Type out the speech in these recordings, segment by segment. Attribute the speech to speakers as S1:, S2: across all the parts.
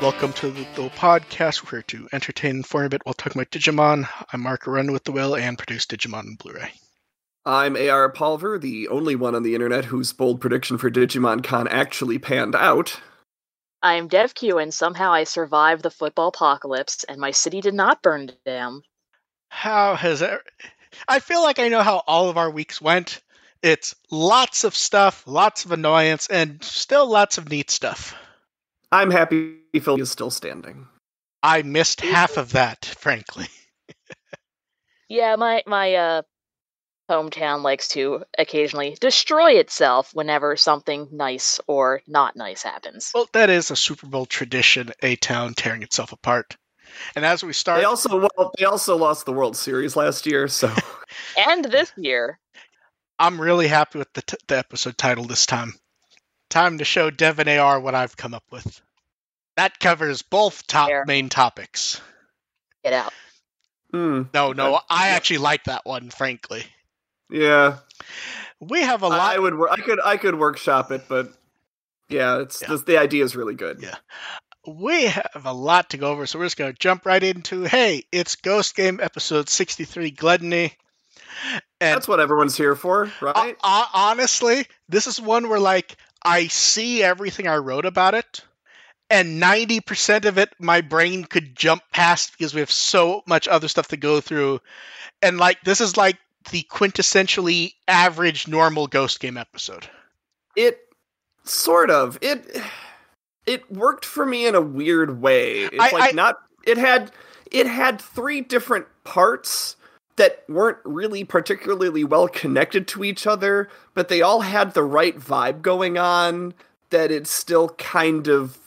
S1: Welcome to the, the podcast. We're here to entertain, inform a bit while talking about Digimon. I'm Mark Run with the Will and produce Digimon on Blu-ray.
S2: I'm AR Palver, the only one on the internet whose bold prediction for Digimon Con actually panned out.
S3: I'm DevQ, and somehow I survived the football apocalypse, and my city did not burn down.
S1: How has it? I feel like I know how all of our weeks went. It's lots of stuff, lots of annoyance, and still lots of neat stuff.
S2: I'm happy Phil is still standing.
S1: I missed half of that, frankly.
S3: Yeah, my my uh hometown likes to occasionally destroy itself whenever something nice or not nice happens.
S1: Well, that is a Super Bowl tradition, a town tearing itself apart. And as we start,
S2: They also well, they also lost the World Series last year, so
S3: And this year,
S1: I'm really happy with the, t- the episode title this time. Time to show Devin AR what I've come up with. That covers both top
S3: Fair.
S1: main topics.
S3: get out.
S2: Hmm,
S1: No, no,
S2: Okay.
S1: I actually like that one, frankly.
S2: yeah.
S1: We have a lot.
S2: I would I could I could workshop it, but yeah, it's
S1: Yeah.
S2: The, the idea is really good.
S1: Yeah. we have a lot to go over, so we're just going to jump right into hey, it's Ghost Game episode 63 Gluttony. And
S2: That's what everyone's here for, right?
S1: uh, uh, honestly, this is one where like I see everything I wrote about it, and 90% of it my brain could jump past because we have so much other stuff to go through. And like this is like the quintessentially average normal Ghost Game episode.
S2: it sort of it it worked for me in a weird way it's
S1: I-
S2: like
S1: I-
S2: not it had it had three different parts that weren't really particularly well connected to each other but they all had the right vibe going on that it still kind of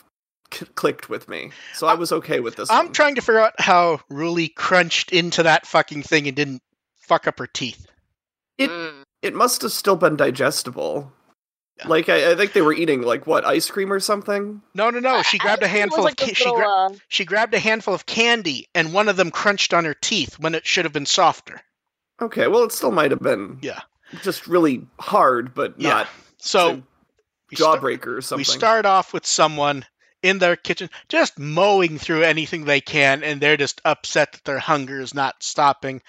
S2: c- clicked with me so i was okay with this
S1: I'm
S2: one.
S1: trying to figure out how Ruli crunched into that fucking thing and didn't fuck up her teeth.
S2: It-
S3: Mm.
S2: it must have still been digestible
S1: Yeah.
S2: like I, I think they were eating like what ice cream or something
S1: No, no, no. She
S3: I- I
S1: grabbed a handful
S3: was
S1: of ca-
S3: a
S1: she,
S3: little,
S1: gra-
S3: uh,
S1: she grabbed a handful of candy and one of them crunched on her teeth when it should have been softer.
S2: okay well it still might have been
S1: Yeah.
S2: just really hard but
S1: Yeah.
S2: not
S1: So we start-
S2: jawbreaker or something.
S1: We start off with someone in their kitchen just mowing through anything they can, and they're just upset that their hunger is not stopping.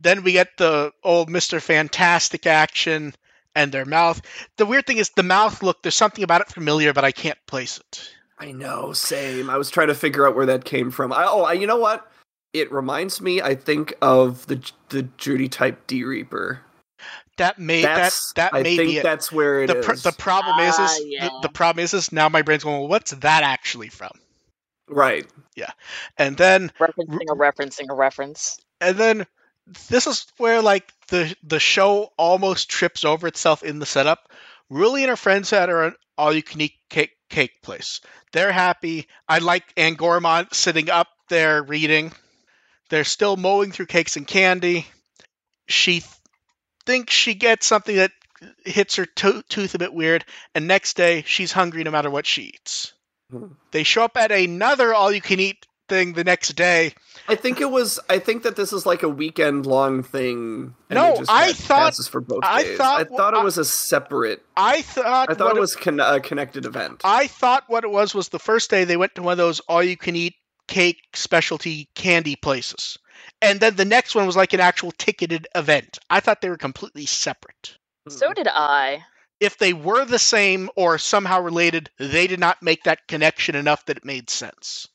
S1: Then we get the old Mr. Fantastic action and their mouth. The weird thing is the mouth look, there's something about it familiar, but I can't place it.
S2: I know, same. I was trying to figure out where that came from. I, oh, I, you know what? It reminds me, I think, of the the Judy type D Reaper.
S1: That may
S2: That's
S1: that that
S2: I
S1: may
S2: think
S1: be it.
S2: that's where it
S1: The,
S2: is.
S1: the problem is,
S3: Ah,
S1: is
S3: yeah.
S1: the, the problem is, is now my brain's going, well, what's that actually from?
S2: right.
S1: Yeah, and then
S3: referencing a referencing a reference.
S1: and then this is where like the the show almost trips over itself in the setup. Ruli and her friends at her all you can eat cake cake place. They're happy. I like Angoramon sitting up there reading. They're still mowing through cakes and candy. She th- thinks she gets something that hits her to- tooth a bit weird, and next day she's hungry no matter what she eats.
S2: Hmm.
S1: They show up at another all you can eat thing the next day,
S2: I think it was. I think that this is like a weekend long thing. and
S1: No,
S2: just
S1: I thought-
S2: for both
S1: I
S2: days.
S1: thought-
S2: I thought it was a separate.
S1: I thought
S2: I thought it was con- a connected event.
S1: I thought what it was was the first day they went to one of those all you can eat cake specialty candy places. And then the next one was like an actual ticketed event. I thought they were completely separate. Hmm.
S3: So did I.
S1: If they were the same or somehow related, they did not make that connection enough that it made sense.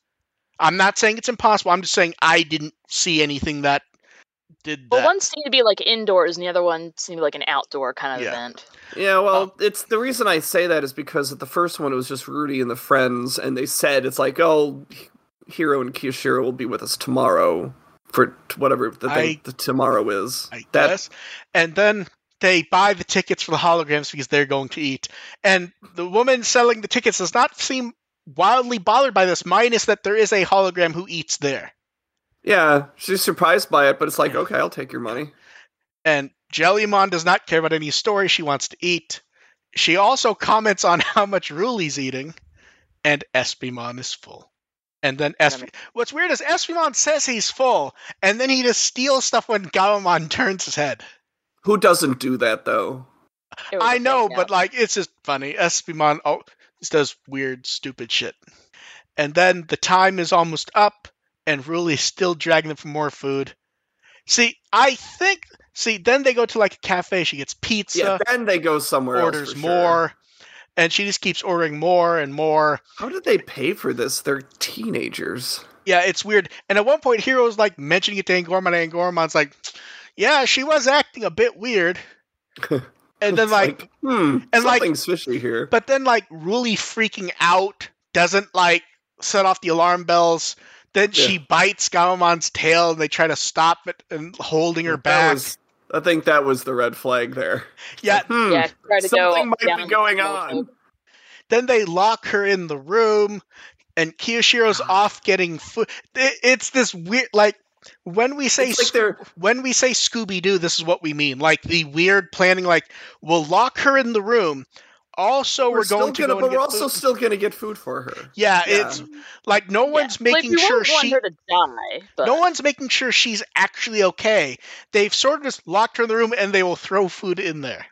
S1: I'm not saying it's impossible. I'm just saying I didn't see anything that did
S3: Well, one seemed to be like indoors, and the other one seemed like an outdoor kind of
S1: Yeah.
S3: event.
S2: Yeah, well,
S1: Oh.
S2: it's the reason I say that is because at the first one it was just Rudy and the friends, and they said it's like, oh, Hiro and Kiyoshiro will be with us tomorrow for whatever the thing
S1: I-
S2: the tomorrow is.
S1: I
S2: That-
S1: guess. And then they buy the tickets for the holograms because they're going to eat. And the woman selling the tickets does not seem wildly bothered by this, minus that there is a hologram who eats there.
S2: Yeah, she's surprised by it, but it's like, okay, I'll take your money.
S1: And Jellymon does not care about any story. She wants to eat. She also comments on how much Ruli's eating, and Espimon is full. And then Esp- what's weird is Espimon says he's full, and then he just steals stuff when Gammamon turns his head.
S2: Who doesn't do that though?
S3: It was
S1: I
S3: a
S1: know, but
S3: out.
S1: like it's just funny. Espimon oh, just does weird, stupid shit. And then the time is almost up, and Ruli's still dragging them for more food. See, I think. See, then they go to like a cafe. She gets pizza,
S2: Yeah, then they go somewhere else
S1: orders
S2: for sure.
S1: more, and she just keeps ordering more and more.
S2: How did they pay for this? They're teenagers.
S1: Yeah, it's weird. And at one point, Hiro's like mentioning it to Angoramon, and Angoramon's like, "Yeah, she was acting a bit weird." And then
S2: It's
S1: like,
S2: hmm,
S1: and, like-
S2: fishy here.
S1: but then like, really freaking out doesn't like set off the alarm bells. Then
S2: Yeah.
S1: she bites Gammamon's tail, and they try to stop it and holding her
S2: That
S1: back.
S2: was- I think that was the red flag there.
S1: Yeah,
S2: Hmm,
S3: Yeah, try to go
S2: something might be going
S3: slope.
S2: on.
S1: Then they lock her in the room, and Kiyoshiro's off getting food. It's this weird, like when we say
S2: like
S1: Sc-
S2: they're
S1: when we say Scooby Doo, this is what we mean. Like the weird planning. Like we'll lock her in the room. Also, we're,
S2: still
S1: going to
S2: gonna,
S1: go
S2: but we're
S1: get
S2: also
S1: food.
S2: still gonna get food for her.
S1: yeah,
S2: Yeah.
S1: it's like no one's
S3: like,
S1: making
S3: we
S1: sure
S3: won't
S1: she.
S3: her to die. But
S1: No one's making sure she's actually okay. They've sort of just locked her in the room and they will throw food in there.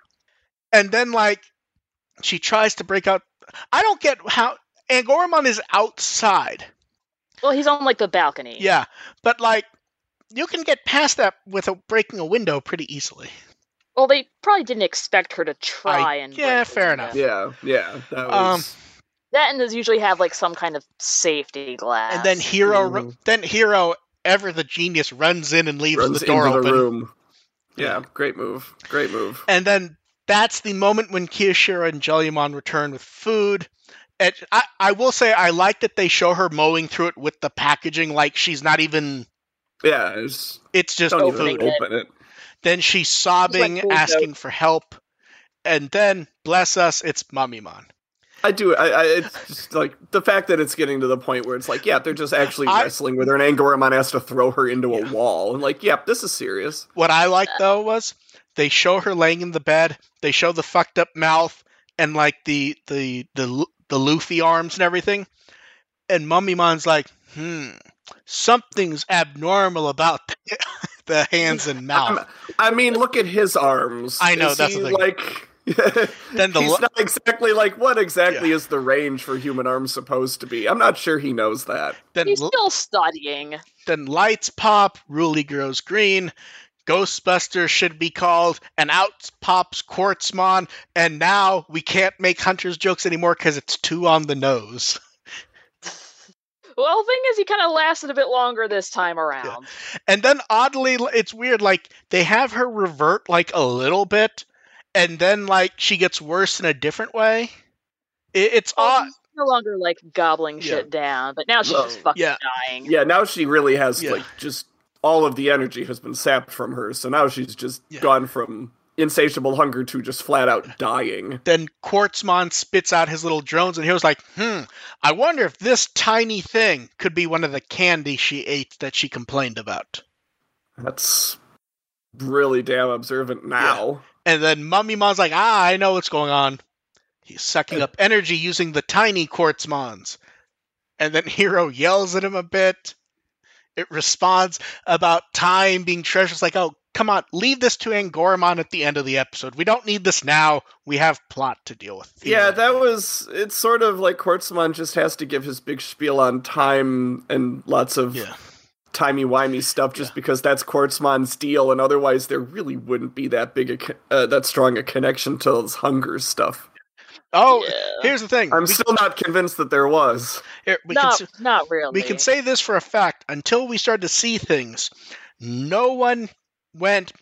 S1: And then, like, she tries to break out. I don't get how. Angoramon is outside.
S3: well, he's on like the balcony.
S1: Yeah, but, like, you can get past that without breaking a window pretty easily.
S3: Well, they probably didn't expect her to try
S1: I-
S3: and.
S1: yeah,
S3: break
S1: fair
S3: window.
S1: enough.
S2: Yeah, yeah. That
S1: Um,
S3: That and does usually have like some kind of safety glass.
S1: And then Hiro, ru-
S2: Mhm.
S1: then Hiro, ever the genius, runs in and leaves
S2: runs
S1: the door
S2: into
S1: open.
S2: the room. Yeah, great move. Great move.
S1: And then that's the moment when Kiyoshiro and Jellymon return with food. And I, I will say I like that they show her mowing through it with the packaging like she's not even
S2: Yeah, it's,
S1: it's just
S2: don't
S3: opening
S2: even
S1: food.
S2: open it.
S1: Then she's sobbing,
S3: like food
S1: asking for help. And then, bless us, it's Mummymon.
S2: I do. I, I. It's just like the fact that it's getting to the point where it's like, yeah, they're just actually
S1: I-
S2: wrestling with her, and Angoramon has to throw her into
S1: Yeah.
S2: a wall, and like, yep, this is serious.
S1: What I like though was they show her laying in the bed. They show the fucked up mouth and like the the the Lu- the Luffy arms and everything. And Mummymon's like, hmm, something's abnormal about the, the hands and mouth.
S2: I'm- I mean, look at his arms.
S1: I know,
S2: Is
S1: that's
S2: he,
S1: the thing.
S2: like.
S1: Then the
S2: he's
S1: lo-
S2: not exactly like what exactly
S1: Yeah.
S2: is the range for human arms supposed to be. I'm not sure he knows that.
S1: then
S3: he's
S1: l-
S3: still studying.
S1: then lights pop. Ruli grows green. Ghostbusters should be called, and out pops Quartzmon, and now we can't make Hunter's jokes anymore because it's too on the nose.
S3: Well, the thing is, he kind of lasted a bit longer this time around.
S1: And then oddly, it's weird. Like they have her revert like a little bit, and then like she gets worse in a different way. It, it's
S3: Well,
S1: odd.
S3: he's no longer like gobbling
S1: Yeah.
S3: shit down, but now she's
S2: Well,
S3: just fucking
S1: yeah.
S3: dying.
S2: Yeah, now she really has
S1: Yeah.
S2: like just all of the energy has been sapped from her, so now she's just
S1: Yeah.
S2: gone from insatiable hunger to just flat out dying.
S1: Then Quartzmon spits out his little drones, and he was like, "Hmm, I wonder if this tiny thing could be one of the candy she ate that she complained about."
S2: That's really damn observant now.
S1: And then Mummymon's like, "Ah, I know what's going on." He's sucking up energy using the tiny Quartzmons. And then Hiro yells at him a bit. It responds about time being treasure. It's like, oh, come on, leave this to Angoramon at the end of the episode. We don't need this now. We have plot to deal with.
S2: Yeah, that was it's sort of like Quartzmon just has to give his big spiel on time and lots of
S1: Yeah.
S2: timey wimey stuff just because that's Quartzmon's deal, and otherwise there really wouldn't be that big a uh, that strong a connection to his hunger stuff.
S1: Oh,
S3: Yeah.
S1: here's the thing.
S2: I'm
S1: we,
S2: still not convinced that there was.
S1: here, we can
S3: not,
S1: s-
S3: not really.
S1: we can say this for a fact. Until we start to see things, no one went.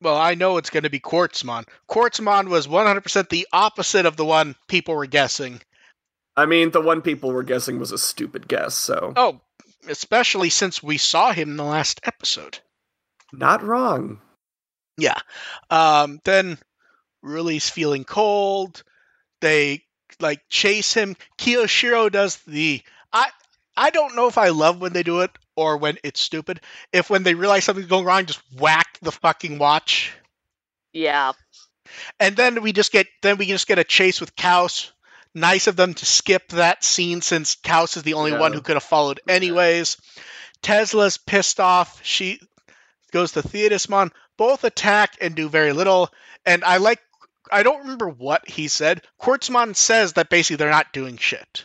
S1: Well, I know it's going to be Quartzmon. Quartzmon was 100% the opposite of the one people were guessing.
S2: I mean, the one people were guessing was a stupid guess, so
S1: Oh, especially since we saw him in the last episode.
S2: not wrong.
S1: Yeah. Um, then Ruli's feeling cold. They like chase him. Kiyoshiro does the I I don't know if I love when they do it or when it's stupid. If when they realize something's going wrong, just whack the fucking watch.
S3: Yeah.
S1: And then we just get then we just get a chase with Kaus. Nice of them to skip that scene since Kaus is the only
S2: Yeah.
S1: one who could have followed anyways. Tesla's pissed off. She goes to Thetismon. Both attack and do very little. And I like I don't remember what he said. Quartzmon says that basically they're not doing shit.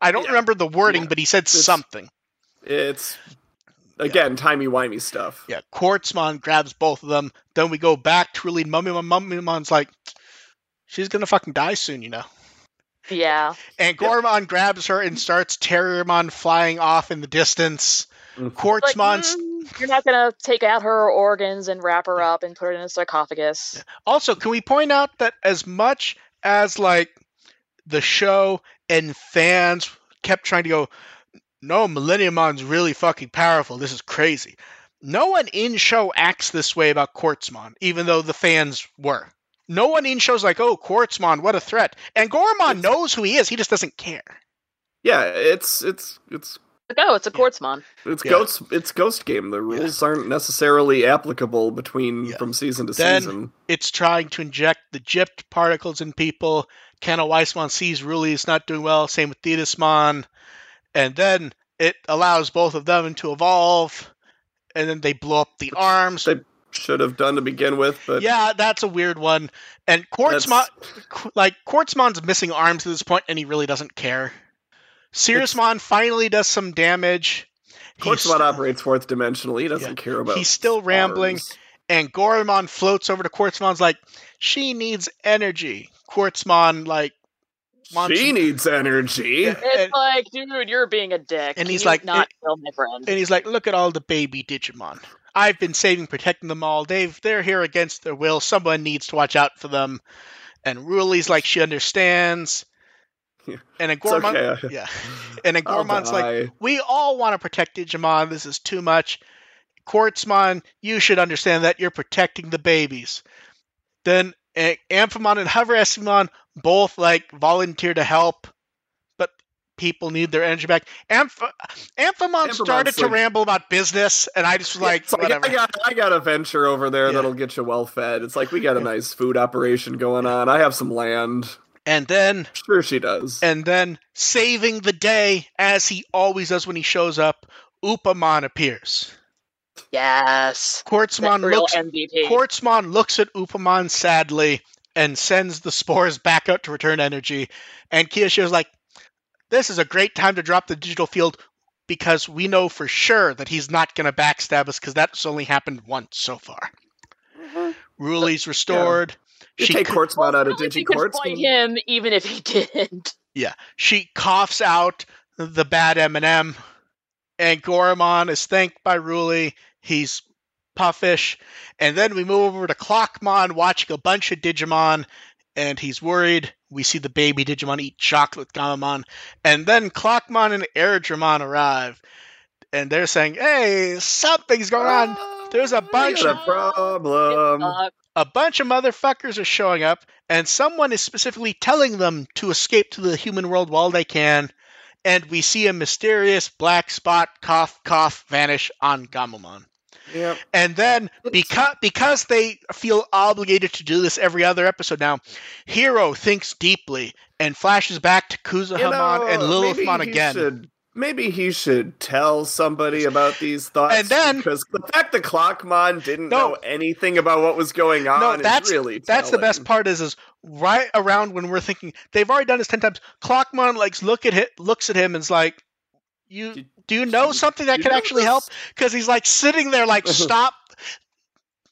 S1: I don't
S2: Yeah.
S1: remember the wording,
S2: Yeah.
S1: but he said
S2: It's-
S1: something.
S2: It's again timey wimey stuff.
S1: Yeah, Quartzmon grabs both of them. Then we go back to really Mummymon. Mummymon's like, she's gonna fucking die soon, you know.
S3: Yeah.
S1: And Gormon grabs her and starts Terriermon flying off in the distance.
S2: Mhm.
S3: Like,
S1: Quartzmon's
S3: mm, you're not gonna take out her organs and wrap her up and put her in a sarcophagus.
S1: Also, can we point out that as much as like the show and fans kept trying to go, no, Millenniumon's really fucking powerful. This is crazy. No one in show acts this way about Quartzmon, even though the fans were. No one in show's like, oh, Quartzmon, what a threat. And Gormon
S2: It's-
S1: knows who he is. He just doesn't care.
S2: Yeah, it's it's it's
S3: Like, oh, it's a
S1: Yeah.
S3: Quartzmon.
S2: it's
S1: Yeah.
S2: ghost it's ghost game. The rules aren't necessarily applicable between
S1: Yeah.
S2: from season to
S1: Then-
S2: season.
S1: It's trying to inject the gypped particles in people. Canoweissmon sees Ruli is not doing well. Same with Thetismon. And then it allows both of them to evolve. And then they blow up the arms.
S2: They should have done to begin with, but
S1: yeah, that's a weird one. And Quartzmon, like Quartzmon's missing arms at this point, and he really doesn't care. Siriusmon finally does some damage.
S2: Quartzmon operates fourth dimensionally. He doesn't
S1: Yeah.
S2: care about.
S1: He's still rambling.
S2: arms.
S1: and Gormon floats over to Quartzmon's like, she needs energy. Quartzmon like wants
S2: She needs energy.
S3: It's
S1: And-
S3: like, dude, you're being a dick.
S1: And
S3: Can
S1: he's
S3: you
S1: like,
S3: not kill my friend.
S1: and he's like, look at all the baby Digimon. I've been saving, protecting them all. They've they're here against their will. Someone needs to watch out for them. And Ruli's like she understands.
S2: Yeah.
S1: And then
S2: It's okay.
S1: yeah. And then
S2: I'll
S1: like, we all want to protect Digimon. This is too much. Quartzmon, you should understand that you're protecting the babies. Then Amphimon and Hover Espimon both like volunteer to help, but people need their energy back. Amph- Amphimon
S2: Amphimon's
S1: started to ramble about business, and I just was like,
S2: like,
S1: whatever.
S2: I got I got a venture over there
S1: Yeah.
S2: that'll get you well fed. It's like we got a nice food operation going on. I have some land.
S1: And then,
S2: Sure, she does.
S1: and then, saving the day as he always does when he shows up, Upamon appears.
S3: Yes.
S1: Quartzmon looks
S3: MVP.
S1: Quartzmon looks at Upamon sadly and sends the spores back out to return energy. And Kiyoshiro's like, this is a great time to drop the digital field because we know for sure that he's not going to backstab us because that's only happened once so far. Ruli's restored.
S2: you
S1: She,
S2: take Quartzmon out of
S3: Really,
S2: Digi
S3: you could fight him even if he didn't.
S1: Yeah, she coughs out the bad M&M. And Goramon is thanked by Ruli. He's puffish. And then we move over to Clockmon watching a bunch of Digimon. And he's worried. We see the baby Digimon eat chocolate Gammamon. And then Clockmon and Airdramon arrive. And they're saying, hey, something's going on. There's a bunch of
S2: problem.
S1: A bunch of motherfuckers are showing up, and someone is specifically telling them to escape to the human world while they can. And we see a mysterious black spot cough cough vanish on Gammamon.
S2: Yep.
S1: And then because because they feel obligated to do this every other episode now, Hiro thinks deeply and flashes back to Kuzuhamon
S2: You know,
S1: and Lilithmon again.
S2: should- maybe he should tell somebody about these thoughts.
S1: And then-
S2: because the fact that Clockmon didn't
S1: No.
S2: know anything about what was going on
S1: No,
S2: is
S1: that's-
S2: really
S1: That's the best part is is right around when we're thinking they've already done this ten times. Clockmon like look at him, looks at him and is like, "You do you know something that could actually help?" Because he's like sitting there like, "Stop."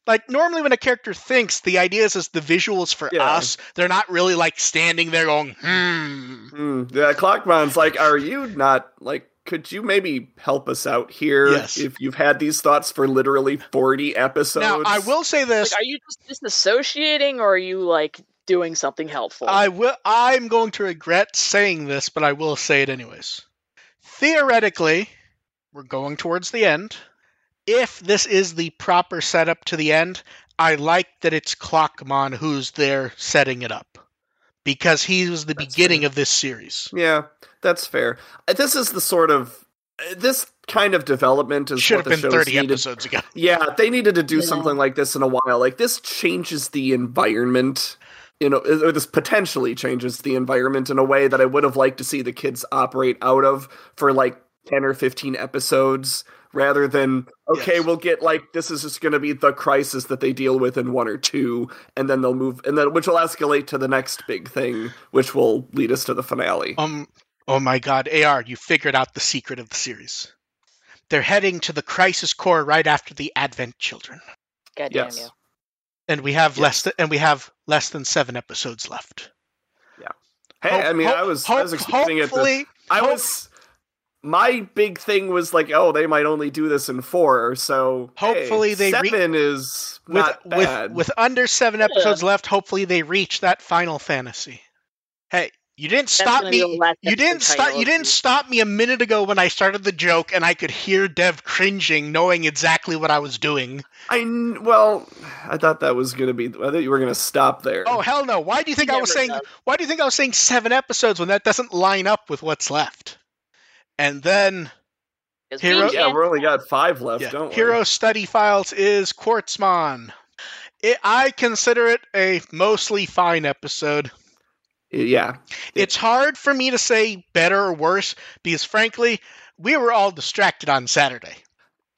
S1: Like normally when a character thinks, the idea is, is the visuals for
S2: Yeah.
S1: us. They're not really like standing there going, "Hmm."
S2: Hmm, yeah, Clockmon's like, are you not like? Could you maybe help us out here?
S1: Yes.
S2: If you've had these thoughts for literally forty episodes.
S1: Now I will say this:
S3: like, are you just disassociating or are you like doing something helpful?
S1: I will. I'm going to regret saying this, but I will say it anyways. Theoretically, we're going towards the end. If this is the proper setup to the end, I like that it's Clockmon who's there setting it up because he was the
S2: That's
S1: beginning
S2: fair.
S1: of this series.
S2: Yeah, that's fair. Uh, This is the sort of uh, this kind of development is
S1: Should
S2: what
S1: have
S2: the
S1: been 30
S2: needed.
S1: episodes ago.
S2: Yeah, they needed to do
S3: Yeah.
S2: something like this in a while. Like this changes the environment, you know, this potentially changes the environment in a way that I would have liked to see the kids operate out of for like 10 or 15 episodes rather than okay,
S1: Yes.
S2: we'll get like this is just going to be the crisis that they deal with in one or two and then they'll move and then which will escalate to the next big thing which will lead us to the finale.
S1: Um, Oh my god, AR, you figured out the secret of the series. They're heading to the crisis core right after the Advent Children.
S3: God damn
S2: Yes.
S3: you.
S1: And we have less than and we have less than 7 episodes left.
S2: Yeah hey,
S1: Hope-
S2: I mean,
S1: hope-
S2: I was I was expecting it. To, I
S1: hope-
S2: was. My big thing was like, oh, they might only do this in four, so hey,
S1: Hopefully they re-
S2: seven is
S1: with
S2: not
S1: with
S2: bad.
S1: with under 7 episodes left, hopefully they reach that final fantasy. Hey, you didn't stop me You didn't stop. You didn't stop me a minute ago when I started the joke, and I could hear Dev cringing, knowing exactly what I was doing.
S2: I well, I thought that was gonna be. I thought you were gonna stop there.
S1: Oh hell no! Why do you think I was saying?
S3: does.
S1: Why do you think I was saying seven episodes when that doesn't line up with what's left? And then Hiro-
S3: we
S2: yeah, we're only got five left,
S1: yeah,
S2: don't we?
S1: Hiro Study Files is Quartzmon. It, I consider it a mostly fine episode.
S2: Yeah,
S1: It's hard for me to say better or worse because, frankly, we were all distracted on Saturday.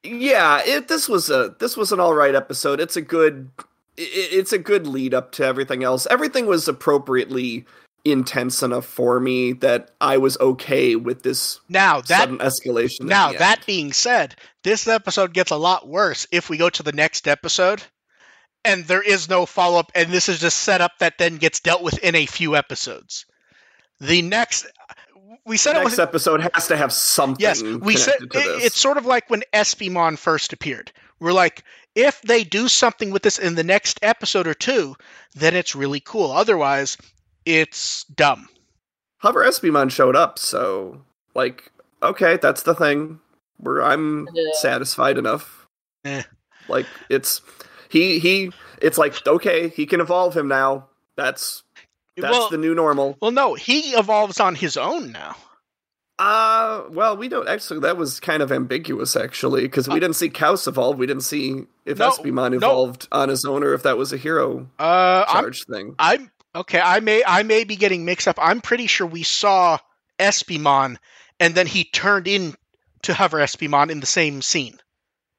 S2: yeah. It this was a this was an all right episode. It's a good. It, it's a good lead up to everything else. Everything was appropriately intense enough for me that I was okay with this
S1: Now that
S2: sudden escalation.
S1: Now, that
S2: end.
S1: being said, this episode gets a lot worse if we go to the next episode and there is no follow up, and this is just setup that then gets dealt with in a few episodes. The next, we said
S2: the
S1: it was.
S2: episode has to have something.
S1: Yes, we said it- it's sort of like when Espimon first appeared. We're like, if they do something with this in the next episode or two, then it's really cool. Otherwise, it's dumb.
S2: However, Espimon showed up, so like, okay, that's the thing. Where I'm
S3: Yeah.
S2: satisfied enough.
S1: Eh.
S2: Like it's he he. It's like okay, he can evolve him now. That's that's
S1: well,
S2: the new normal.
S1: well, no, he evolves on his own now.
S2: Uh well, we don't actually. That was kind of ambiguous, actually, because we
S1: Uh,
S2: didn't see Kaus evolve. We didn't see if
S1: No,
S2: Espimon
S1: no.
S2: evolved on his own or if that was a hero
S1: Uh, I'm
S2: charge thing.
S1: I'm okay. I may I may be getting mixed up. I'm pretty sure we saw Espimon, and then he turned in to Hover Espimon in the same scene.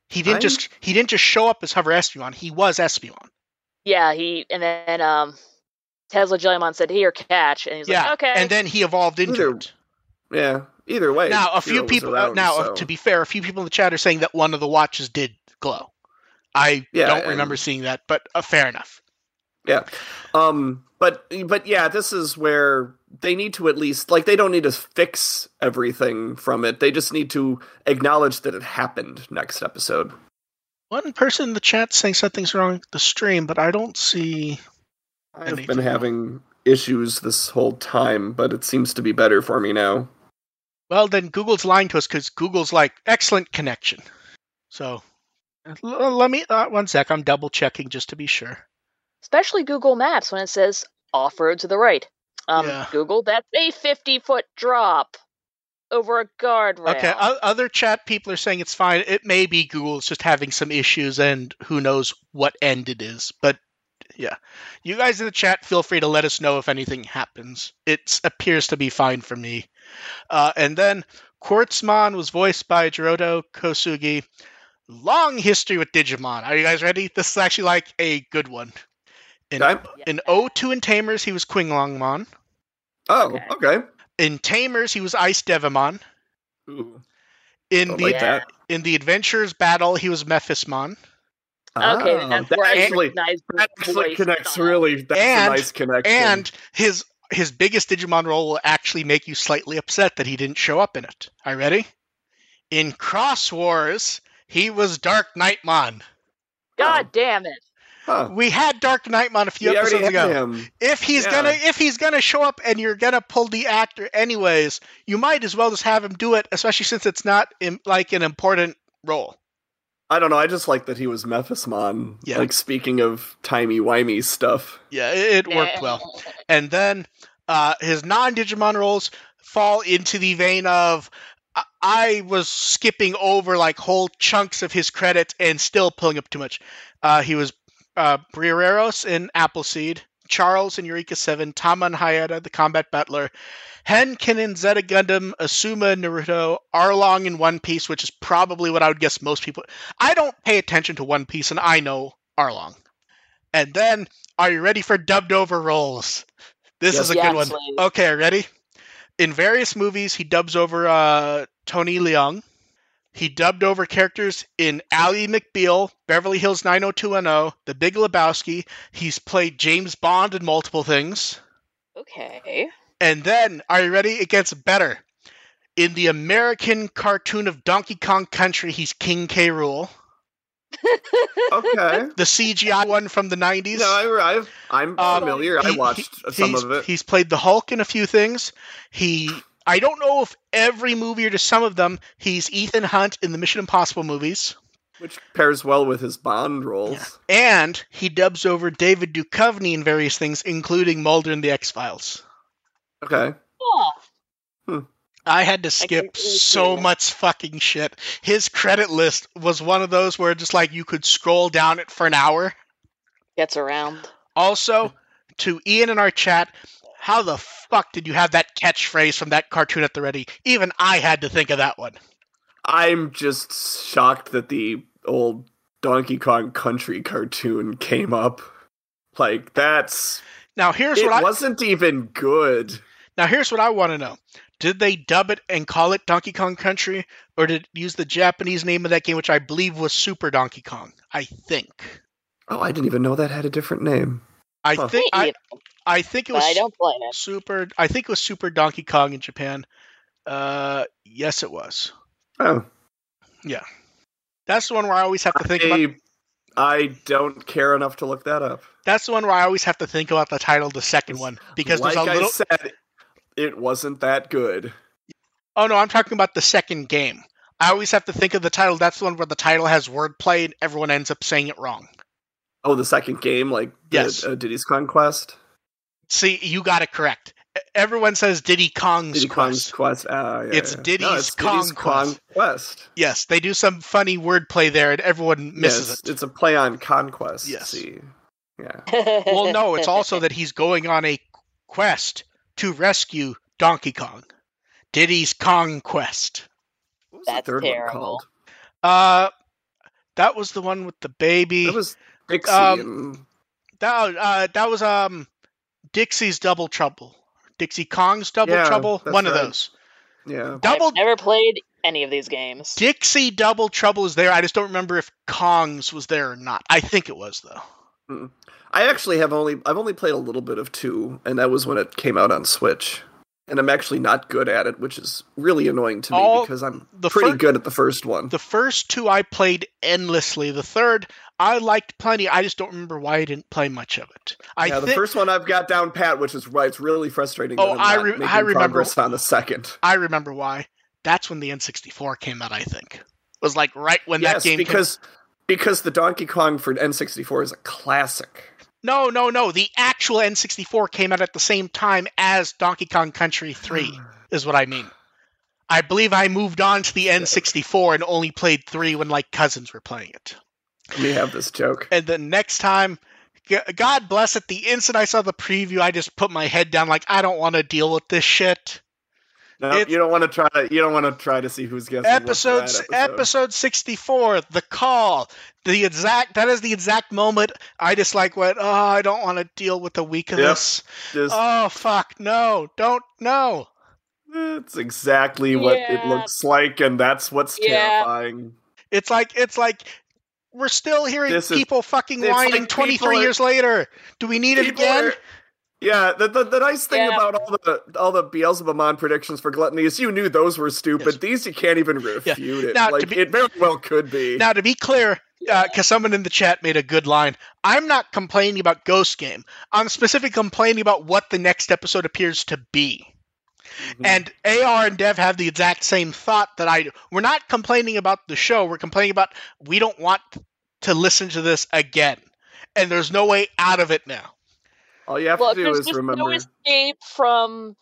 S1: He didn't
S2: I'm-
S1: just he didn't just show up as Hover Espimon. He was Espimon.
S3: Yeah, he and then um Tesla Jellymon said, "Here, catch," and he's
S1: yeah,
S3: like, "Okay."
S1: and then he evolved into
S2: Either-
S1: it.
S2: Yeah. Either way.
S1: Now, a few people. uh,
S2: around,
S1: now,
S2: so-
S1: to be fair, a few people in the chat are saying that one of the watches did glow. I
S2: Yeah,
S1: don't remember seeing that, but uh, fair enough.
S2: Yeah. Um but but yeah, this is where they need to at least like they don't need to fix everything from it. They just need to acknowledge that it happened next episode.
S1: One person in the chat saying something's wrong with the stream, but I don't see.
S2: I've been having issues this whole time, but it seems to be better for me now.
S1: Well, then Google's lying to us because Google's like excellent connection. So l- let me uh, one sec. I'm double checking just to be sure.
S3: Especially Google Maps when it says off road to the right. Um,
S1: Yeah.
S3: Google, that's a fifty foot drop over a guardrail.
S1: Okay, o- other chat people are saying it's fine. It may be Google's just having some issues, and who knows what end it is. But yeah, you guys in the chat, feel free to let us know if anything happens. It appears to be fine for me. Uh, and then Quartzmon was voiced by Jūrōta Kosugi. Long history with Digimon. Are you guys ready? This is actually like a good one. In,
S2: Okay.
S1: in O2 and Tamers, he was Qinglongmon.
S2: Oh,
S3: Okay.
S2: okay.
S1: In Tamers, he was Ice Devimon.
S2: Ooh,
S1: In
S2: don't
S1: the
S2: like
S3: Yeah.
S2: that.
S1: in the Adventures battle, he was Mephismon.
S3: Okay,
S2: Ah,
S3: that's
S2: that
S3: where I
S2: actually
S3: recognize the
S2: that actually connects
S3: style.
S2: really. That's
S1: And-
S2: a nice connection.
S1: And his his biggest Digimon role will actually make you slightly upset that he didn't show up in it. Are you ready? In Cross Wars, he was Dark Knightmon.
S3: God damn it!
S2: Huh.
S1: We had Dark Knightmon a few
S2: we
S1: episodes ago.
S2: him.
S1: If he's
S2: Yeah.
S1: gonna if he's gonna show up and you're gonna pull the actor anyways, you might as well just have him do it, especially since it's not im- like an important role.
S2: I don't know. I just like that he was Mephismon.
S1: Yeah.
S2: Like speaking of timey wimey stuff.
S1: Yeah, it, it worked well. and then uh, his non-Digimon roles fall into the vein of I- I was skipping over like whole chunks of his credits and still pulling up too much. Uh, he was uh, Briareos in Appleseed, Charles in Eureka Seven, Tama and Hayate, the Combat Butler, Henken in Zeta Gundam, Asuma in Naruto, Arlong in One Piece, which is probably what I would guess most people. I don't pay attention to One Piece, and I know Arlong. And then, are you ready for dubbed over roles? This
S2: Yes.
S1: is a
S3: Yes,
S1: good one.
S3: please.
S1: Okay, ready? In various movies, he dubs over uh, Tony Leung. He dubbed over characters in Ally McBeal, Beverly Hills 90210, The Big Lebowski. He's played James Bond in multiple things.
S3: Okay.
S1: And then, are you ready? It gets better. In the American cartoon of Donkey Kong Country, he's King K. Rool.
S2: Okay.
S1: The CGI one from the 90s.
S2: no, I, I've, I'm
S1: Um,
S2: familiar. I watched
S1: he-
S2: some of it.
S1: He's played the Hulk in a few things. He, I don't know if every movie or just some of them. He's Ethan Hunt in the Mission Impossible movies,
S2: which pairs well with his Bond roles.
S1: and he dubs over David Duchovny in various things, including Mulder in the X Files.
S2: Okay.
S3: Oh,
S1: I had to skip so much fucking shit. His credit list was one of those where just like you could scroll down it for an hour.
S3: gets around.
S1: Also, to Ian in our chat, how the fuck did you have that catchphrase from that cartoon at the ready? Even I had to think of that one.
S2: I'm just shocked that the old Donkey Kong Country cartoon came up. Like that's
S1: Now here's
S2: it
S1: what I
S2: wasn't even good.
S1: now here's what I want to know. Did they dub it and call it Donkey Kong Country, or did it use the Japanese name of that game, which I believe was Super Donkey Kong? I think.
S2: Oh, I didn't even know that had a different name.
S1: I
S2: Huh.
S1: think I, I think it was
S3: I don't play it.
S1: Super. I think it was Super Donkey Kong in Japan. Uh, yes, it was.
S2: Oh, yeah,
S1: That's the one where I always have to think about.
S2: I, I don't care enough to look that up.
S1: That's the one where I always have to think about the title of the second one because
S2: like
S1: there's a little.
S2: I said, it wasn't that good.
S1: Oh no, I'm talking about the second game. I always have to think of the title. That's the one where the title has wordplay and everyone ends up saying it wrong.
S2: Oh, the second game, like the,
S1: Yes.
S2: uh, Diddy's Conquest,
S1: See, you got it correct. Everyone says Diddy Kong's
S2: Diddy Kong's
S1: Quest.
S2: Quest. Ah, yeah,
S1: It's
S2: yeah.
S1: Diddy's
S2: no, it's
S1: Kong
S2: Diddy's
S1: Quest.
S2: Conquest.
S1: Yes, they do some funny wordplay there, and everyone misses
S2: yes,
S1: it.
S2: It's a play on conquest.
S1: Yes.
S2: See, yeah.
S1: Well, no, it's also that he's going on a quest to rescue Donkey Kong. Diddy's Kong Quest.
S2: What was
S3: That's
S2: the third
S3: terrible.
S2: one called?
S1: Uh, that was the one with the baby.
S2: That was Dixie.
S1: Um, That uh, that was um, Dixie's Double Trouble. Dixie Kong's Double
S2: Yeah,
S1: Trouble.
S2: that's
S1: One of those.
S2: yeah.
S1: Double
S3: I've never played any of these games.
S1: Dixie Double Trouble is there. I just don't remember if Kong's was there or not. I think it was though.
S2: I actually have only I've only played a little bit of two, and that was when it came out on Switch. And I'm actually not good at it, which is really annoying to me
S1: All-
S2: because I'm
S1: the
S2: pretty
S1: fir-
S2: good at the first one.
S1: The first two I played endlessly. The third I liked plenty. I just don't remember why I didn't play much of it. I
S2: yeah, the
S1: thi-
S2: first one I've got down pat, which is why it's really frustrating.
S1: Oh, I re- I remember-
S2: progress on the second.
S1: I remember why. That's when the N64 came out. I think it was like right when
S2: yes,
S1: that game. came-
S2: because because the Donkey Kong for N64 is a classic.
S1: No, no, no. The actual N64 came out at the same time as Donkey Kong Country 3, is what I mean. I believe I moved on to the N64 and only played 3 when like cousins were playing it.
S2: Let me have this joke.
S1: And the next time, God bless it, the instant I saw the preview, I just put my head down like, I don't want to deal with this shit.
S2: No,
S1: It's-
S2: you don't want to try. to You don't want to try to see who's guessing. what for
S1: Episode, episode 64, The Call. The exact, that is the exact moment I just like went, oh, I don't want to deal with the week of
S2: Yep.
S1: this.
S2: Just,
S1: Oh, fuck, no, don't, no.
S2: It's exactly what it looks like, and that's what's
S3: Yeah.
S2: terrifying.
S1: It's like it's like we're still hearing
S2: This is-
S1: people fucking whining
S2: like
S1: 23
S2: people are-
S1: years later. Do we need it again?
S2: are- yeah, the, the the nice thing
S3: Yeah.
S2: about all the all the Beelzemon predictions for gluttony is you knew those were stupid.
S1: Yes.
S2: These you can't even refute it.
S1: Now, to
S2: like
S1: be-
S2: it very well could be.
S1: Now, to be clear, because someone in the chat made a good line, I'm not complaining about Ghost Game. I'm specifically complaining about what the next episode appears to be.
S2: Mhm.
S1: And AR and Dev have the exact same thought that I do. We're not complaining about the show. We're complaining about we don't want to listen to this again. And there's no way out of it now.
S2: All you have
S3: Well,
S2: to do
S3: there's
S2: is
S3: just
S2: remember.
S3: no escape from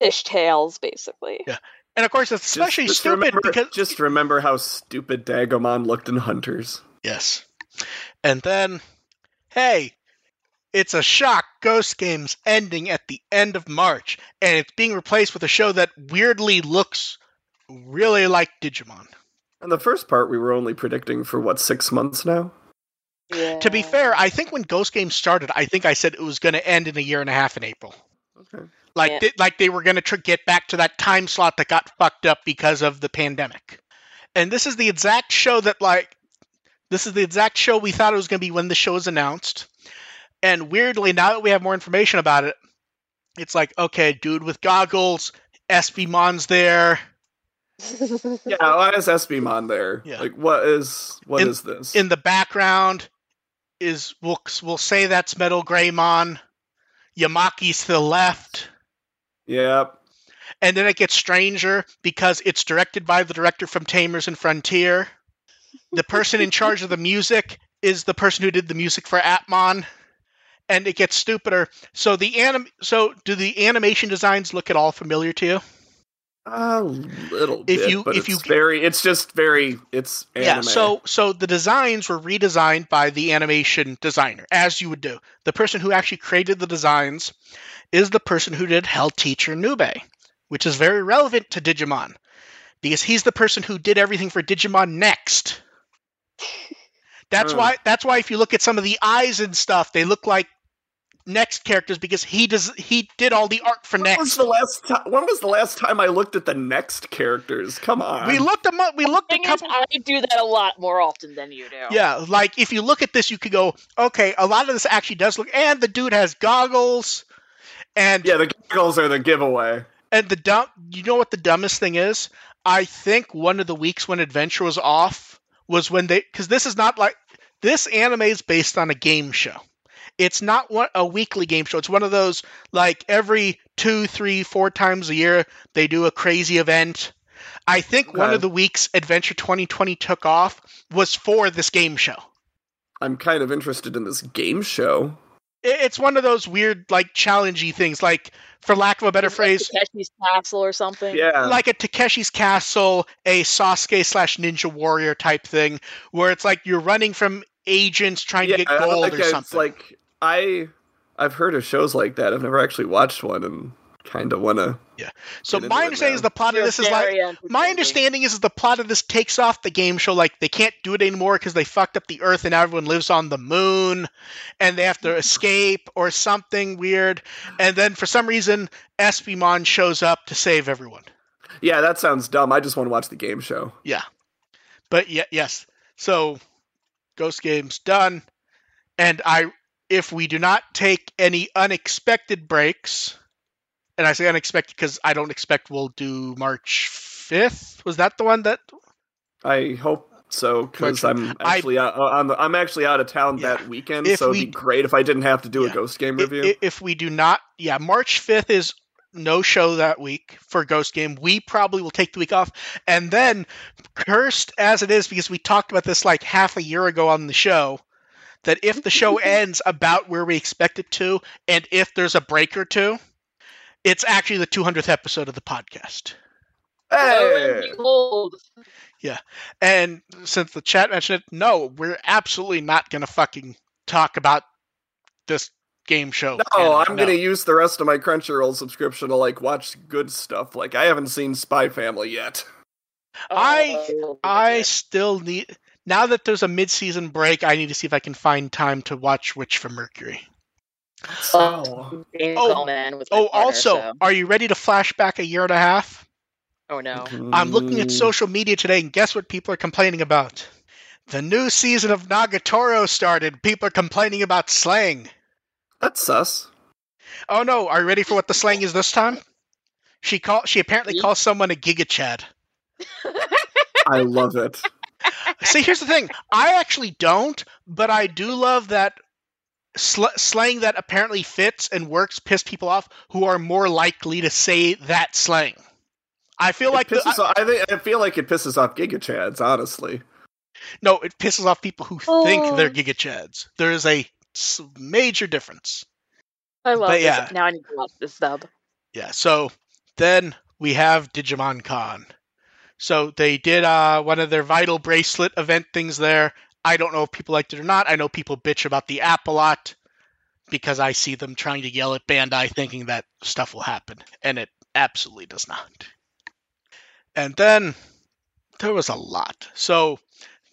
S3: fish tales, basically.
S1: Yeah. And of course, it's
S2: just-
S1: especially
S2: just
S1: stupid
S2: remember,
S1: because
S2: just remember how stupid Dagomon looked in Hunters.
S1: Yes. And then, hey, it's a shock Ghost Game's ending at the end of March, and it's being replaced with a show that weirdly looks really like Digimon.
S2: And the first part we were only predicting for what six months now.
S3: Yeah.
S1: To be fair, I think when Ghost Game started, I think I said it was going to end in a year and a half in April.
S2: Okay.
S1: like
S3: Yeah.
S1: they, like they were going to tr- get back to that time slot that got fucked up because of the pandemic. And this is the exact show that like this is the exact show we thought it was going to be when the show was announced. And weirdly, now that we have more information about it, it's like okay, dude with goggles, Espimon's there.
S2: Yeah, why is Espimon there?
S1: Yeah.
S2: Like, what is what
S1: In-
S2: is this?
S1: In the background is we'll we'll say that's Metal Greymon. Yamaki's to the left.
S2: yep.
S1: and then it gets stranger because it's directed by the director from Tamers and Frontier. The person in charge of the music is the person who did the music for Appmon, and it gets stupider. So the anim, so do the animation designs look at all familiar to you?
S2: A little
S1: If
S2: bit,
S1: you-
S2: but
S1: if
S2: it's
S1: you-
S2: very, it's just very, it's anime.
S1: Yeah. So so the designs were redesigned by the animation designer, as you would do. The person who actually created the designs is the person who did Hell Teacher Nube, which is very relevant to Digimon because he's the person who did everything for Digimon Next. That's
S2: Hmm.
S1: why that's why if you look at some of the eyes and stuff, they look like Next characters because he does he did all the art for
S2: when was
S1: Next.
S2: the last time? When was the last time I looked at the next characters? Come on.
S1: We looked them up. We looked a
S3: Thing is,
S1: couple.
S3: I do that a lot more often than you do.
S1: Yeah, like if you look at this, you could go, okay, a lot of this actually does look, and the dude has goggles, and
S2: yeah, the goggles are the giveaway.
S1: and the dumb. You know what the dumbest thing is? I think one of the weeks when Adventure was off was when they, because this is not like this anime is based on a game show. It's not one, a weekly game show. It's one of those like every two, three, four times a year they do a crazy event. I think one of the weeks Adventure 2020 took off was for this game show.
S2: I'm kind of interested in this game show.
S1: it's one of those weird like challengey things like for lack of a better
S3: Is it like
S1: phrase
S3: Takeshi's Castle or something.
S2: Yeah.
S1: like a takeshi's castle a sasuke slash ninja warrior type thing where it's like you're running from agents trying
S2: yeah,
S1: to get gold
S2: like
S1: or
S2: it's
S1: something
S2: like I, I've heard of shows like that. I've never actually watched one, and kind of want to. Yeah.
S1: So
S2: get
S1: my understanding is the plot of this is like my understanding is, is the plot of this takes off the game show like they can't do it anymore because they fucked up the earth and everyone lives on the moon and they have to escape or something weird and then for some reason espimon shows up to save everyone
S2: Yeah, that sounds dumb. I just want to watch the game show. Yeah.
S1: But yeah, yes. So Ghost Game's done. And I if we do not take any unexpected breaks, and I say unexpected because I don't expect we'll do March fifth. Was that the one that
S2: I hope so because I'm
S1: I-
S2: actually out, uh, on the, I'm actually out of town
S1: Yeah.
S2: that weekend,
S1: If
S2: so it'd be great if I didn't have to do
S1: Yeah.
S2: a Ghost Game review.
S1: i- if we do not yeah, March fifth is no show that week for Ghost Game. We probably will take the week off. And then cursed as it is, because we talked about this like half a year ago on the show, that if the show ends about where we expect it to, and if there's a break or two, it's actually the 200th episode of the podcast.
S3: Lo
S2: hey,
S3: and.
S1: And since the chat mentioned it, no, we're absolutely not going to fucking talk about this game show.
S2: no,
S1: And
S2: I'm gonna use the rest of my Crunchyroll subscription to like watch good stuff. Like I haven't seen Spy Family yet.
S1: I-
S3: Oh,
S1: I still need. Now that there's a mid-season break, I need to see if I can find time to watch Witch from Mercury.
S2: Oh,
S1: Oh,
S3: man with
S1: Oh,
S3: partner,
S1: also,
S3: so-
S1: are you ready to flash back a year and a half?
S3: oh no.
S1: I'm looking at social media today, and guess what people are complaining about? The new season of Nagatoro started. People are complaining about slang.
S2: That's sus.
S1: Oh no, are you ready for what the slang is this time? She call she apparently
S3: Me?
S1: calls someone a giga chad.
S2: I love it.
S1: See, here's the thing. I actually don't, but I do love that sl- slang that apparently fits and works piss people off who are more likely to say that slang. I feel like
S2: it
S1: the,
S2: pisses off, I think I feel like it pisses off Giga Chads. Honestly,
S1: no, it pisses off people who think
S3: Oh.
S1: they're giga chads. There is a major difference.
S3: I love
S1: But
S3: this.
S1: yeah.
S3: Now I need to watch this dub.
S1: Yeah. So then we have Digimon Con. So they did uh, one of their vital bracelet event things there. I don't know if people liked it or not. I know people bitch about the app a lot because I see them trying to yell at Bandai thinking that stuff will happen, and it absolutely does not. And then there was a lot. So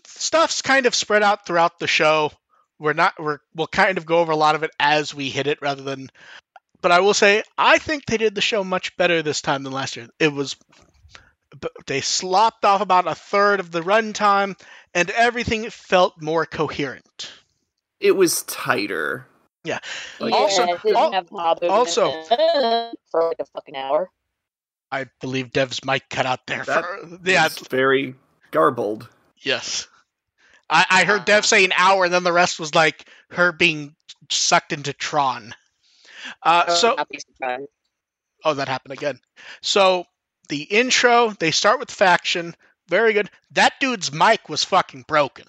S1: stuff's kind of spread out throughout the show. We're not we're we'll kind of go over a lot of it as we hit it rather than but I will say I think they did the show much better this time than last year. It was they slopped off about a third of the runtime, and everything felt more coherent.
S2: It was tighter.
S1: Yeah.
S2: Like-
S1: Also-
S3: yeah,
S1: al-
S3: have Bob in
S1: also-
S3: for like a fucking hour.
S1: I believe Dev's mic cut out there.
S2: That
S1: For, yeah,
S2: It's very garbled.
S1: yes. I, I heard Dev say an hour, and then the rest was like her being sucked into Tron. Uh, so
S3: Not be surprised.
S1: Oh, that happened again. So the intro, they start with faction. Very good. That dude's mic was fucking broken.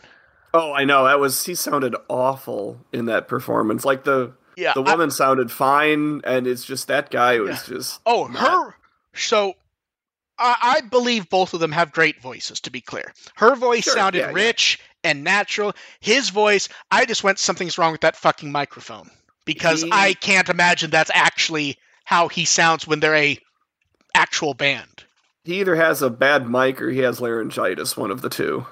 S2: Oh, I know. That was he sounded awful in that performance. Like the
S1: Yeah.
S2: the
S1: I-
S2: woman sounded fine, and it's just that guy was just
S1: oh,
S2: not-
S1: her. So I, I believe both of them have great voices. To be clear, her voice
S2: Sure,
S1: sounded
S2: yeah, yeah.
S1: rich and natural. His voice, I just went, something's wrong with that fucking microphone because
S2: He-
S1: I can't imagine that's actually how he sounds when they're a actual band.
S2: he either has a bad mic or he has laryngitis. One of the two.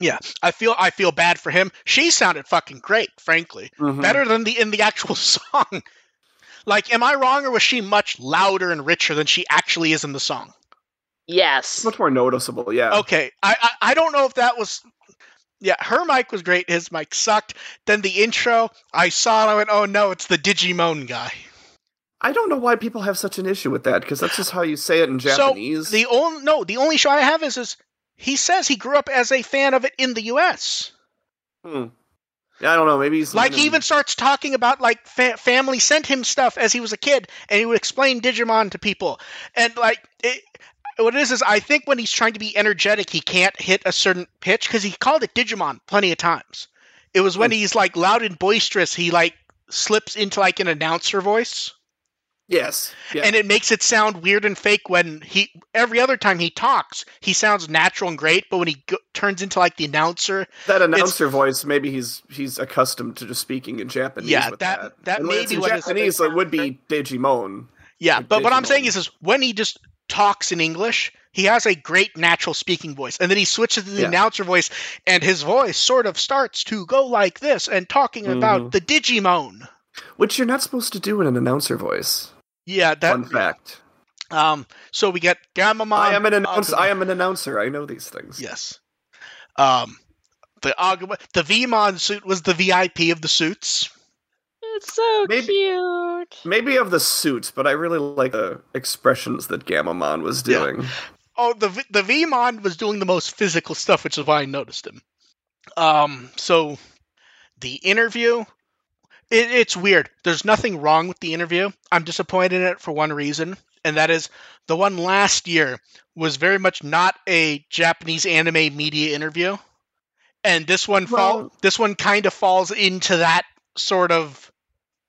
S1: Yeah, I feel I feel bad for him. She sounded fucking great, frankly.
S2: Mhm.
S1: better than the in the actual song. Like, am I wrong, or was she much louder and richer than she actually is in the song?
S3: Yes.
S2: much more noticeable. Yeah.
S1: Okay, I I, I don't know if that was. Yeah, her mic was great. His mic sucked. Then the intro, I saw it. I went, "Oh no, it's the Digimon guy."
S2: I don't know why people have such an issue with that because that's just how you say it in Japanese.
S1: So the only no, the only show I have is is he says he grew up as a fan of it in the U.S.
S2: Hmm. Yeah, I don't know. Maybe he's
S1: Like he even starts talking about like fa- family sent him stuff as he was a kid, and he would explain Digimon to people. And like it, what it is is I think when he's trying to be energetic, he can't hit a certain pitch because he called it Digimon plenty of times. It was when
S2: Hmm.
S1: he's like loud and boisterous, he like slips into like an announcer voice,
S2: Yes. Yeah.
S1: and it makes it sound weird and fake. When he every other time he talks, he sounds natural and great, but when he go- turns into like the announcer,
S2: that announcer voice, maybe he's he's accustomed to just speaking in Japanese.
S1: Yeah,
S2: with
S1: that-
S2: that
S1: that may be
S2: in
S1: what his-
S2: Japanese. It would be Digimon.
S1: Yeah,
S2: Like
S1: but what I'm saying is, is when he just talks in English, he has a great natural speaking voice, and then he switches to the
S2: Yeah.
S1: announcer voice, and his voice sort of starts to go like this, and talking about
S2: Mhm.
S1: the Digimon.
S2: Which you're not supposed to do in an announcer voice.
S1: Yeah, that.
S2: Fun fact.
S1: Um. So we get Gammamon.
S2: I am an announcer. I am an announcer. I know these things.
S1: Yes. Um. The Agumon, the Veemon suit was the VIP of the suits.
S3: It's so
S2: Maybe-
S3: cute.
S2: Maybe of the suits, but I really like the expressions that Gammamon was
S1: Yeah.
S2: doing.
S1: Oh, the V- the Veemon was doing the most physical stuff, which is why I noticed him. Um, so the interview, it, it's weird. There's nothing wrong with the interview. I'm disappointed in it for one reason, and that is the one last year was very much not a Japanese anime media interview, and this one fall this one kind of falls into that sort of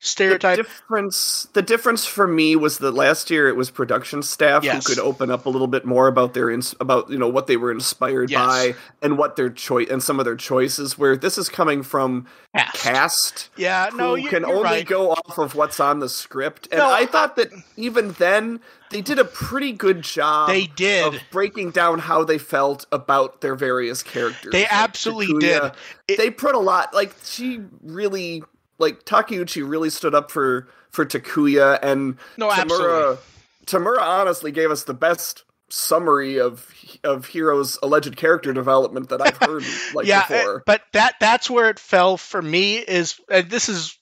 S1: stereotype.
S2: The difference, the difference for me was that last year it was production staff
S1: Yes.
S2: who could open up a little bit more about their ins- about you know what they were inspired
S1: Yes.
S2: by and what their choice and some of their choices. Where this is coming from
S1: Cast.
S2: cast
S1: Yeah, no, you,
S2: can only
S1: right.
S2: go off of what's on the script. And
S1: No,
S2: I thought that even then they did a pretty good job.
S1: They did.
S2: of breaking down how they felt about their various characters.
S1: They
S2: Like
S1: absolutely did. It-
S2: they put a lot. Like she really, like Takeuchi really stood up for for Takuya, and
S1: No, absolutely.
S2: Tamura. Tamura honestly gave us the best summary of of Hiro's alleged character development that I've heard like
S1: yeah,
S2: before.
S1: Eh, but that that's where it fell for me. Is and this is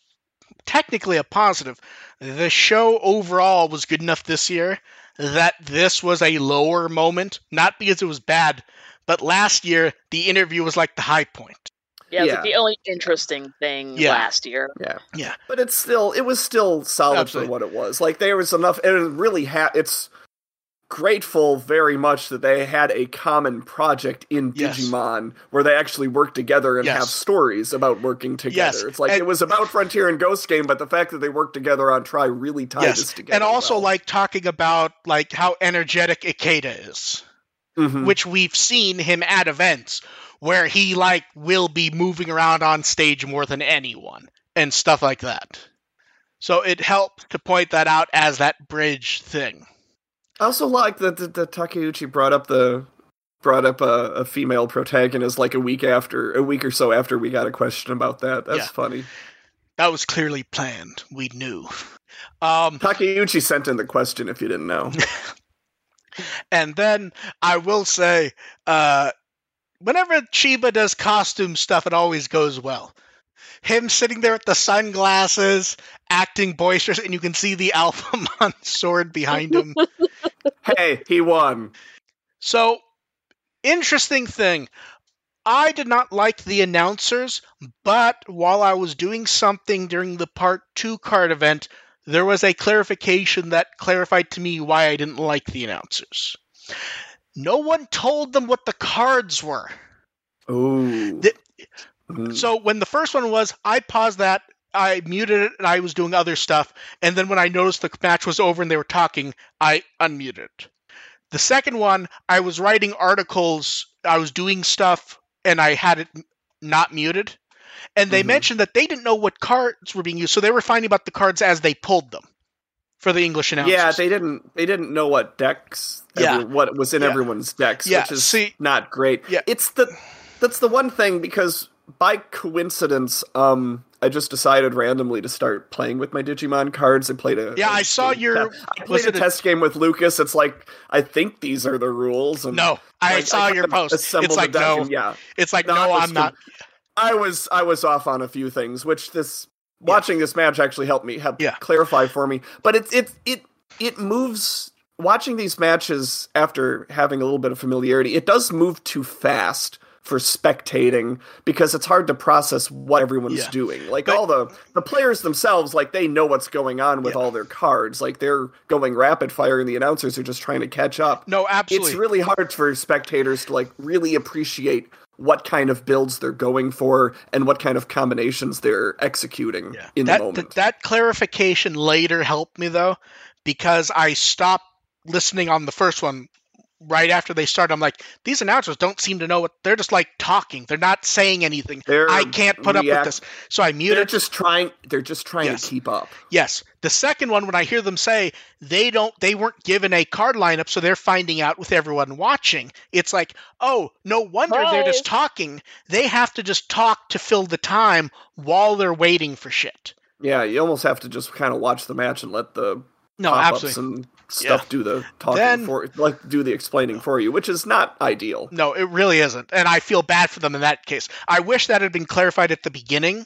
S1: technically a positive. The show overall was good enough this year that this was a lower moment, not because it was bad, but last year the interview was like the high point.
S3: Yeah, it's
S2: Yeah.
S3: like the only interesting thing
S1: Yeah.
S3: last year.
S2: Yeah.
S1: Yeah.
S2: But it's still it was still solid
S1: Absolutely.
S2: for what it was. Like there was enough and it really ha- it's grateful very much that they had a common project in
S1: Yes.
S2: Digimon where they actually work together and
S1: Yes.
S2: have stories about working together.
S1: Yes,
S2: It's like
S1: and-
S2: it was about Frontier and Ghost Game, but the fact that they worked together on Try really tied us
S1: yes,
S2: together.
S1: and also
S2: well.
S1: like talking about like how energetic Ikeda is.
S2: Mhm.
S1: which we've seen him at events where he like will be moving around on stage more than anyone and stuff like that. So it helped to point that out as that bridge thing.
S2: I also like that the, the Takeuchi brought up the brought up a, a female protagonist like a week after a week or so after we got a question about that. That's
S1: Yeah.
S2: funny.
S1: That was clearly planned. We knew. Um,
S2: Takeuchi sent in the question if you didn't know.
S1: and then I will say, uh, whenever Chiba does costume stuff, it always goes well. Him sitting there with the sunglasses, acting boisterous, and you can see the Alphamon sword behind him.
S2: hey, he won.
S1: So, interesting thing. I did not like the announcers, but while I was doing something during the part two card event, there was a clarification that clarified to me why I didn't like the announcers. No one told them what the cards were. The-
S2: Mm.
S1: So when the first one was, I paused that, I muted it, and I was doing other stuff. And then when I noticed the match was over and they were talking, I unmuted it. The second one, I was writing articles, I was doing stuff, and I had it not muted. And they
S2: Mhm.
S1: mentioned that they didn't know what cards were being used, so they were finding about the cards as they pulled them for the English announcers.
S2: Yeah, they didn't. They didn't know what decks.
S1: Yeah.
S2: every- what was in
S1: Yeah.
S2: everyone's decks,
S1: Yeah,
S2: which is
S1: see-
S2: not great.
S1: Yeah.
S2: it's the that's the one thing because by coincidence, um, I just decided randomly to start playing with my Digimon cards. I played a
S1: Yeah,
S2: a-
S1: I saw
S2: a-
S1: your-
S2: I played a test game with Lucas. It's like I think these are the rules. And
S1: No, I
S2: like,
S1: saw
S2: kind
S1: your post. It's like no,
S2: and yeah.
S1: it's like
S2: No,
S1: no, I'm not.
S2: I was I was off on a few things, which this watching this match actually helped me help
S1: Yeah.
S2: clarify for me. But it it it it moves watching these matches after having a little bit of familiarity. It does move too fast for spectating because it's hard to process what everyone's
S1: Yeah.
S2: doing. Like
S1: But-
S2: all the the players themselves, like they know what's going on with
S1: Yeah.
S2: all their cards. Like they're going rapid fire, and the announcers are just trying to catch up
S1: No, absolutely.
S2: it's really hard for spectators to like really appreciate what kind of builds they're going for and what kind of combinations they're executing
S1: Yeah.
S2: in
S1: that,
S2: the moment.
S1: th- that clarification later helped me though, because I stopped listening on the first one right after they start, I'm like, these announcers don't seem to know what they're just like talking. They're not saying anything.
S2: They're
S1: I can't put up with this. So I
S2: they're
S1: muted.
S2: just trying they're just trying
S1: Yes.
S2: to keep up.
S1: Yes. The second one, when I hear them say they don't, they weren't given a card lineup, so they're finding out with everyone watching. It's like, oh, no wonder they're just talking. They have to just talk to fill the time while they're waiting for shit.
S2: Yeah, you almost have to just kind of watch the match and let the
S1: No,
S2: pop-ups
S1: absolutely.
S2: and stuff do the talking
S1: Then-
S2: for like do the explaining for you, which is not ideal.
S1: No, it really isn't. And I feel bad for them in that case. I wish that had been clarified at the beginning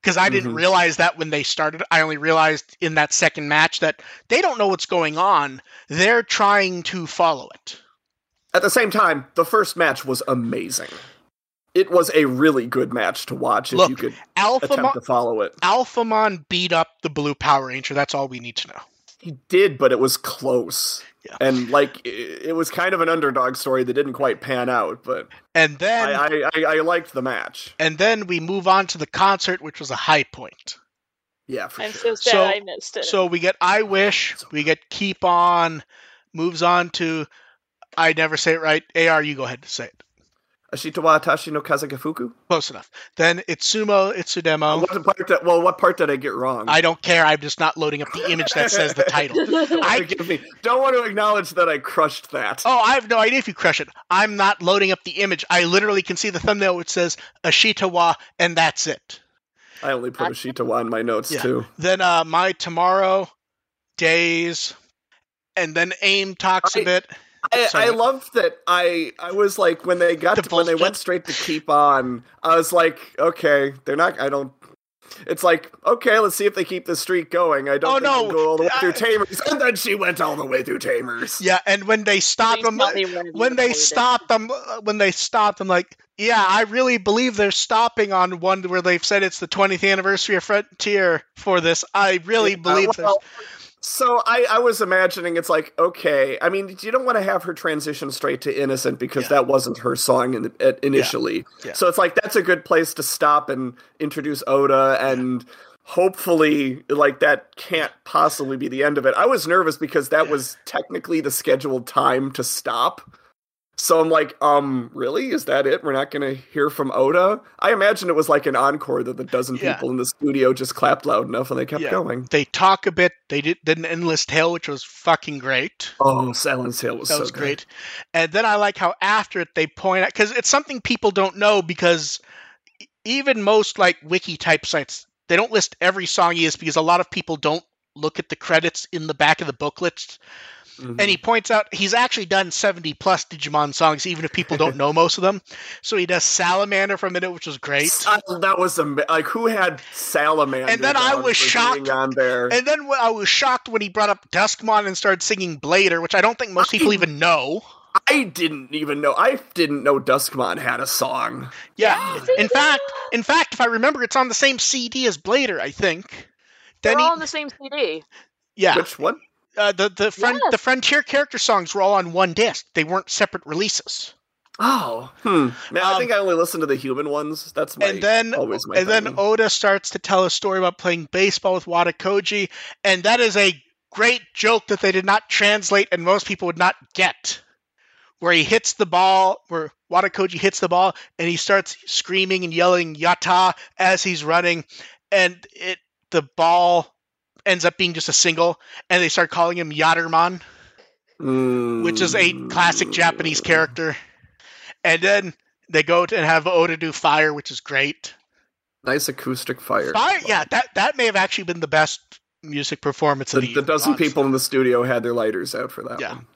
S1: because I didn't
S2: Mhm.
S1: realize that when they started. I only realized in that second match that they don't know what's going on. They're trying to follow it.
S2: At the same time, the first match was amazing. It was a really good match to watch if
S1: Look,
S2: you could
S1: Alpha
S2: attempt to follow it.
S1: Alphamon beat up the Blue Power Ranger. That's all we need to know.
S2: He did, but it was close.
S1: Yeah.
S2: And like it, it was kind of an underdog story that didn't quite pan out, but
S1: And then
S2: I, I, I, I liked the match.
S1: and then we move on to the concert, which was a high point.
S2: Yeah, for
S3: I'm
S2: sure.
S3: so sad
S1: So-
S3: I missed it.
S1: So we get I Wish, we get Keep On, moves on to I never say it right. AR, you go ahead and say it.
S2: Ashitawa Tashi no Kazagafuku.
S1: Close enough. Then Itsumo Itsudemo.
S2: What part that, well, what part did I get wrong?
S1: I don't care. I'm just not loading up the image that says the title. I
S2: Forgive me. Don't want to acknowledge that I crushed that.
S1: Oh, I have no idea if you crush it. I'm not loading up the image. I literally can see the thumbnail which says Ashitawa, and that's it.
S2: I only put Ashitawa in my notes
S1: Yeah.
S2: too.
S1: Then uh my tomorrow, days, and then AIM talks a
S2: I-
S1: bit.
S2: I, I love that I I was like when they got
S1: The
S2: to, when they went straight to keep on, I was like, okay, they're not I don't it's like, okay, let's see if they keep the streak going. I don't
S1: Oh,
S2: think
S1: no.
S2: go all the way through
S1: I-
S2: Tamers. And then she went all the way through Tamers.
S1: Yeah, and when they stop
S3: Please
S1: them,
S3: when
S1: when they
S3: recorded.
S1: stop them, uh, when they stop them, like, yeah, I really believe they're stopping on one where they've said it's the 20th anniversary of Frontier for this. I really
S2: Yeah,
S1: believe
S2: well, So I, I was imagining it's like okay. I mean, you don't want to have her transition straight to innocent because
S1: Yeah.
S2: that wasn't her song in the, initially.
S1: Yeah.
S2: So it's like that's a good place to stop and introduce Oda and hopefully like that can't possibly be the end of it. I was nervous because that
S1: Yeah.
S2: was technically the scheduled time to stop. So I'm like, um, really? Is that it? We're not going to hear from Oda? I imagine it was like an encore that the dozen
S1: Yeah.
S2: people in the studio just clapped loud enough and they kept
S1: Yeah.
S2: going.
S1: They talk a bit. They did, did an endless tale, which was fucking great.
S2: Oh, Silent Hill was
S1: That
S2: so
S1: was
S2: good.
S1: great. And then I like how after it they point out because it's something people don't know because even most like wiki type sites they don't list every song he is because a lot of people don't look at the credits in the back of the booklets,
S2: Mhm.
S1: and he points out he's actually done 70 plus Digimon songs, even if people don't know most of them. So he does Salamander for a minute, which was great.
S2: Uh, that was am- like who had salamander.
S1: And then I was shocked.
S2: on there.
S1: And then when I was shocked when he brought up Duskmon and started singing Blader, which I don't think most people even know.
S2: I didn't even know. I didn't know Duskmon had a song.
S1: Yeah. In fact, in fact, if I remember, it's on the same CD as Blader, I think.
S3: They're
S1: Then he,
S3: all on the same CD.
S1: yeah,
S2: Which one?
S1: Uh, the the fron-
S3: Yes.
S1: the Frontier character songs were all on one disc. They weren't separate releases.
S2: Oh, hmm. Man, I
S1: Um,
S2: think I only listened to the human ones. That's my,
S1: and then
S2: always my
S1: and then. Oda starts to tell a story about playing baseball with Wada Koji, and that is a great joke that they did not translate and most people would not get. Where he hits the ball, where Wada Koji hits the ball, and he starts screaming and yelling "Yata" as he's running, and it the ball ends up being just a single, and they start calling him Yatterman, which is a classic Japanese
S2: Mm.
S1: character. And then they go to and have Oda do fire, which is great.
S2: Nice acoustic fire.
S1: Fire, yeah, that that may have actually been the best music performance
S2: The,
S1: of the,
S2: the dozen people in the studio had their lighters out for that
S1: Yeah.
S2: one.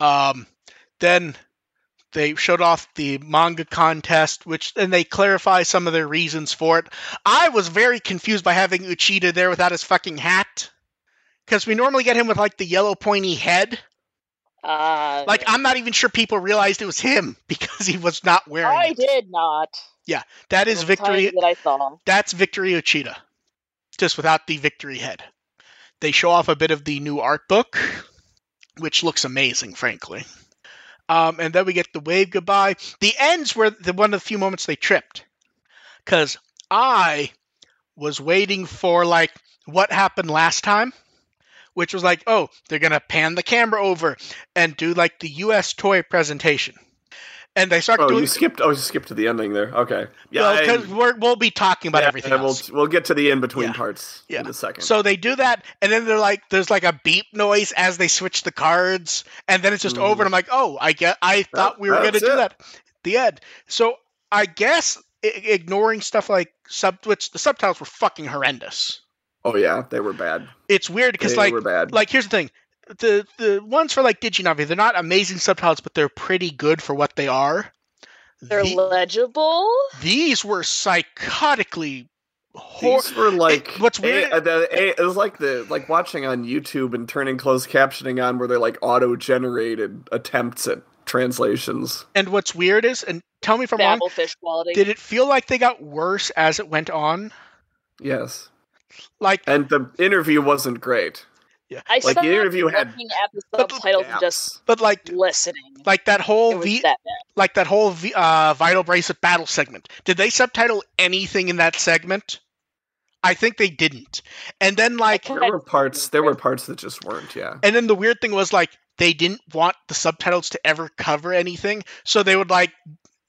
S1: Um, then they showed off the manga contest, which and they clarify some of their reasons for it. I was very confused by having Uchida there without his fucking hat, because we normally get him with like the yellow pointy head.
S3: Uh,
S1: Like I'm not even sure people realized it was him because he was not wearing
S3: I
S1: it.
S3: did not.
S1: Yeah, that is Victory.
S3: that I saw.
S1: That's Victory Uchida, just without the victory head. They show off a bit of the new art book, which looks amazing, frankly. Um, and then we get the wave goodbye. The ends were the one of the few moments they tripped, because I was waiting for like what happened last time, which was like, oh, they're gonna pan the camera over and do like the U.S. toy presentation, and they start
S2: Oh,
S1: doing.
S2: you skipped. Oh, you skipped to the ending there. Okay. Yeah,
S1: because we're we'll be talking about
S2: yeah,
S1: everything
S2: and
S1: else.
S2: We'll we'll get to the in between
S1: Yeah.
S2: parts
S1: Yeah.
S2: in a second.
S1: So they do that, and then they're like, "There's like a beep noise as they switch the cards, and then it's just
S2: Mhm.
S1: over." And I'm like, "Oh, I get. I thought we were going to do that." The end. So I guess I- ignoring stuff like sub, which the subtitles were fucking horrendous.
S2: oh yeah, they were bad.
S1: It's weird because like, like here's the thing. The the ones for like Diginavi, they're not amazing subtitles, but they're pretty good for what they are.
S3: They're
S1: The-
S3: legible.
S1: these were psychotically hor-
S2: These were like
S1: it- what's weird-
S2: A, uh, the, a, it was like the like watching on YouTube and turning closed captioning on where they're like auto generated attempts at translations.
S1: and what's weird is, and tell me if I'm wrong,
S3: fish quality.
S1: did it feel like they got worse as it went on?
S2: Yes,
S1: Like
S2: and the interview wasn't great.
S3: I
S2: like, the
S3: stopped
S2: interview had
S3: looking at the
S1: But-
S3: subtitles and just
S1: But like,
S3: listening.
S1: like that whole v,
S3: that
S1: like that whole v, uh, vital bracelet battle segment. Did they subtitle anything in that segment? I think they didn't. And then like,
S2: There were parts. There were parts that just weren't. Yeah.
S1: and then the weird thing was like they didn't want the subtitles to ever cover anything, so they would like.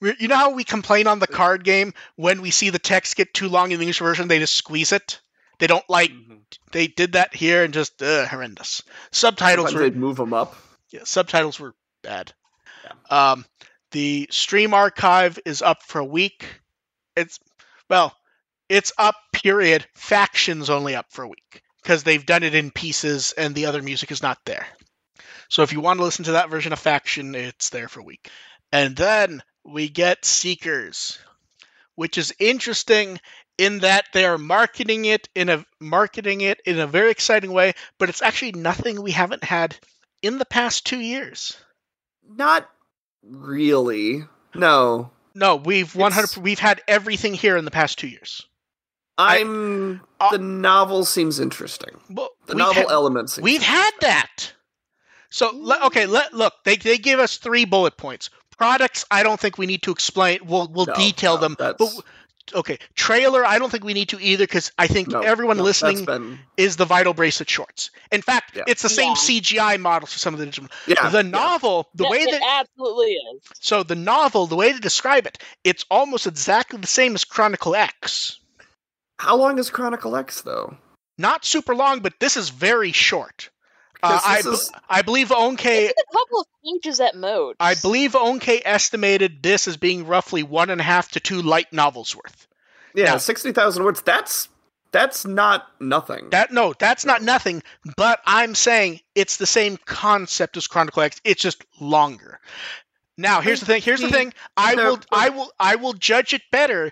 S1: You know how we complain on the card game when we see the text get too long in the English version, they just squeeze it. They don't like.
S2: Mhm.
S1: They did that here and just uh, horrendous. Subtitles
S2: Sometimes
S1: were
S2: they'd move them up.
S1: yeah, subtitles were bad. Um, the stream archive is up for a week. It's well, it's up. Period. Factions only up for a week because they've done it in pieces and the other music is not there. So if you want to listen to that version of Faction, it's there for a week. And then we get Seekers, which is interesting in that they are marketing it in a marketing it in a very exciting way, but it's actually nothing we haven't had in the past two years.
S2: Not really. No.
S1: No, we've one
S2: It's-
S1: hundred. We've had everything here in the past two years.
S2: I'm.
S1: Uh,
S2: the novel seems interesting.
S1: Well,
S2: The novel
S1: had-
S2: elements.
S1: We've had that. So le- okay, let look. They they give us three bullet points. Products, I don't think we need to explain. We'll we'll
S2: No,
S1: detail
S2: no,
S1: them. But okay, trailer, I don't think we need to either because I think
S2: no,
S1: everyone
S2: no,
S1: listening
S2: been-
S1: is the vital bracelet shorts. In fact,
S2: Yeah.
S1: it's the same
S3: Yeah.
S1: CGI models for some of the Digimon.
S2: yeah,
S1: the
S2: yeah.
S1: novel, the
S3: Yeah,
S1: way
S3: it
S1: that
S3: absolutely is.
S1: so the novel, the way to describe it, it's almost exactly the same as Chronicle X.
S2: How long is Chronicle X though?
S1: Not super long, but this is very short. Uh, I,
S2: is-
S1: I believe Onke
S3: It's a couple of pages at most.
S1: I believe Onke estimated this as being roughly one and a half to two light novels worth.
S2: Yeah,
S1: Now-
S2: sixty thousand words. That's That's not nothing.
S1: That no, that's not nothing. But I'm saying it's the same concept as Chronicle X. It's just longer. Now, here's the thing. Here's the thing. I will, I will, I will judge it better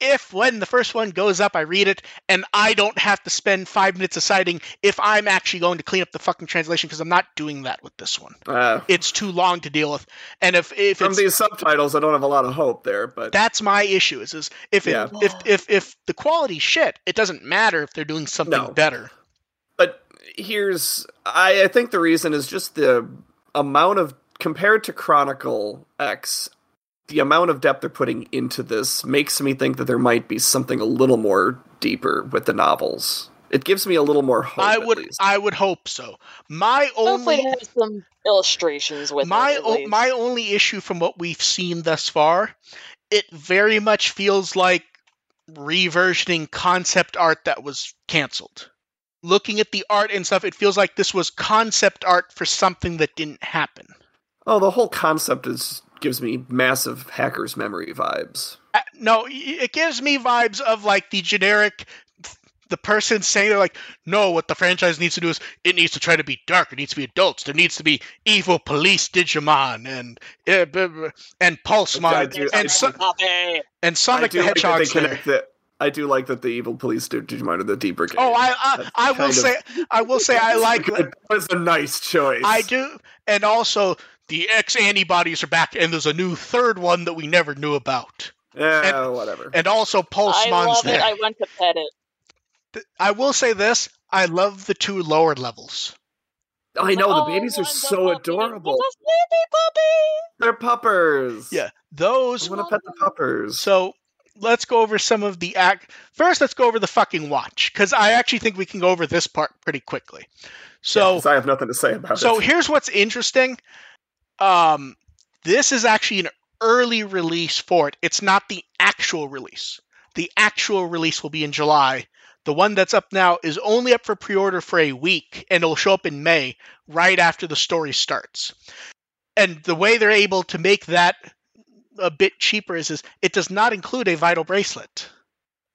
S1: if, when the first one goes up, I read it and I don't have to spend five minutes deciding if I'm actually going to clean up the fucking translation because I'm not doing that with this one.
S2: Uh,
S1: It's too long to deal with. And if if
S2: from these subtitles, I don't have a lot of hope there, but
S1: that's my issue is, is if it,
S2: Yeah.
S1: if if if the quality shit, it doesn't matter if they're doing something
S2: No.
S1: better.
S2: but here's I, I think the reason is just the amount of compared to Chronicle X, the amount of depth they're putting into this makes me think that there might be something a little more deeper with the novels. It gives me a little more hope.
S1: I
S2: at
S1: would
S2: least.
S1: I would hope so. My
S3: Hopefully,
S1: only
S3: it has some illustrations with
S1: my
S3: it. at
S1: o- my only issue from what we've seen thus far, it very much feels like reversioning concept art that was canceled. Looking at the art and stuff, it feels like this was concept art for something that didn't happen.
S2: Oh, the whole concept is gives me massive hacker's memory vibes.
S1: Uh, no, it gives me vibes of like the generic the person saying they're like, no, what the franchise needs to do is it needs to try to be dark. It needs to be adults. There needs to be evil police Digimon and uh, and Pulsemon
S2: do-
S1: and so, and Sonic the
S2: like that they
S1: Hedgehog's there.
S2: connect the- I do like that the evil police do Digimon are the deeper. Brigade.
S1: Oh, I I, I will
S2: of-
S1: say I will say I like
S2: That was a nice choice.
S1: I do, and also the X antibodies are back, and there's a new third one that we never knew about,
S2: Yeah, whatever.
S1: and also
S3: I
S1: Pulsemon's
S3: love
S1: there.
S3: it. I went to pet it.
S1: I will say this: I love the two lower levels.
S2: I know the
S3: Oh,
S2: babies are so
S3: puppy.
S2: adorable.
S3: Sleepy puppy.
S2: They're puppers.
S1: Yeah, those.
S2: I want to pet the puppers.
S1: So let's go over some of the act. First, let's go over the fucking watch because I actually think we can go over this part pretty quickly. So.
S2: Yeah, 'cause I have nothing to say about
S1: So
S2: it.
S1: So here's what's interesting. Um, this is actually an early release for it. It's not the actual release. The actual release will be in July. The one that's up now is only up for pre-order for a week, and it'll show up in May, right after the story starts. And the way they're able to make that a bit cheaper is, is it does not include a vital bracelet.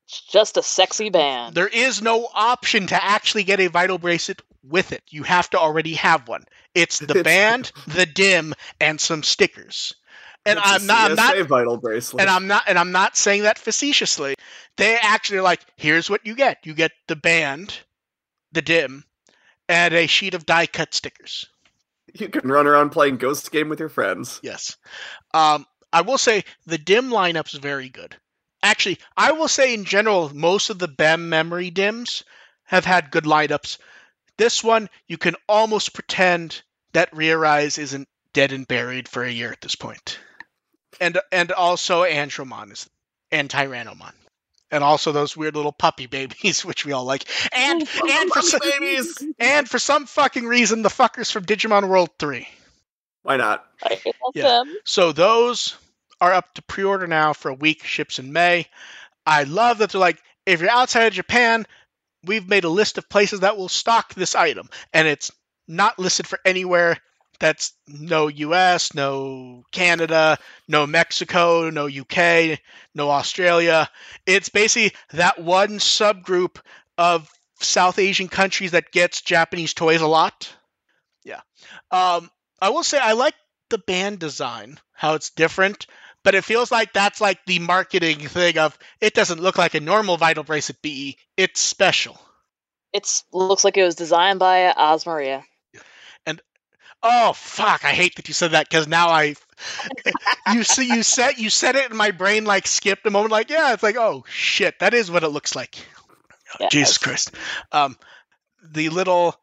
S3: It's just a sexy band.
S1: There is no option to actually get a vital bracelet with it. You have to already have one. It's the
S2: It's-
S1: band, the dim, and some stickers. And I'm not, I'm not,
S2: vital bracelet.
S1: and I'm not, and I'm not saying that facetiously. They actually are like, here's what you get. You get the band, the dim, and a sheet of die cut stickers.
S2: You can run around playing Ghost Game with your friends.
S1: Yes. Um, I will say the dim lineup's very good. Actually, I will say in general, most of the BEM memory dims have had good lineups. This one, you can almost pretend that Rearise isn't dead and buried for a year at this point. And and also Andromon is and Tyrannomon. And also those weird little puppy babies, which we all like. And and for some,
S2: babies.
S1: and for some fucking reason, the fuckers from Digimon World 3.
S2: Why not?
S3: I love
S1: Yeah.
S3: them.
S1: So those are up to pre-order now for a week. Ships in May. I love that they're like, if you're outside of Japan, we've made a list of places that will stock this item, and it's not listed for anywhere. That's no U.S., no Canada, no Mexico, no UK, no Australia. It's basically that one subgroup of South Asian countries that gets Japanese toys a lot. Yeah. Um, I will say I like the band design, how it's different, but it feels like that's like the marketing thing of it doesn't look like a normal Vital Bracelet BE. It's special.
S3: It looks like it was designed by Osmaria.
S1: And oh fuck! I hate that you said that because now I, you see, you said you said it, and my brain like skipped a moment. Like, yeah, it's like, oh shit, that is what it looks like. Oh, Jesus
S3: Yes.
S1: Christ! Um, the little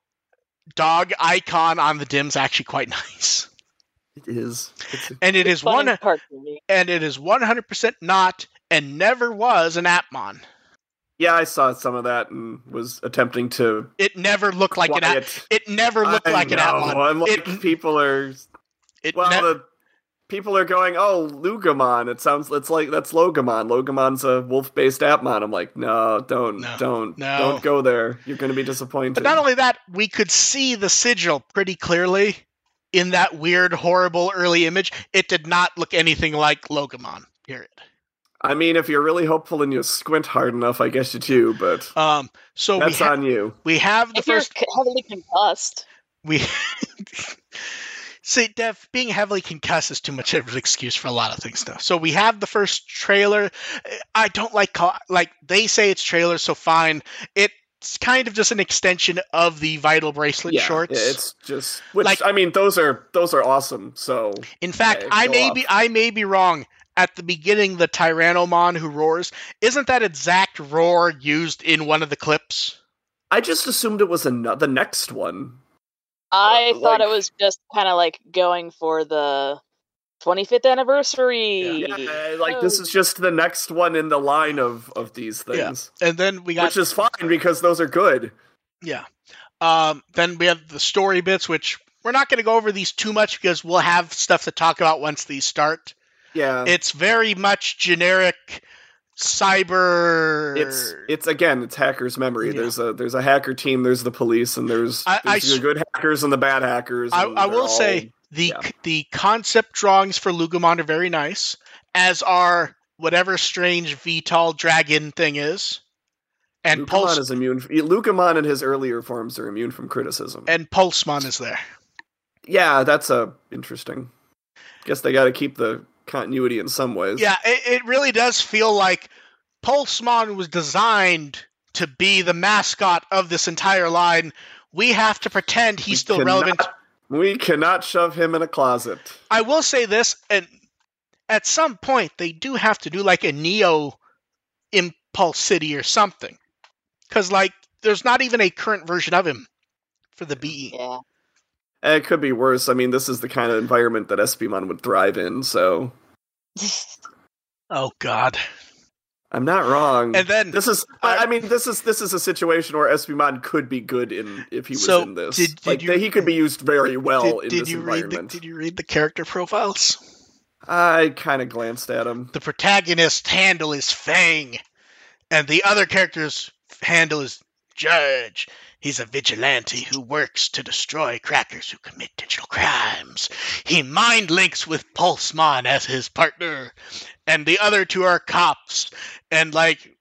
S1: dog icon on the dim's actually quite nice,
S2: It is. It's
S1: and it is
S3: Funny
S1: one,
S3: cartoony.
S1: and it is one hundred percent not, and never was an Atmon.
S2: yeah, I saw some of that and was attempting to.
S1: It never looked like an At-
S2: quiet-
S1: It never looked
S2: I
S1: like an
S2: know,
S1: Atmon.
S2: I'm like,
S1: It-
S2: people are.
S1: It
S2: Well,
S1: ne-
S2: the people are going, "Oh, Lugamon." It sounds. It's like that's Logamon. Logamon's a wolf-based Atmon. I'm like, no, don't,
S1: No,
S2: don't,
S1: no.
S2: don't go there. You're going to be disappointed.
S1: But not only that, we could see the sigil pretty clearly in that weird, horrible early image. It did not look anything like Logamon. Period.
S2: I mean, if you're really hopeful and you squint hard enough, I guess you do. But
S1: Um, so we
S2: that's
S1: ha-
S2: on you.
S1: we have the
S3: if you're
S1: first
S3: heavily concussed,
S1: we see Dev being heavily concussed is too much of an excuse for a lot of things though. So we have the first trailer. I don't like call, like they say it's trailer, so fine. It's kind of just an extension of the Vital Bracelet
S2: Yeah,
S1: shorts.
S2: it's just which
S1: Like-
S2: I mean, those are those are awesome. So
S1: In fact,
S2: Yeah,
S1: I may
S2: off.
S1: be I may be wrong. At the beginning, the Tyrannomon who roars isn't that exact roar used in one of the clips?
S2: I just assumed it was ano- the next one.
S3: I
S2: Uh,
S3: thought it was just kind of like going for the 25th anniversary.
S2: Yeah, like this is just the next one in the line of of these things,
S1: And then we got
S2: which is fine because those are good.
S1: Yeah. Um, then we have the story bits, which we're not going to go over these too much because we'll have stuff to talk about once these start.
S2: Yeah,
S1: It's very much generic cyber.
S2: it's it's again it's hackers memory.
S1: Yeah.
S2: There's a there's a hacker team. There's the police, and there's,
S1: I- I
S2: the good hackers and the bad hackers.
S1: I, I will
S2: all-
S1: say the
S2: yeah.
S1: the concept drawings for Lugamon are very nice, as are whatever strange VTOL dragon thing is, and
S2: Lucamon
S1: Pulse
S2: is immune. Lucamon in his earlier forms are immune from criticism.
S1: and Pulsemon is there.
S2: yeah, that's a interesting. Guess they got to keep the continuity in some ways.
S1: Yeah, it, it really does feel like Pulsemon was designed to be the mascot of this entire line. We have to pretend he's
S2: We
S1: still relevant.
S2: We cannot shove him in a closet.
S1: I will say this, and at some point they do have to do like a Neo Impulse City or something, because like there's not even a current version of him for the E. BE.
S3: Yeah.
S2: And It could be worse. I mean, this is the kind of environment that Espimon would thrive in, so
S1: Oh God!
S2: I'm not wrong.
S1: And then
S2: this is I, I mean this is this is a situation where Espimon could be good in if he was
S1: So,
S2: in this.
S1: did- did
S2: like
S1: you-
S2: he could be used very well
S1: did,
S2: in
S1: did
S2: this
S1: you read the,
S2: environment.
S1: did you read the character profiles?
S2: I kind of glanced at him.
S1: the protagonist's handle is Fang, and the other character's handle is Judge. He's a vigilante who works to destroy crackers who commit digital crimes. He mind links with Pulsemon as his partner, and the other two are cops. And like,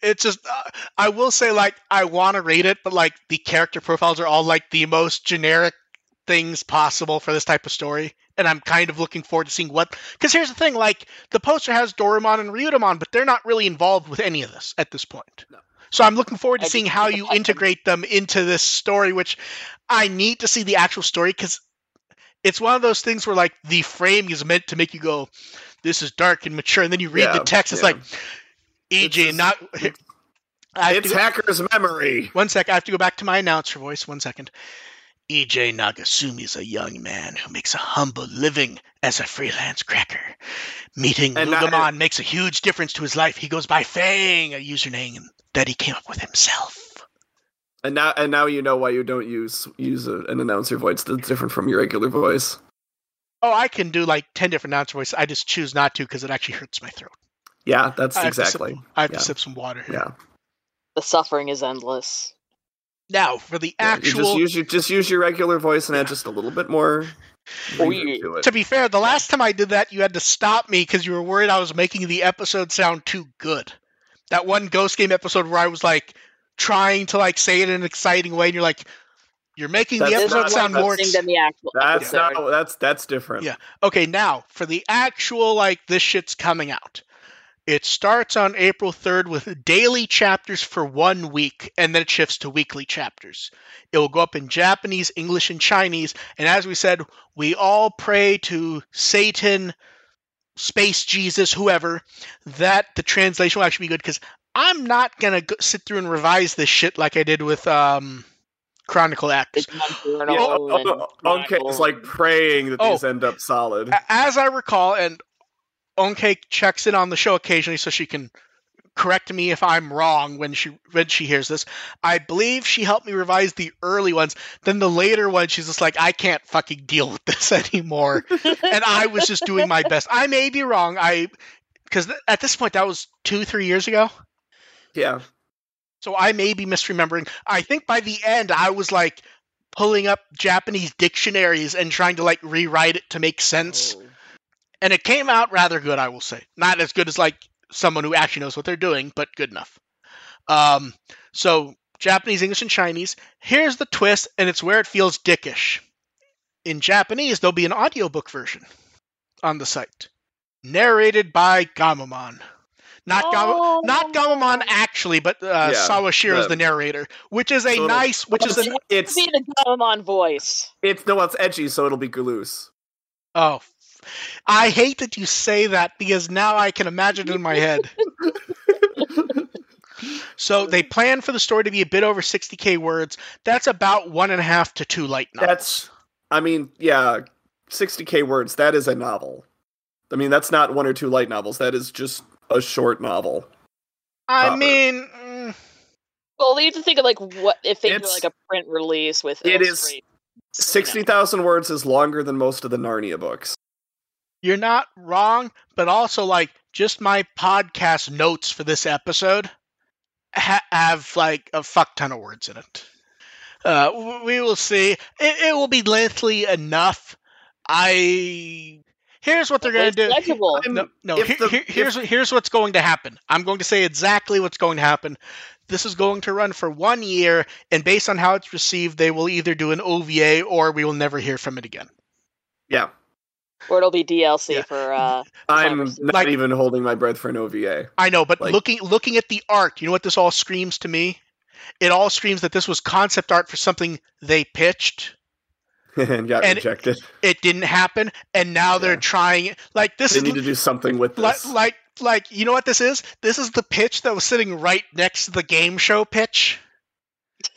S1: it's just, uh, I will say, like, I want to read it, but like, the character profiles are all like the most generic things possible for this type of story. And I'm kind of looking forward to seeing what. Because here's the thing: like, the poster has Dorumon and Ryudamon, but they're not really involved with any of this at this point.
S2: No.
S1: So I'm looking forward to
S3: I
S1: seeing how you integrate them into this story, which I need to see the actual story because it's one of those things where like the frame is meant to make you go, "This is dark and mature," and then you read
S2: Yeah,
S1: the text. It's
S2: yeah.
S1: like, EJ, not. I
S2: It's
S1: go-
S2: hacker's memory.
S1: one sec. I have to go back to my announcer voice. One second. EJ Nagasumi is a young man who makes a humble living as a freelance cracker. Meeting
S2: And
S1: Lugamon makes a huge difference to his life. He goes by Fang, a username that he came up with himself.
S2: And now and now you know why you don't use use a, an announcer voice that's different from your regular voice.
S1: Oh, I can do like 10 different announcer voices. I just choose not to because it actually hurts my throat.
S2: Yeah, that's
S1: I have to sip-
S2: exactly.
S1: I have
S2: Yeah.
S1: to sip some water here.
S2: Yeah.
S3: The suffering is endless.
S1: Now, for the
S2: Yeah,
S1: actual.
S2: you just use your just use your regular voice and add just a little bit more
S3: Oh, yeah.
S2: to
S1: to be fair, the last time I did that, you had to stop me because you were worried I was making the episode sound too good. That one Ghost Game episode where I was like trying to like say it in an exciting way, and you're like, you're making the
S2: That's
S3: This
S1: episode sound
S3: more
S1: more. Ex-
S3: than the actual
S2: That's
S3: episode.
S2: not that's that's different.
S1: Yeah. okay, now for the actual like this shit's coming out. It starts on April 3rd with daily chapters for one week, and then it shifts to weekly chapters. It will go up in Japanese, English, and Chinese. And as we said, we all pray to Satan, Space Jesus, whoever, that the translation will actually be good. Because I'm not gonna sit through and revise this shit like I did with um, Chronicle X.
S3: It's
S2: Yeah,
S3: Journal
S2: oh,
S3: and
S2: oh, oh, okay, it's like praying that
S1: Oh.
S2: these end up solid.
S1: As I recall, and Onke checks in on the show occasionally so she can correct me if I'm wrong when she when she hears this. I believe she helped me revise the early ones. Then the later ones, she's just like, I can't fucking deal with this anymore. and I was just doing my best. I may be wrong. I because th- at this point that was two three years ago.
S2: Yeah.
S1: So I may be misremembering. I think by the end I was like pulling up Japanese dictionaries and trying to like rewrite it to make sense
S2: Oh.
S1: and it came out rather good, I will say. Not as good as like someone who actually knows what they're doing, but good enough. Um, so Japanese, English, and Chinese. Here's the twist, and it's where it feels dickish. In Japanese, there'll be an audiobook version on the site, narrated by Gammamon. Not
S3: Oh.
S1: Gam- not Gammamon actually, but uh,
S2: Yeah,
S1: Sawashiro is
S2: the-
S1: the narrator, which is a
S2: So
S1: nice, which is a
S2: It's
S3: Be the Gammamon voice.
S2: it's no, it's edgy, so it'll be Galoose.
S1: oh. I hate that you say that because now I can imagine it in my head. So they plan for the story to be a bit over 60k words. That's about one and a half to two light novels.
S2: That's, I mean, yeah, 60k words. That is a novel. I mean, that's not one or two light novels. That is just a short novel.
S1: I
S2: proper.
S1: mean, mm,
S3: Well, you have to think of like what if they do like a print release with
S2: it is sixty thousand words is longer than most of the Narnia books.
S1: you're not wrong, but also like just my podcast notes for this episode ha- have like a fuck ton of words in it. Uh, we will see. It, it will be lengthy enough. I here's what they're going to do.
S3: legible.
S2: I'm-
S1: No, no. here-
S2: the-
S1: here- here's here's what's going to happen. I'm going to say exactly what's going to happen. This is going to run for one year, and based on how it's received, they will either do an OVA or we will never hear from it again.
S2: Yeah,
S3: or it'll be DLC
S1: Yeah.
S3: for uh
S2: I'm not
S1: Like-
S2: even holding my breath for an OVA.
S1: I know, but
S2: Like-
S1: looking looking at the art, you know what this all screams to me? It all screams that this was concept art for something they pitched.
S2: and got
S1: And-
S2: rejected.
S1: It didn't happen, and now they're trying. Like this
S2: They
S1: is
S2: need to do something with this.
S1: like like you know what this is? This is the pitch that was sitting right next to the game show pitch.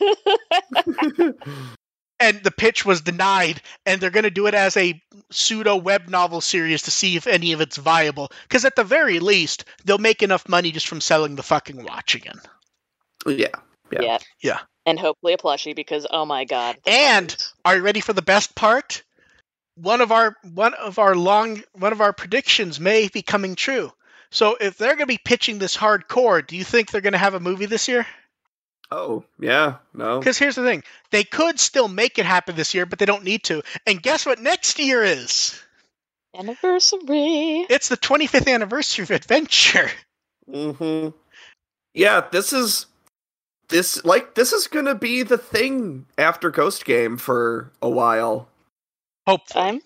S1: and the pitch was denied and they're going to do it as a pseudo web novel series to see if any of it's viable because at the very least they'll make enough money just from selling the fucking watch again
S2: yeah, Yeah.
S3: yeah.
S1: Yeah.
S3: And hopefully a plushie because oh my god.
S1: And-
S3: plushies.
S1: Are you ready for the best part? One of our one of our long one of our predictions may be coming true. So if they're going to be pitching this hardcore do you think they're going to have a movie this year?
S2: Oh, yeah. No.
S1: because here's the thing. They could still make it happen this year but they don't need to. And guess what next year is?
S3: Anniversary.
S1: it's the 25th anniversary of adventure.
S2: Hmm Yeah, this is this like this is gonna be the thing after Ghost Game for a while,
S1: hopefully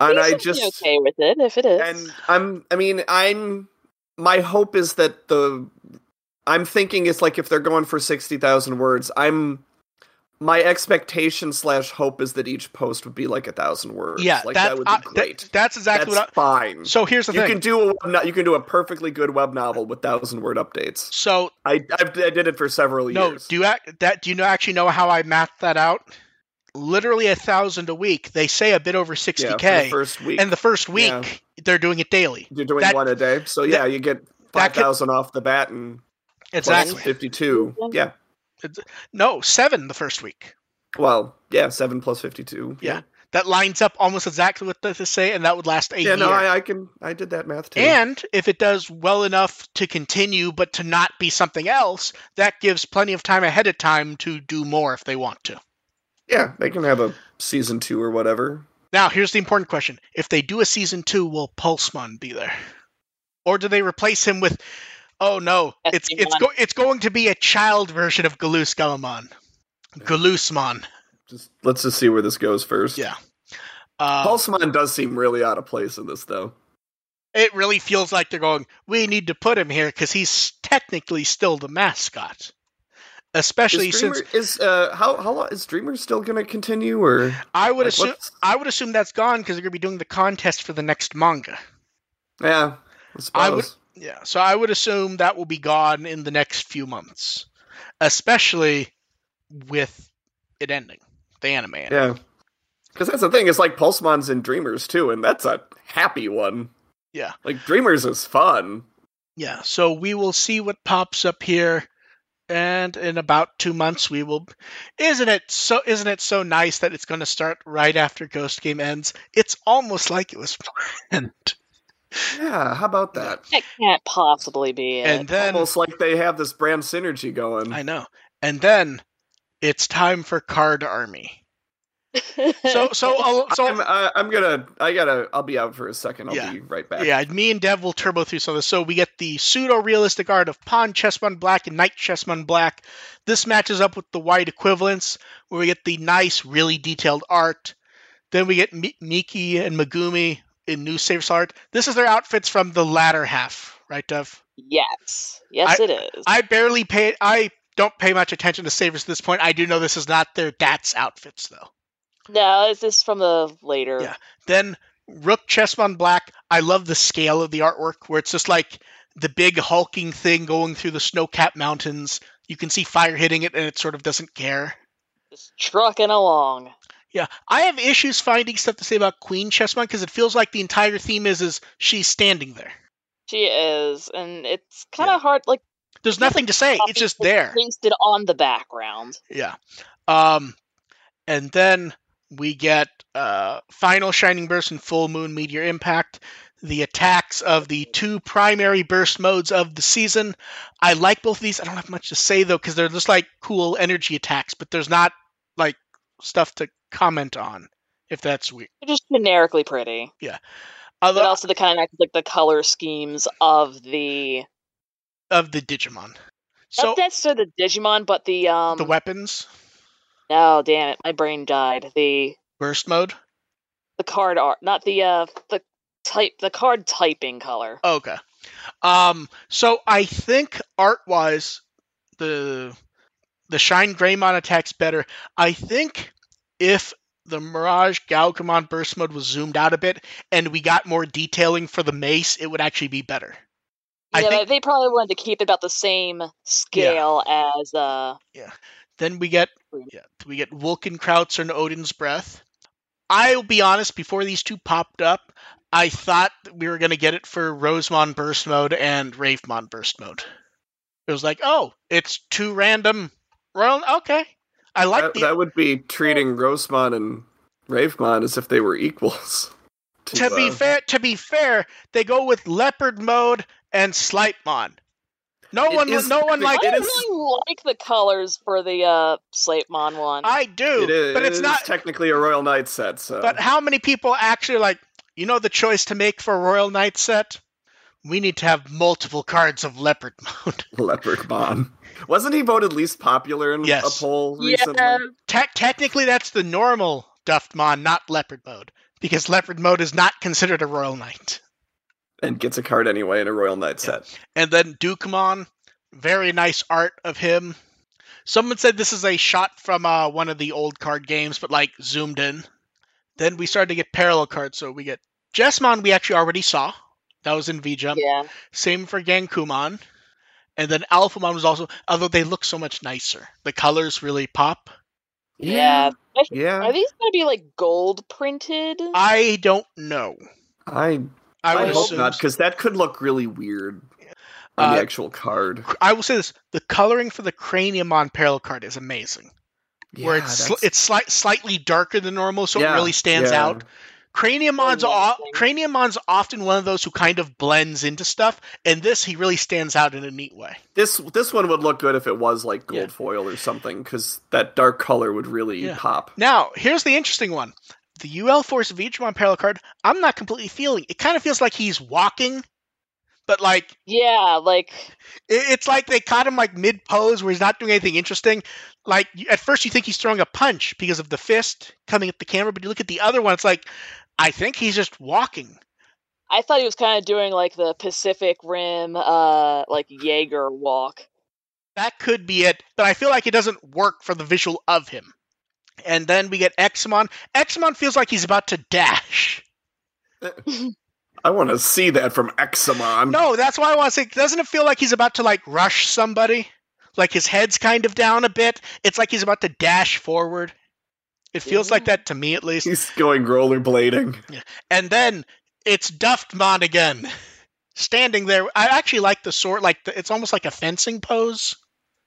S3: I'm
S2: and I
S3: decently
S2: just
S3: okay with it if it is.
S2: and I'm I mean I'm my hope is that the I'm thinking it's like if they're going for sixty thousand words, I'm my expectation slash hope is that each post would be like a thousand words.
S1: Yeah,
S2: like
S1: that,
S2: that would be
S1: uh, that-
S2: great.
S1: that's exactly
S2: That's
S1: what.
S2: fine.
S1: I, so here's the
S2: you
S1: thing.
S2: can do a you can do a perfectly good web novel with thousand word updates.
S1: so
S2: I I've, I did it for several
S1: no,
S2: years.
S1: do you act, that? Do you know actually know how I mapped that out? Literally a thousand a week. They say a bit over sixty
S2: yeah,
S1: k
S2: first week.
S1: and the first week
S2: Yeah.
S1: they're doing it daily.
S2: You're doing
S1: that-
S2: one a day, so yeah, you get
S1: that
S2: five
S1: could-
S2: off the bat and
S1: Exactly.
S2: plus fifty-two. Yeah,
S1: No, seven the first week.
S2: well, yeah, seven plus fifty-two.
S1: Yeah. That lines up almost exactly what they say, and that would last a
S2: yeah.
S1: year.
S2: No, I, I can. I did that math too.
S1: And if it does well enough to continue, but to not be something else, that gives plenty of time ahead of time to do more if they want to.
S2: yeah, they can have a season two or whatever.
S1: Now, here's the important question: If they do a season two, will Pulsemon be there, or do they replace him with? Oh no, it's it's go, it's going to be a child version of Galoose Galamon, Galoosmon.
S2: Just let's just see where this goes first.
S1: Yeah. Uh,
S2: Pulsemon does seem really out of place in this, though.
S1: it really feels like they're going. We need to put him here because he's technically still the mascot, especially
S2: Is Dreamer,
S1: since
S2: is uh how how long is Dreamer still going to continue or
S1: I would
S2: like,
S1: assume
S2: what's-
S1: I would assume that's gone because they're going to be doing the contest for the next manga.
S2: yeah, I suppose.
S1: I would- Yeah, so I would assume that will be gone in the next few months, especially with it ending the anime. ending.
S2: Yeah. Because that's the thing, it's like Pulsemon's in Dreamers too, and that's a happy one.
S1: Yeah.
S2: Like Dreamers is fun.
S1: Yeah, so we will see what pops up here, and in about two months we will. Isn't it so? Isn't it so nice that it's going to start right after Ghost Game ends? It's almost like it was planned.
S2: Yeah, how about that?
S3: That can't possibly be it.
S1: And then
S2: Almost like they have this brand synergy going.
S1: I know, and then it's time for Card Army. So so uh, so
S2: I'm, uh, I'm gonna. I gotta. I'll be out for a second. I'll
S1: Yeah.
S2: be right back.
S1: Yeah, me and Dev will turbo through some of this. So we get the pseudo realistic art of Pawn Chessmon Black and Knight Chessmon Black. This matches up with the white equivalents, where we get the nice, really detailed art. Then we get Mi- Miki and Megumi in New Saves art. This is their outfits from the latter half, right, Dev?
S3: yes, yes, it is.
S1: I barely pay. I don't pay much attention to Savers at this point. I do know this is not their Dats outfits, though.
S3: no, is this from the later?
S1: Yeah. Then Rook Chessmon Black. I love the scale of the artwork where it's just like the big hulking thing going through the snow-capped mountains. You can see fire hitting it, and it sort of doesn't care.
S3: Just trucking along.
S1: Yeah, I have issues finding stuff to say about Queen Chessmon because it feels like the entire theme is is she's standing there.
S3: She is, and it's kind of hard. Like
S1: There's nothing to say. It's just there.
S3: pasted on the background.
S1: Yeah. Um, and then we get uh, final Shining Burst and Full Moon Meteor Impact. The attacks of the two primary burst modes of the season. I like both of these. I don't have much to say though because they're just like cool energy attacks, but there's not like stuff to comment on. If that's weird.
S3: They're just generically pretty, Yeah.
S1: Although,
S3: but also the kind of like the color schemes of the
S1: of the Digimon. So
S3: not necessarily the Digimon, but the um.
S1: the weapons
S3: no, damn it, my brain died. The
S1: burst mode.
S3: the card art, not the uh the type, the card typing color.
S1: Okay. Um, so I think art wise, the the Shine Greymon attacks better. I think if the Mirage Gaogamon burst mode was zoomed out a bit and we got more detailing for the mace, it would actually be better.
S3: Yeah,
S1: think-
S3: they probably wanted to keep it about the same scale as uh.
S1: Then we get yeah, we get Vulcankrautzer and Odin's Breath. I'll be honest, before these two popped up, I thought we were gonna get it for Rosemon burst mode and Ravemon burst mode. It was like, oh, it's two random royal okay. I like
S2: that,
S1: the
S2: that would be treating Rosemon and Ravemon as if they were equals.
S1: to be
S2: uh,
S1: fair to be fair, they go with leopard mode and Sleipmon. No
S2: It
S1: one
S2: is-
S1: no one
S2: it
S1: like
S3: I
S2: is-
S3: really like the colors for the uh Sleipmon one.
S1: I do,
S2: It is,
S1: but
S2: it
S1: it's
S2: is
S1: not
S2: technically a Royal Knight set. So,
S1: But how many people actually like, you know, the choice to make for a Royal Knight set? We need to have multiple cards of Leopard mode.
S2: Leopardmon wasn't he voted least popular in
S1: Yes.
S2: a poll
S3: yeah,
S2: recently?
S1: Te- technically, that's the normal Duftmon, not Leopard mode, because Leopard mode is not considered a Royal Knight.
S2: And gets a card anyway in a Royal Knight set.
S1: And then Dukemon, very nice art of him. Someone said this is a shot from uh, one of the old card games, but like zoomed in. Then we started to get parallel cards, so we get Jesmon. We actually already saw that was in V Jump.
S3: yeah.
S1: Same for Gankoomon. And then Alphamon was also, although they look so much nicer. The colors really pop.
S3: Yeah.
S2: Yeah.
S3: Are these gonna be like gold printed?
S1: I don't know.
S2: I
S1: I,
S2: I
S1: would
S2: hope
S1: assume-
S2: not because that could look really weird on
S1: Uh,
S2: the actual card.
S1: I will say this: the coloring for the cranium Craniumon parallel card is amazing. where it's sli-
S2: that's-
S1: it's slight, slightly darker than normal, so
S2: Yeah,
S1: it really stands
S2: yeah.
S1: out. Craniumon's o- Craniumon's often one of those who kind of blends into stuff, and this he really stands out in a neat way.
S2: This this one would look good if it was like gold
S1: Yeah.
S2: foil or something because that dark color would really
S1: Yeah.
S2: pop.
S1: Now, here's the interesting one: the UL Force Veedramon parallel card. I'm not completely feeling. It kind of feels like he's walking, but like
S3: Yeah, like
S1: it- it's like they caught him like mid pose where he's not doing anything interesting. Like at first you think he's throwing a punch because of the fist coming at the camera, but you look at the other one, it's like I think he's just walking.
S3: I thought he was kind of doing like the Pacific Rim, uh, like Jaeger walk.
S1: That could be it, but I feel like it doesn't work for the visual of him. And then we get Examon. Examon feels like he's about to dash.
S2: I want to see that from Examon.
S1: No, that's why I want to say, doesn't it feel like he's about to like rush somebody? Like his head's kind of down a bit. It's like he's about to dash forward. It feels like that to me at least.
S2: he's going rollerblading.
S1: And then it's Duftmon again, standing there. I actually like the sort, like the, it's almost like a fencing pose,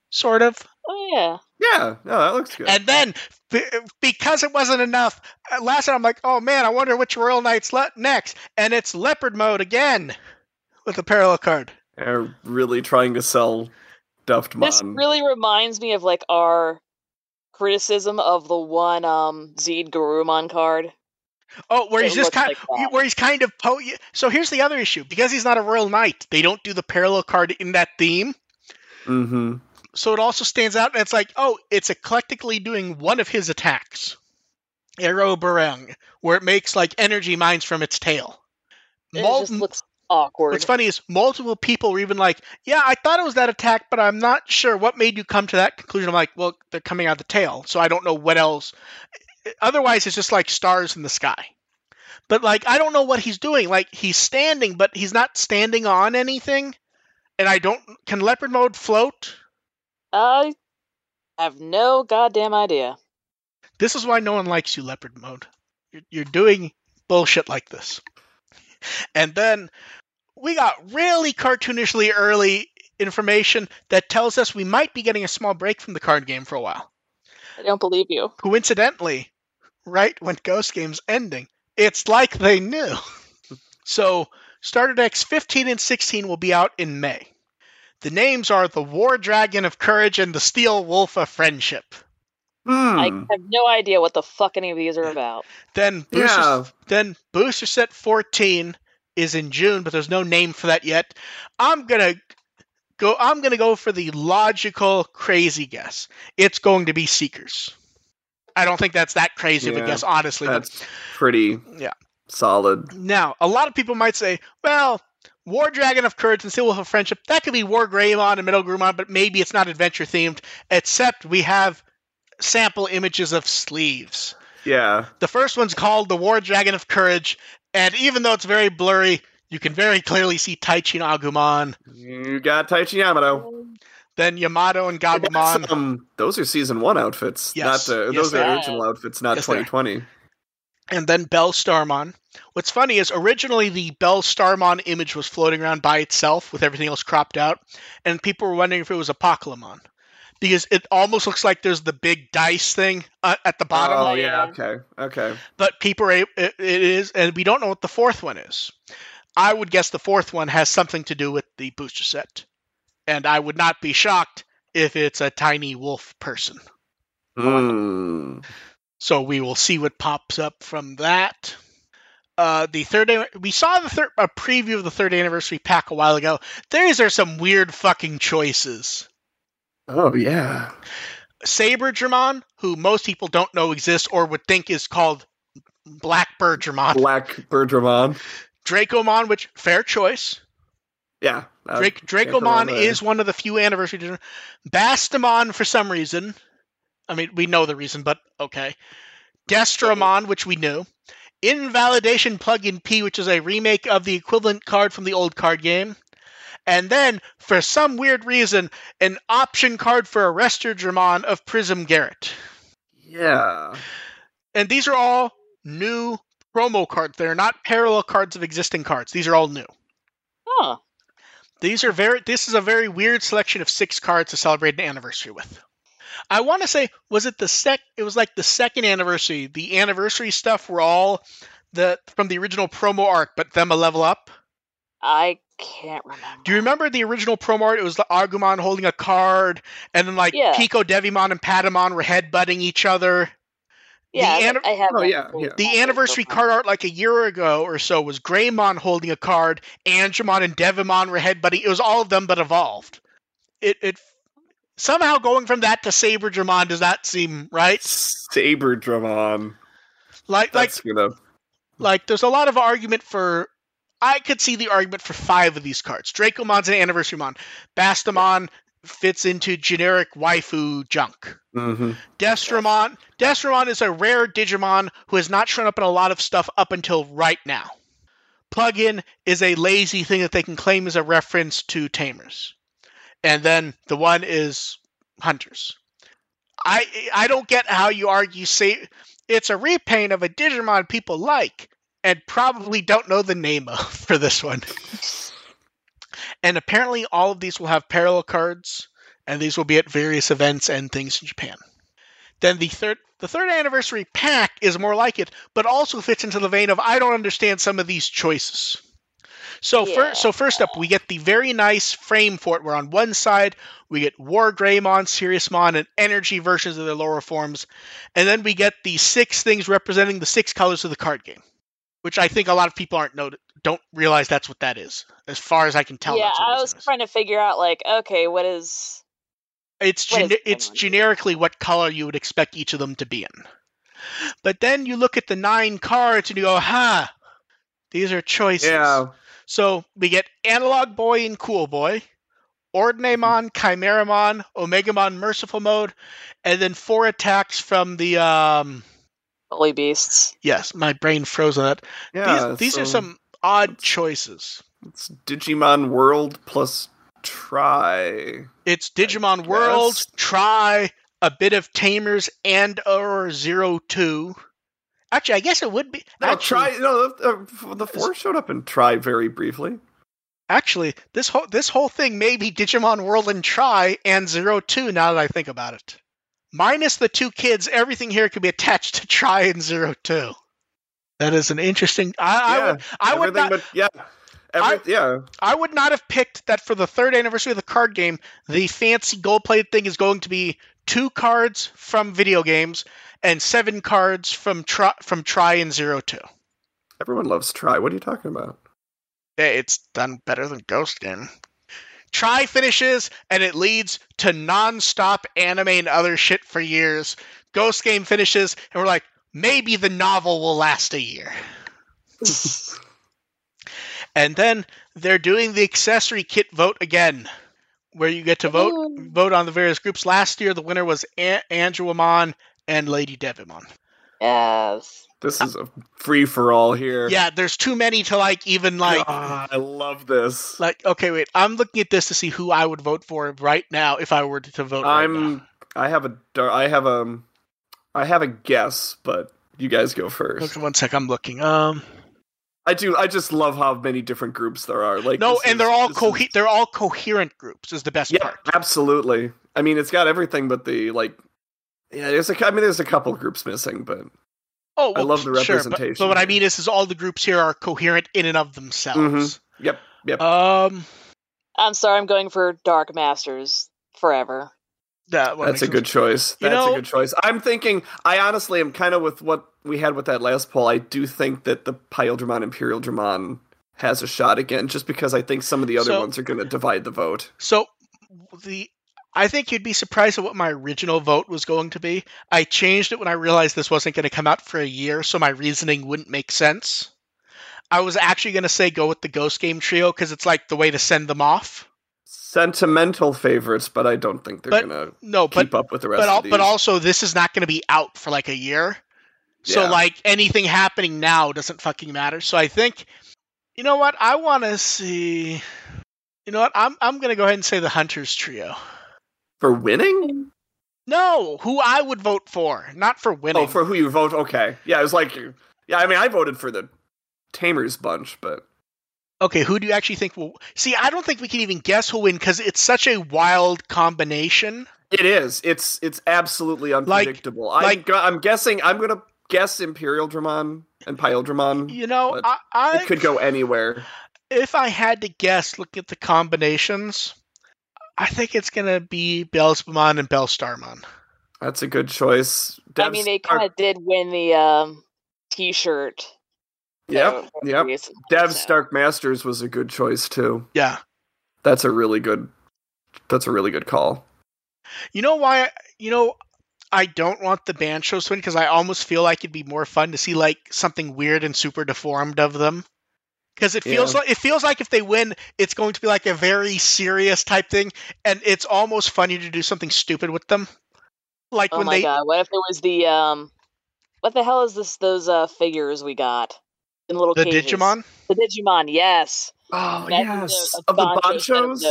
S1: sort of.
S3: Oh yeah,
S2: Yeah, no, that looks good.
S1: And then be- because it wasn't enough, uh, last time I'm like, oh man, I wonder which Royal Knight's le- next, and it's Leopard mode again with a parallel card.
S2: They're really trying to sell
S3: this really reminds me of like our criticism of the one um Zeed Garurumon card.
S1: Oh, where
S3: It
S1: he's just
S3: looks
S1: kind,
S3: like
S1: where he's kind of po- So here's the other issue: because he's not a royal knight, they don't do the parallel card in that theme.
S2: Mm-hmm.
S1: So it also stands out, and it's like, oh, it's eclectically doing one of his attacks, Arrow Barang, where it makes like energy mines from its tail.
S3: It
S1: Mul-
S3: just looks awkward.
S1: What's funny is multiple people were even like, "Yeah, I thought it was that attack, but I'm not sure what made you come to that conclusion." I'm like, "Well, they're coming out of the tail, so I don't know what else." Otherwise, it's just like stars in the sky. But like, I don't know what he's doing. Like, he's standing, but he's not standing on anything. And I don't. Can leopard mode float?
S3: I have no goddamn idea.
S1: This is why no one likes you, leopard mode. You're, you're doing bullshit like this. And then we got really cartoonishly early information that tells us we might be getting a small break from the card game for a while.
S3: I don't believe you.
S1: Coincidentally, right when Ghost Game's ending, it's like they knew. So, Starter Decks 15 and 16 will be out in May. The names are the War Dragon of Courage and the Steel Wolf of Friendship.
S3: I
S2: Hmm.
S3: have no idea what the fuck any of these are about.
S1: Then Booster,
S2: Yeah.
S1: then Booster Set 14 is in June, but there's no name for that yet. I'm gonna go. I'm gonna go for the logical, crazy guess. It's going to be Seekers. I don't think that's that crazy of a guess, honestly. but-
S2: That's pretty
S1: Yeah.
S2: solid.
S1: Now, a lot of people might say, well, War Dragon of Courage and Steel Wolf of Friendship, that could be War Greymon and Middle Greymon, but maybe it's not adventure themed, except we have sample images of sleeves.
S2: Yeah.
S1: The first one's called the War Dragon of Courage, and even though it's very blurry, you can very clearly see Taichi and Agumon,
S2: You got Taichi Yamato.
S1: then Yamato and Gabumon.
S2: Um, those are season one outfits.
S1: Yes.
S2: Not uh,
S1: Yes,
S2: those are
S3: are.
S2: original outfits, not
S1: Yes,
S2: 2020.
S1: and then Bell Starmon. What's funny is originally the Bell Starmon image was floating around by itself with everything else cropped out, and people were wondering if it was Apocalypmon. Because it almost looks like there's the big dice thing uh, at the bottom,
S2: Oh
S3: Oh,
S2: yeah. Okay. Okay.
S1: but people are it, it is, and we don't know what the fourth one is. I would guess the fourth one has something to do with the booster set, and I would not be shocked if it's a tiny wolf person.
S2: Hmm.
S1: So we will see what pops up from that. Uh, the third we saw the third a preview of the third anniversary pack a while ago. These are some weird fucking choices.
S2: Oh yeah.
S1: Saber Dramon, who most people don't know exists or would think is called Blackbird Dramon.
S2: Black Birdramon.
S1: Dracomon, which fair choice.
S2: Yeah. uh,
S1: Drake, Dracomon is one of the few anniversary. Dra- Bastamon for some reason. I mean, we know the reason, but okay. Destramon, which we knew. Invalidation Plugin P, which is a remake of the equivalent card from the old card game. And then, for some weird reason, an option card for Arrestor Dramon of Prism Garrett.
S2: Yeah.
S1: And these are all new promo cards. They're not parallel cards of existing cards. These are all new.
S3: Huh.
S1: These are very. This is a very weird selection of six cards to celebrate an anniversary with. I want to say, was it the sec? It was like the second anniversary. The anniversary stuff were all the from the original promo arc, but them a level up.
S3: I can't remember.
S1: Do you remember the original promo art? It was the Agumon holding a card, and then like
S3: Yeah.
S1: Pico, Devimon, and Patamon were headbutting each other.
S3: Yeah,
S1: the
S3: I- I have.
S2: Oh, yeah, yeah.
S1: The anniversary
S3: so
S1: card art, like a year ago or so, was Greymon holding a card, Angemon and Devimon were headbutting. It was all of them, but evolved. It it somehow going from that to Saber Dramon does not seem right.
S2: Saber Dramon.
S1: Like like
S2: That's gonna.
S1: like there's a lot of argument for. I could see the argument for five of these cards. Dracomon's an anniversary mon. Bastamon fits into generic waifu junk.
S2: hmm
S1: Destramon. Destramon is a rare Digimon who has not shown up in a lot of stuff up until right now. Plugin is a lazy thing that they can claim as a reference to Tamers. And then the one is Hunters. I I don't get how you argue say it's a repaint of a Digimon people like and probably don't know the name of for this one. and apparently all of these will have parallel cards and these will be at various events and things in Japan. Then the third the third anniversary pack is more like it, but also fits into the vein of I don't understand some of these choices. So
S3: Yeah.
S1: first, so first up, we get the very nice frame for it. Where on one side we get War Greymon, Siriusmon, and Energy versions of their lower forms, and then we get the six things representing the six colors of the card game, which I think a lot of people aren't know don't realize that's what that is. As far as I can tell,
S3: yeah,
S1: that's what
S3: I
S1: it
S3: was
S1: is.
S3: trying to figure out like, okay, what is
S1: It's
S3: What is
S1: gene-
S3: going
S1: it's generically what color you would expect each of them to be in. But then you look at the nine cards and you go, "Huh, these are choices."
S2: Yeah.
S1: So we get Analog Boy and Cool Boy, Ordinamon, Chimeramon, Omegamon Merciful Mode, and then four attacks from the um.
S3: Holy Beasts?
S1: Yes, my brain froze on that.
S2: Yeah.
S1: these these are some odd choices.
S2: It's Digimon World plus Try.
S1: It's Digimon World,
S2: guess.
S1: Try, a bit of Tamers, and or Zero Two. Actually, I guess it would be.
S2: No,
S1: actually,
S2: Try. No, the, uh, the four showed up in Try very briefly.
S1: Actually, this whole this whole thing may be Digimon World and Try and Zero Two. Now that I think about it, minus the two kids, everything here could be attached to Try and Zero Two. That is an interesting. I, I would I would not
S2: but yeah. Every,
S1: I-
S2: yeah.
S1: I would not have picked that for the third anniversary of the card game. The fancy gold plated thing is going to be two cards from video games and seven cards from Try from Try and Zero Two.
S2: Everyone loves Try. What are you talking about?
S1: Yeah, it's done better than Ghost Game. Try finishes, and it leads to non-stop anime and other shit for years. Ghost Game finishes, and we're like, maybe the novel will last a year. and then they're doing the accessory kit vote again, where you get to vote
S3: Ooh.
S1: vote on the various groups. Last year, the winner was a- Andrewamon and Lady Devimon.
S3: Yes.
S2: This is a free for all here.
S1: Yeah, there's too many to like even like
S2: I love this.
S1: Like, okay, wait. I'm looking at this to see who I would vote for right now if I were to vote.
S2: I'm.
S1: now.
S2: I have a. I have a. I have a guess, but you guys go first.
S1: Okay, one sec. I'm looking. Um,
S2: I do. I just love how many different groups there are. Like
S1: no, and
S2: is-
S1: they're all co-
S2: is-
S1: they're all coherent groups. Is the best
S2: Yeah,
S1: part.
S2: absolutely. I mean, it's got everything, but the like. Yeah, there's a. I mean, there's a couple groups missing, but
S1: Oh,
S2: I love the
S1: sure, but-
S2: representation
S1: But, what I mean is, is all the groups here are coherent in and of themselves.
S2: yep, yep.
S1: Um,
S3: I'm sorry, I'm going for Dark Masters forever.
S1: that
S2: That's a good
S1: sense.
S2: choice.
S1: You
S2: That's
S1: know-
S2: a good choice. I'm thinking. I honestly am kind of with what we had with that last poll. I do think that the Paildramon Imperial Dramon has a shot again, just because I think some of the other
S1: So-
S2: ones are going to divide the vote.
S1: So the I think you'd be surprised at what my original vote was going to be. I changed it when I realized this wasn't going to come out for a year, so my reasoning wouldn't make sense. I was actually going to say go with the Ghost Game Trio because it's like the way to send them off.
S2: Sentimental favorites, but I don't think they're
S1: But-
S2: to
S1: No, but
S2: keep up with the rest
S1: but al-
S2: of these.
S1: but also this is not going to be out for like a year. So
S2: Yeah.
S1: like anything happening now doesn't fucking matter. So I think you know what? I want to see You know what? I'm I'm going to go ahead and say the Hunters Trio.
S2: For winning.
S1: No, who I would vote for, not for oh, winning.
S2: Oh, for who you vote? Okay, yeah, it was like, yeah. I mean, I voted for the Tamers bunch, but
S1: Okay, who do you actually think will See, I don't think we can even guess who'll win cuz it's such a wild combination.
S2: it is. It's it's absolutely
S1: Like-
S2: unpredictable. I'm,
S1: like-
S2: go- I'm guessing. I'm gonna guess Imperial Dramon and Pail Dramon.
S1: You know, I, I
S2: It could go anywhere.
S1: if I had to guess, look at the combinations, I think it's gonna be Bellsbamon and Bellstarmon.
S2: That's a good choice.
S3: I mean, they kind of did win the um, T-shirt.
S2: Yep,
S3: so-
S2: yep.
S3: recently,
S2: Dev
S3: so.
S2: Dark Masters was a good choice too.
S1: Yeah.
S2: That's a really good. That's a really good call.
S1: You know why? You know, I don't want the Banchos to win because I almost feel like it'd be more fun to see like something weird and super deformed of them. Because it feels
S2: Yeah.
S1: like it feels like if they win, it's going to be like a very serious type thing, and it's almost funny to do something stupid with them. Like
S3: Oh
S1: when
S3: my
S1: they
S3: god! What if it was the um? What the hell is this? Those uh figures we got in little
S1: the
S3: cages?
S1: Digimon.
S3: The Digimon, yes.
S2: Oh
S3: Imagine
S2: yes, of the
S3: Bancho set banchos.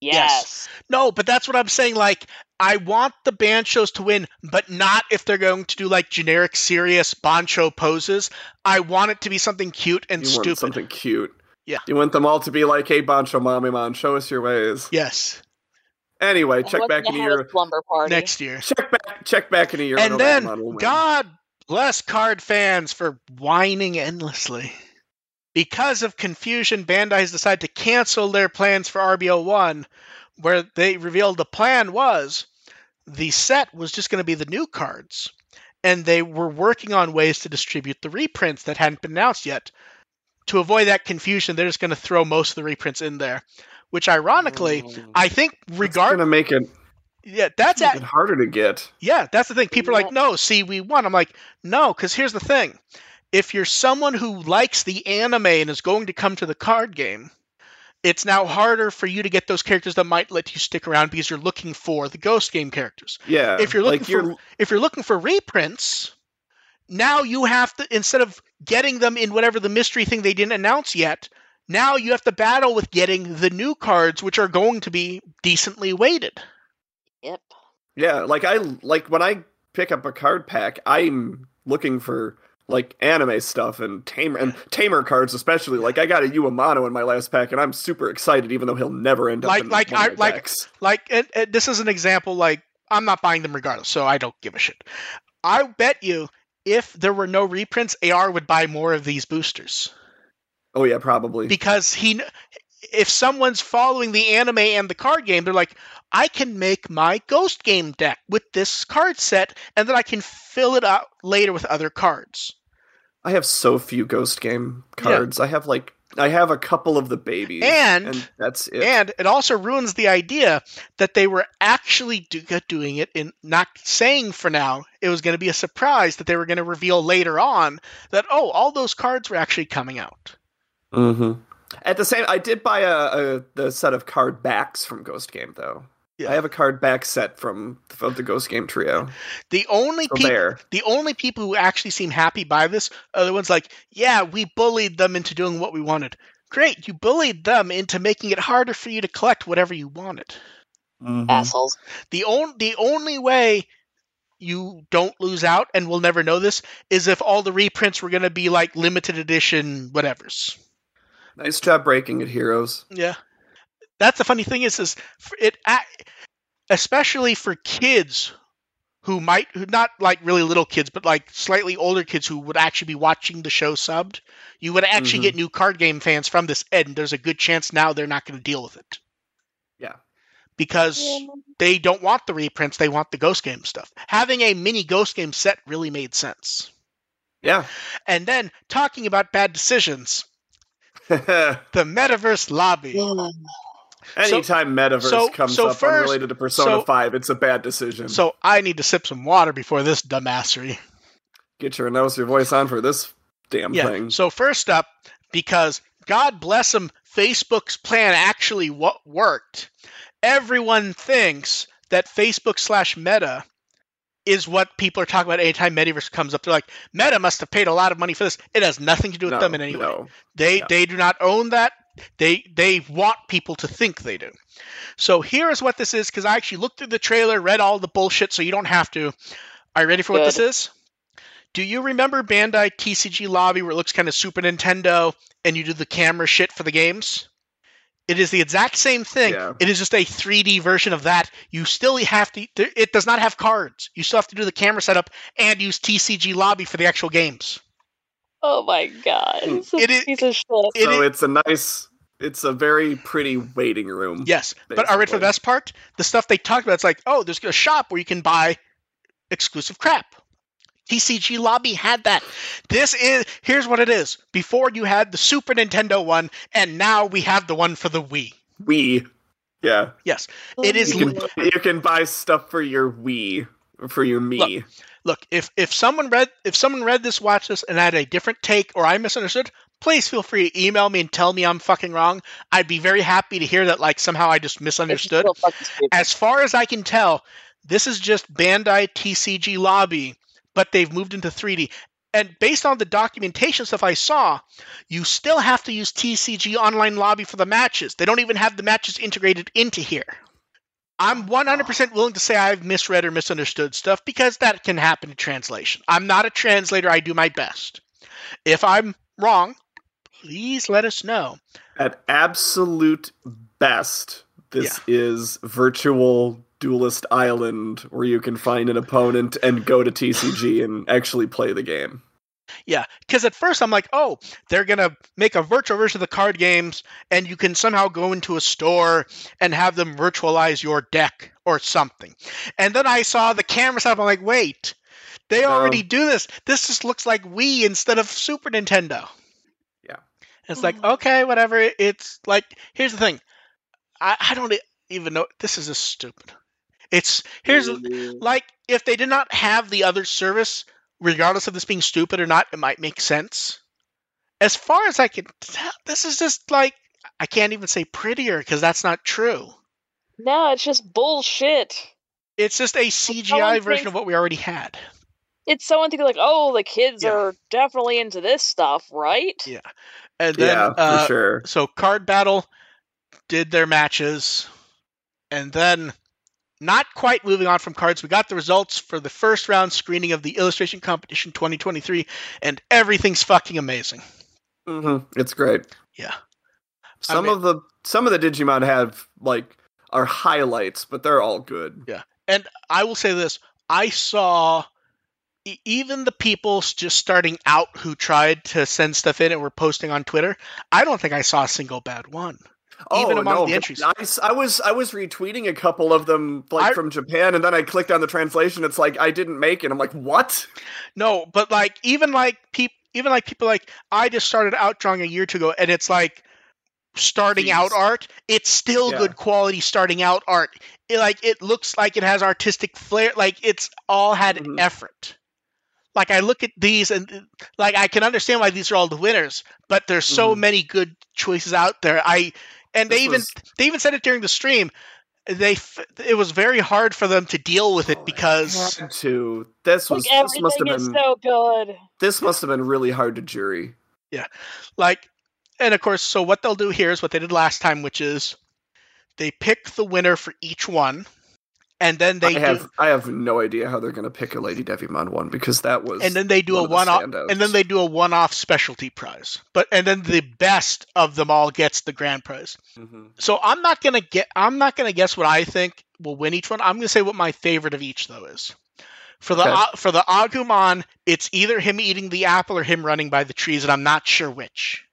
S1: Yes.
S3: Yes.
S1: No, but that's what I'm saying. Like, I want the Banchos to win, but not if they're going to do like generic, serious Bancho poses. I want it to be something cute and
S2: You want
S1: stupid.
S2: something cute.
S1: Yeah.
S2: You want them all to be like, "Hey, Bancho Mamemon, show us your ways."
S1: Yes,
S2: Anyway,
S3: And
S2: check back in a year.
S3: slumber party.
S1: next year.
S2: Check back. Check back in a year.
S1: And then,
S2: Omegamon will win.
S1: God bless card fans for whining endlessly. because of confusion, Bandai has decided to cancel their plans for RBO1, where they revealed the plan was the set was just going to be the new cards, and they were working on ways to distribute the reprints that hadn't been announced yet. To avoid that confusion, they're just going to throw most of the reprints in there. Which, ironically,
S2: Mm.
S1: I think
S2: It's
S1: regard
S2: gonna make it,
S1: yeah, that's
S2: make
S1: at,
S2: harder to get.
S1: yeah, that's the thing. People are like, no, see, we won. I'm like, no, because here's the thing. If you're someone who likes the anime and is going to come to the card game, it's now harder for you to get those characters that might let you stick around because you're looking for the Ghost Game characters.
S2: Yeah,
S1: If you're looking
S2: like
S1: for
S2: you're
S1: if you're looking for reprints, now you have to instead of getting them in whatever the mystery thing they didn't announce yet, now you have to battle with getting the new cards which are going to be decently weighted.
S3: Yep.
S2: Yeah, like I like when I pick up a card pack, I'm looking for like anime stuff and tamer and tamer cards especially. Like I got a Uemano in my last pack, and I'm super excited, even though he'll never end up
S1: Like-
S2: in
S1: like I- like-. Like, and, and this is an example. Like, I'm not buying them regardless, so I don't give a shit. I bet you, if there were no reprints, AR would buy more of these boosters
S2: Oh yeah, probably.
S1: because he, if someone's following the anime and the card game, they're like, I can make my Ghost Game deck with this card set, and then I can fill it out later with other cards.
S2: I have so few Ghost Game
S1: Yeah.
S2: cards. I have like I have a couple of the babies,
S1: And- and,
S2: that's it.
S1: And it also ruins the idea that they were actually do- doing it in not saying for now it was going to be a surprise that they were going to reveal later on that oh all those cards were actually coming out.
S2: hmm At the same, I did buy a, a the set of card backs from Ghost Game though.
S1: Yeah.
S2: I have a card back set from of the Ghost Game trio.
S1: The only
S2: So
S1: people
S2: there.
S1: the only people who actually seem happy by this are the ones like yeah we bullied them into doing what we wanted. Great, you bullied them into making it harder for you to collect whatever you wanted.
S2: Mhm.
S3: Assholes.
S1: The only the only way you don't lose out, and we'll never know this, is if all the reprints were going to be like limited edition whatevers.
S2: Nice job breaking it, heroes.
S1: Yeah, that's the funny thing is, is it especially for kids who might who not like really little kids, but like slightly older kids who would actually be watching the show subbed. You would actually
S2: Mhm.
S1: get new card game fans from this, and there's a good chance now they're not going to deal with it
S2: Yeah.
S1: because
S3: Yeah.
S1: they don't want the reprints; they want the Ghost Game stuff. Having a mini Ghost Game set really made sense.
S2: Yeah.
S1: And then talking about bad decisions, the Metaverse lobby.
S2: Anytime Metaverse
S1: so-
S2: comes
S1: so
S2: up
S1: first-
S2: unrelated to Persona
S1: so-
S2: 5, it's a bad decision.
S1: So I need to sip some water before this dumbassery.
S2: Get your announce your voice on for this damn
S1: Yeah.
S2: thing.
S1: So first up, because God bless them, Facebook's plan actually what worked. Everyone thinks that Facebook slash Meta is what people are talking about anytime Metaverse comes up. They're like, Meta must have paid a lot of money for this. It has nothing to do with
S2: no,
S1: them in any way. They
S2: No.
S1: they do not own that. They they want people to think they do. So here is what this is because I actually looked through the trailer, read all the bullshit, so you don't have to. Are you ready for what this is? Do you remember Bandai TCG Lobby where it looks kind of Super Nintendo and you do the camera shit for the games? It is the exact same thing.
S2: Yeah.
S1: It is just a 3D version of that. You still have to. It does not have cards. You still have to do the camera setup and use TCG Lobby for the actual games.
S3: Oh my god. Hmm. It's a
S1: It is-
S3: piece of shit.
S1: It
S2: so
S1: is-
S2: it's a nice, it's a very pretty waiting room.
S1: Yes, but are ready for the best part? The stuff they talked about. It's like, oh, there's a shop where you can buy exclusive crap. TCG Lobby had that. This is here's what it is. Before you had the Super Nintendo one, and now we have the one for the Wii.
S2: Wii. Yeah.
S1: Yes, it is
S2: You can, you can buy stuff for your Wii, for your me.
S1: Look, if if someone read if someone read this, watched this, and had a different take or I misunderstood, please feel free to email me and tell me I'm fucking wrong. I'd be very happy to hear that. Like somehow I just misunderstood.
S3: still fucking stupid.
S1: as far as I can tell, this is just Bandai TCG Lobby, but they've moved into 3D. And based on the documentation stuff I saw, you still have to use TCG Online Lobby for the matches. They don't even have the matches integrated into here. I'm 100% willing to say I've misread or misunderstood stuff because that can happen in translation. I'm not a translator, I do my best. If I'm wrong, please let us know.
S2: At absolute best, this is virtual duelist island where you can find an opponent and go to TCG and actually play the game.
S1: Yeah, because at first I'm like, oh, they're gonna make a virtual version of the card games, and you can somehow go into a store and have them virtualize your deck or something. And then I saw the camera setup. I'm like, wait, they
S2: No.
S1: already do this. This just looks like Wii instead of Super Nintendo.
S2: Yeah.
S1: And it's like, okay, whatever. It's like, here's the thing. I, I don't even know. This is just stupid. It's here's like if they did not have the other service, regardless of this being stupid or not, it might make sense. As far as I can tell, this is just like I can't even say prettier because that's not true.
S3: No, it's just bullshit.
S1: It's just a CGI version
S3: thinks-
S1: of what we already had.
S3: It's someone thinking like, oh, the kids
S1: Yeah.
S3: are definitely into this stuff, right?
S1: Yeah. And then
S2: yeah,
S1: uh,
S2: for sure.
S1: so card battle did their matches and then not quite moving on from cards. We got the results for the first round screening of the illustration competition 2023 and everything's fucking amazing.
S2: Hmm It's great.
S1: yeah.
S2: Some
S1: mean-
S2: of the some of the Digimon have like are highlights, but they're all good.
S1: Yeah, and i will say this. I saw e- even the people just starting out who tried to send stuff in and were posting on twitter i don't think i saw a single bad one Even
S2: oh,
S1: among
S2: no,
S1: the entries.
S2: I, s- I was I was retweeting a couple of them like
S1: I-
S2: from Japan, and then I clicked on the translation. It's like I didn't make it. I'm like, what?
S1: No, but like even like people, even like people like I just started out drawing a year ago, and it's like starting out art. It's still
S2: Yeah.
S1: good quality starting out art. It, like it looks like it has artistic flair. Like it's all had
S2: Mhm.
S1: effort. Like I look at these and like I can understand why these are all the winners, but there's so
S2: Mhm.
S1: many good choices out there. I and they even
S2: was-
S1: they even said it during the stream. They f- it was very hard for them to deal with
S2: Oh,
S1: it because
S2: to. This was
S3: Like
S2: this must have been
S3: so good.
S2: this must have been really hard to jury.
S1: Yeah, like and of course so what they'll do here is what they did last time which is they pick the winner for each one and then they
S2: I have
S1: do
S2: I have no idea how they're gonna pick a Lady Devimon one because that was
S1: and then they do
S2: one
S1: a one off and then they do a one off specialty prize but and then the best of them all gets the grand prize
S2: Mhm.
S1: so i'm not gonna get i'm not gonna guess what i think will win each one i'm gonna say what my favorite of each though is for the
S2: Okay.
S1: uh, for the agumon it's either him eating the apple or him running by the trees and i'm not sure which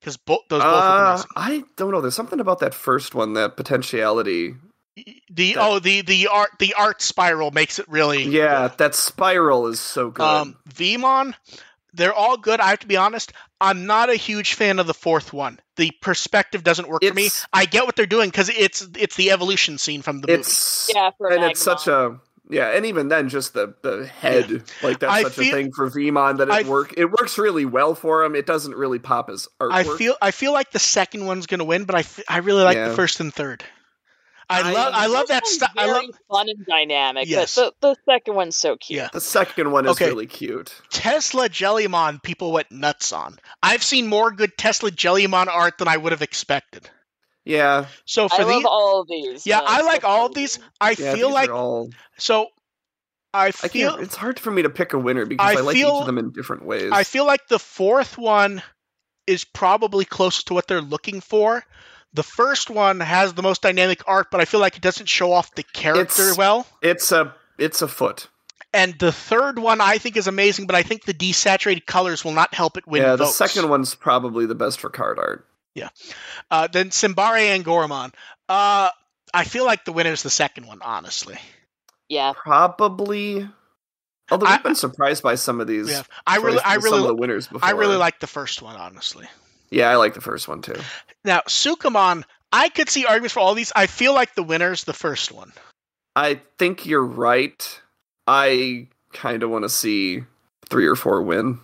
S1: because both those both
S2: Uh. I don't know. There's something about that first one, that potentiality.
S1: The
S2: That-
S1: oh the the art the art spiral makes it really
S2: Yeah, that spiral is so good.
S1: um Veemon they're all good i have to be honest i'm not a huge fan of the fourth one the perspective doesn't work for me i get what they're doing because it's it's the evolution scene from the movie
S3: Yeah, for
S2: and it's such a yeah, and even then, just the the head like that's
S1: I
S2: such
S1: feel-
S2: a thing for Veemon that it
S1: I-
S2: work it works really well for him. It doesn't really pop as artwork.
S1: i feel i feel like the second one's gonna win but i, f- I really like
S2: Yeah.
S1: the first and third i,
S2: I-
S1: love i love that stuff i love
S3: very fun and dynamic.
S1: Yes.
S3: But the, the second one's so cute.
S1: Yeah.
S2: the second one is
S1: Okay.
S2: really cute.
S1: tesla jellymon people went nuts on i've seen more good tesla jellymon art than i would have expected
S2: Yeah,
S1: so for
S3: I love
S1: the
S3: all of these.
S1: Yeah, I like
S3: except
S1: all
S3: for
S1: of these. i
S2: yeah.
S1: feel
S2: these
S1: like
S2: are all.
S1: so i
S2: I
S1: feel
S2: can't. It's hard for me to pick a winner because
S1: I
S2: I, like
S1: feel-
S2: each of them in different ways.
S1: I feel like the fourth one is probably close to what they're looking for. The first one has the most dynamic art, but I feel like it doesn't show off the character
S2: It's-
S1: well.
S2: it's a it's a foot.
S1: And the third one I think is amazing, but I think the desaturated colors will not help it win
S2: yeah, the
S1: votes.
S2: second one's probably the best for card art. Yeah.
S1: Uh, then Simbare and Goromon. Uh, I feel like the winner is the second one, honestly.
S3: Yeah.
S2: Probably. Although
S1: I-
S2: we've been surprised by some of these.
S1: Yeah, I really, I
S2: with some of the winners before.
S1: I really like the first one, honestly.
S2: Yeah, I like the first one too.
S1: Now Sukamon, I could see arguments for all these. I feel like the winner's the first one.
S2: I think you're right. I kind of want to see three or four win.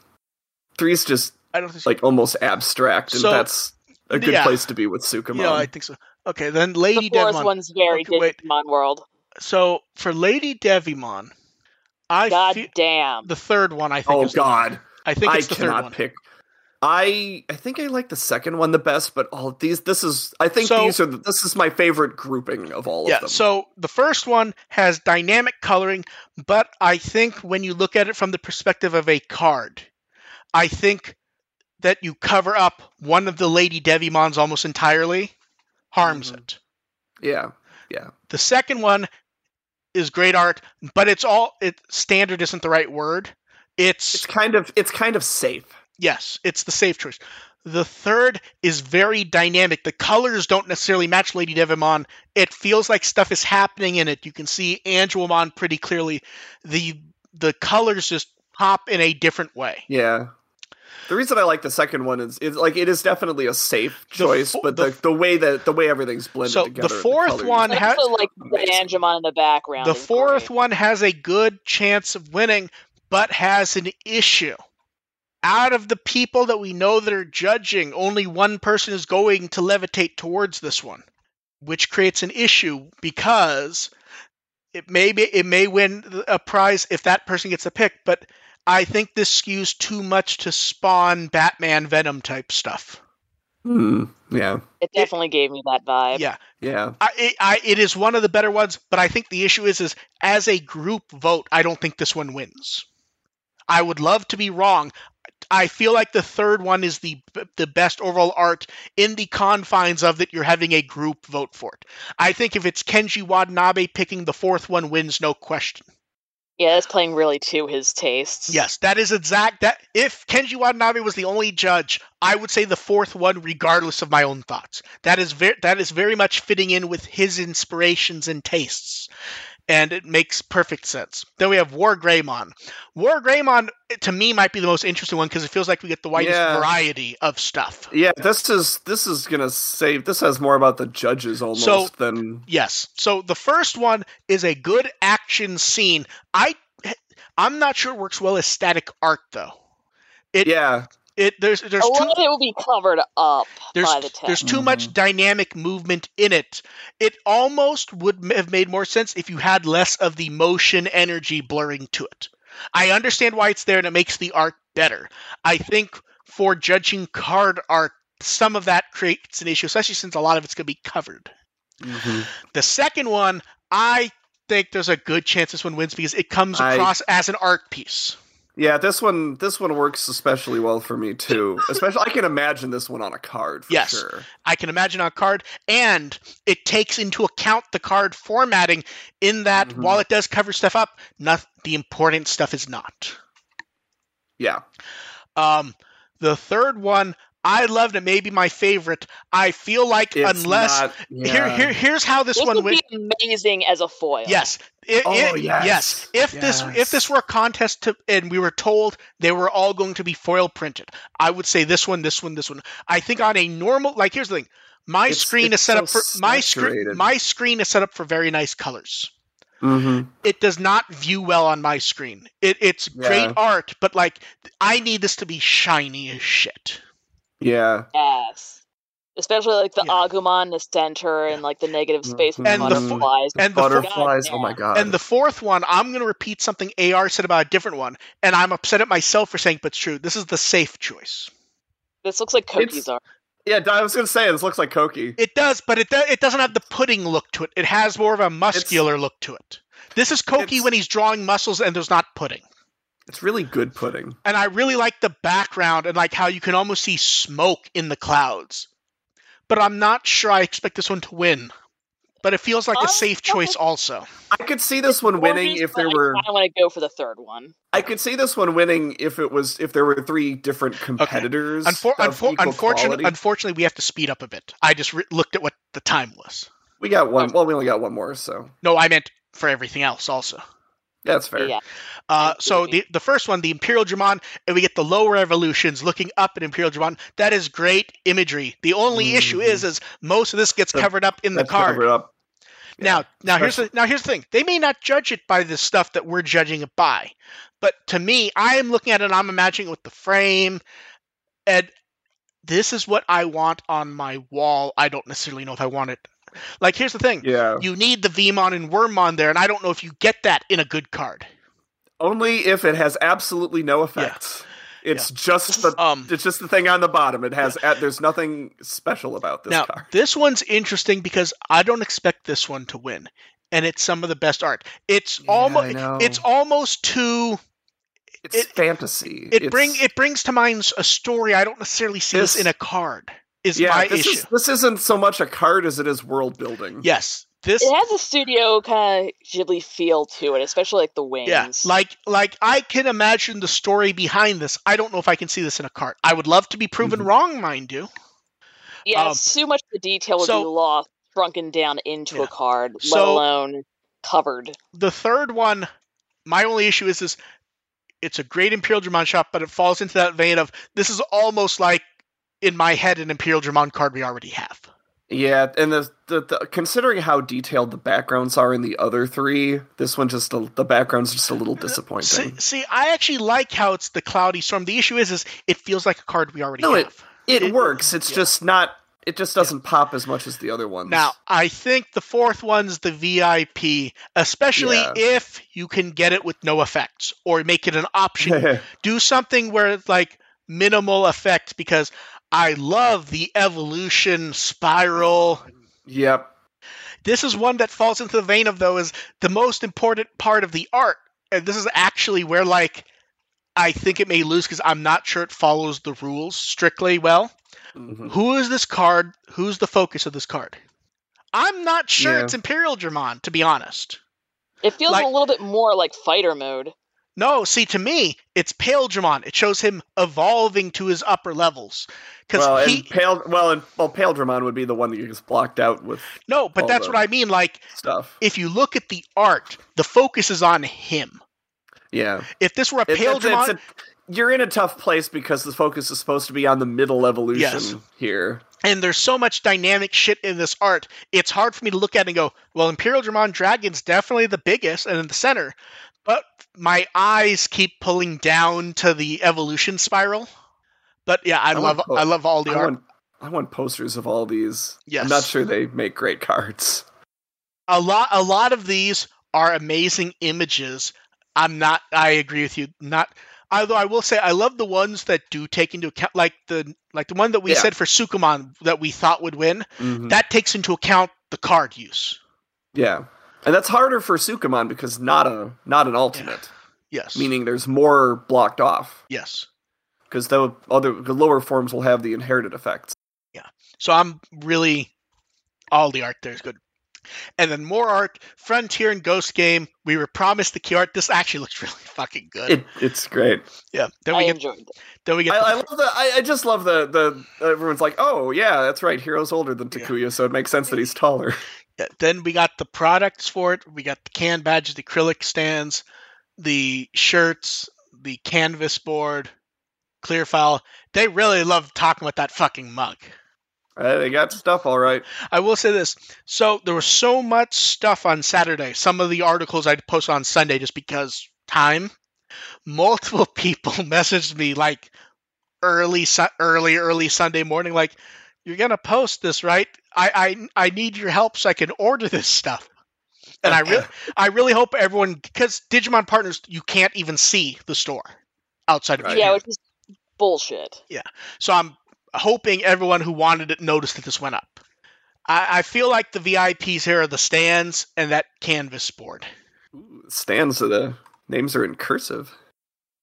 S2: Three's just
S1: I don't think
S2: like almost abstract, and
S1: So,
S2: that's a good
S1: yeah.
S2: place to be with Sukamon.
S1: Yeah, I think so. Okay, then Lady
S3: the fourth
S1: Devimon.
S3: one's very
S1: Okay, wait.
S3: Digimon World.
S1: So for Lady Devimon, I
S3: God
S1: feel
S3: damn.
S1: the third one. I think.
S2: oh
S1: is the.
S2: God,
S1: I think
S2: I
S1: it's the third
S2: cannot
S1: one.
S2: pick. I I think I like the second one the best, but all these this is I think
S1: So-
S2: these are the, this is my favorite grouping of all
S1: Yeah.
S2: of them.
S1: So the first one has dynamic coloring, but I think when you look at it from the perspective of a card, I think that you cover up one of the Lady Devimons almost entirely harms
S2: Mhm.
S1: it.
S2: Yeah.
S1: Yeah, The second one is great art, but it's all it standard isn't the right word. It's,
S2: It's kind of it's kind of safe.
S1: Yes, it's the safe choice. The third is very dynamic. The colors don't necessarily match Lady Devimon. It feels like stuff is happening in it. You can see Angemon pretty clearly. The the colors just pop in a different way.
S2: Yeah. The reason I like the second one is, is like it is definitely a safe
S1: The
S2: choice,
S1: fo-
S2: but
S1: the
S2: the, the way that the way everything's blended together.
S1: So,
S2: together.
S1: the fourth
S2: colors-
S1: one
S3: I
S1: ha-
S3: also like the
S2: amazing.
S3: Angemon in the background.
S1: The fourth
S3: great.
S1: one has a good chance of winning, but has an issue. Out of the people that we know that are judging, only one person is going to levitate towards this one, which creates an issue because it may be, it may win a prize if that person gets a pick, but I think this skews too much to spawn Batman Venom type stuff.
S2: Hmm. Yeah.
S3: It definitely gave me that vibe.
S1: Yeah.
S2: Yeah.
S1: I, it, I, it is one of the better ones, but I think the issue is, is as a group vote, I don't think this one wins. I would love to be wrong. I feel like the third one is the the best overall art in the confines of that you're having a group vote for it. I think if it's Kenji Watanabe picking the fourth one wins, no question.
S3: Yeah, that's playing really to his tastes.
S1: Yes, that is exact. That if Kenji Watanabe was the only judge, I would say the fourth one, regardless of my own thoughts. That is very that is very much fitting in with his inspirations and tastes, and it makes perfect sense. Then we have War Greymon. War Greymon to me might be the most interesting one because it feels like we get the widest
S2: Yeah.
S1: variety of stuff.
S2: Yeah. This is this is gonna save. this has more about the judges almost
S1: So-
S2: than
S1: Yes. So the first one is a good action scene. I I'm not sure it works well as static art though. It
S2: yeah.
S1: It there's there's
S3: a
S1: two
S3: lot of it will be covered up
S1: there's
S3: by the text.
S1: there's too much dynamic movement in it. It almost would have made more sense if you had less of the motion energy blurring to it. I understand why it's there and it makes the art better. I think for judging card art, some of that creates an issue, especially since a lot of it's going to be covered.
S2: Mhm.
S1: The second one, I think there's a good chance this one wins because it comes
S2: I-
S1: across as an art piece.
S2: Yeah, this one this one works especially well for me too. Especially I can imagine this one on a card for
S1: Yes.
S2: sure.
S1: I can imagine on a card, and it takes into account the card formatting in that
S2: Mhm.
S1: while it does cover stuff up, not the important stuff is not.
S2: Yeah.
S1: Um, the third one, I loved it. Maybe my favorite. I feel like
S2: It's
S1: unless
S2: not,
S1: here,
S2: yeah.
S1: here, here's how this,
S3: This
S1: one
S3: would
S1: went.
S3: be amazing as a foil.
S1: Yes. It,
S2: Oh,
S1: it-
S2: yes.
S1: If this if this were a contest to, and we were told they were all going to be foil printed, I would say this one, this one, this one. I think on a normal like here's the thing. My
S2: It's-
S1: screen
S2: it's
S1: is set
S2: so
S1: up for my screen my screen is set up for very nice colors.
S2: Mhm.
S1: It does not view well on my screen. It, it's great art, but like I need this to be shiny as shit.
S2: Yeah.
S3: Yes. Especially like the
S1: Yeah.
S3: Agumon the center and like the negative space
S2: Mhm.
S1: And the fo-
S3: butterflies.
S1: and the fo-
S2: Butterflies. Oh my god.
S1: And the fourth one, I'm going to repeat something AR said about a different one, and I'm upset at myself for saying, but it's true. This is the safe choice.
S3: this looks like
S2: It's-
S3: Koki's art.
S2: yeah, I was gonna say this looks like Koki.
S1: It does, but it do- it doesn't have the pudding look to it. It has more of a muscular look to it. This is Koki when he's drawing muscles and there's not pudding.
S2: It's really good pudding.
S1: And I really like the background and like how you can almost see smoke in the clouds. But I'm not sure I expect this one to win. But it feels like a
S3: Oh,
S1: safe choice also.
S2: I could see this one winning if there were.
S3: I want to go for the third one.
S2: I could see this one winning if it was if there were three different competitors.
S1: Unfor- unfor- unfortunately, unfortunately, we have to speed up a bit. I just re- looked at what the time was.
S2: we got one. Um, well, we only got one more, so
S1: No, I meant for everything else also.
S2: That's fair.
S3: Yeah.
S1: Uh, so the the first one, the Imperial Dramon, and we get the lower evolutions looking up at Imperial Dramon. That is great imagery. The only issue
S2: Mhm.
S1: is, is most of this gets
S2: The-
S1: covered up in the
S2: That's
S1: card.
S2: covered up.
S1: Now,
S2: Yeah,
S1: now here's the now here's the thing. They may not judge it by the stuff that we're judging it by, but to me, I am looking at it. and I'm imagining it with the frame, and this is what I want on my wall. I don't necessarily know if I want it. Like, here's the thing.
S2: Yeah.
S1: You need the Veemon and Wormmon there, and I don't know if you get that in a good card.
S2: Only if it has absolutely no effects. It's just the
S1: Um,
S2: it's just the thing on the bottom. It has at, there's nothing special about this
S1: now,
S2: card.
S1: this one's interesting because I don't expect this one to win, and it's some of the best art. It's
S2: Yeah,
S1: almost
S2: know.
S1: it's almost too
S2: It's
S1: it-
S2: fantasy.
S1: it
S2: It's-
S1: bring it brings to mind a story I don't necessarily see this,
S2: This-
S1: in a card. Is
S2: yeah,
S1: my
S2: this
S1: issue.
S2: is this isn't so much a card as it is world building.
S1: Yes, This
S3: It has a studio kind of Ghibli feel to it, especially like the wings.
S1: Yeah, like like I can imagine the story behind this. I don't know if I can see this in a cart. I would love to be proven
S2: Mhm.
S1: wrong, mind you.
S3: yeah,
S1: um,
S3: so much of the detail would
S1: so-
S3: be lost, shrunken down into
S1: Yeah.
S3: a card, let
S1: So-
S3: alone covered.
S1: The third one, my only issue is this: it's a great Imperial Dramon shop, but it falls into that vein of this is almost like in my head an Imperial Dramon card we already have.
S2: Yeah, and the, the, the considering how detailed the backgrounds are in the other three, this one just a, the background's just a little
S1: uh,
S2: disappointing.
S1: see, I actually like how it's the Cloudy Storm. The issue is, is it feels like a card we already
S2: No, it-
S1: have.
S2: It,
S1: it-
S2: works. It's
S1: yeah.
S2: just not. It just doesn't pop as much as the other ones.
S1: Now, I think the fourth one's the VIP, especially
S2: Yeah.
S1: if you can get it with no effects or make it an option. Do something where it's like minimal effect because I love the evolution spiral.
S2: yep.
S1: This is one that falls into the vein of though is the most important part of the art. And this is actually where like I think it may lose because I'm not sure it follows the rules strictly well.
S2: Mhm.
S1: Who is this card? Who's the focus of this card? I'm not sure
S2: Yeah.
S1: it's Imperial Dramon, to be honest.
S3: It feels
S1: like-
S3: a little bit more like fighter mode.
S1: No, see, to me, it's Paildramon. It shows him evolving to his upper levels. Because
S2: Well,
S1: he.
S2: and pale. Well, and well, Paildramon would be the one that you just blocked out with
S1: no, but that's what I mean. Like,
S2: stuff.
S1: if you look at the art, the focus is on him.
S2: Yeah.
S1: If this were a Pale
S2: it's- it's a- you're in a tough place because the focus is supposed to be on the middle evolution
S1: Yes.
S2: here.
S1: and there's so much dynamic shit in this art, it's hard for me to look at it and go, well, Imperial Dramon Dragon's definitely the biggest and in the center. My eyes keep pulling down to the evolution spiral. But yeah, I,
S2: I
S1: love
S2: po-
S1: I love all the
S2: I
S1: art.
S2: want, I want posters of all these.
S1: Yes.
S2: I'm not sure they make great cards.
S1: a lot a lot of these are amazing images. I'm not I agree with you. Not although I will say I love the ones that do take into account like the like the one that we
S2: Yeah.
S1: said for Sukamon that we thought would win.
S2: Mhm.
S1: That takes into account the card use.
S2: Yeah, and that's harder for Sukamon because not a not an ultimate,
S1: Yes.
S2: meaning there's more blocked off
S1: yes.
S2: because the other the lower forms will have the inherited effects. Yeah.
S1: So I'm really all the art there is good. And then more art, Frontier and Ghost Game. We were promised the key art. This actually looks really fucking good.
S2: It it's great.
S1: yeah. Then
S3: I
S1: we get
S3: enjoyed it.
S1: then we get
S2: I,
S1: the-
S2: I love the. I, I just love the the. Everyone's like, oh yeah, that's right. Hiro's older than
S1: Yeah.
S2: Takuya, so it makes sense that he's taller.
S1: Then we got the products for it. We got the can badges, the acrylic stands, the shirts, the canvas board, clear file. They really love talking about that fucking mug.
S2: Uh, they got stuff all right.
S1: I will say this. So there was so much stuff on Saturday. Some of the articles I'd post on Sunday just because time. Multiple people messaged me like early, early, early Sunday morning, like, "You're gonna post this, right? I, I, I need your help so I can order this stuff." And I really, I really hope everyone, because Digimon Partners, you can't even see the store outside of
S2: Right.
S3: Yeah, which is bullshit.
S1: Yeah, so I'm hoping everyone who wanted it noticed that this went up. I, I feel like the VIPs here are the stands and that canvas board.
S2: Ooh, stands of the names are in cursive.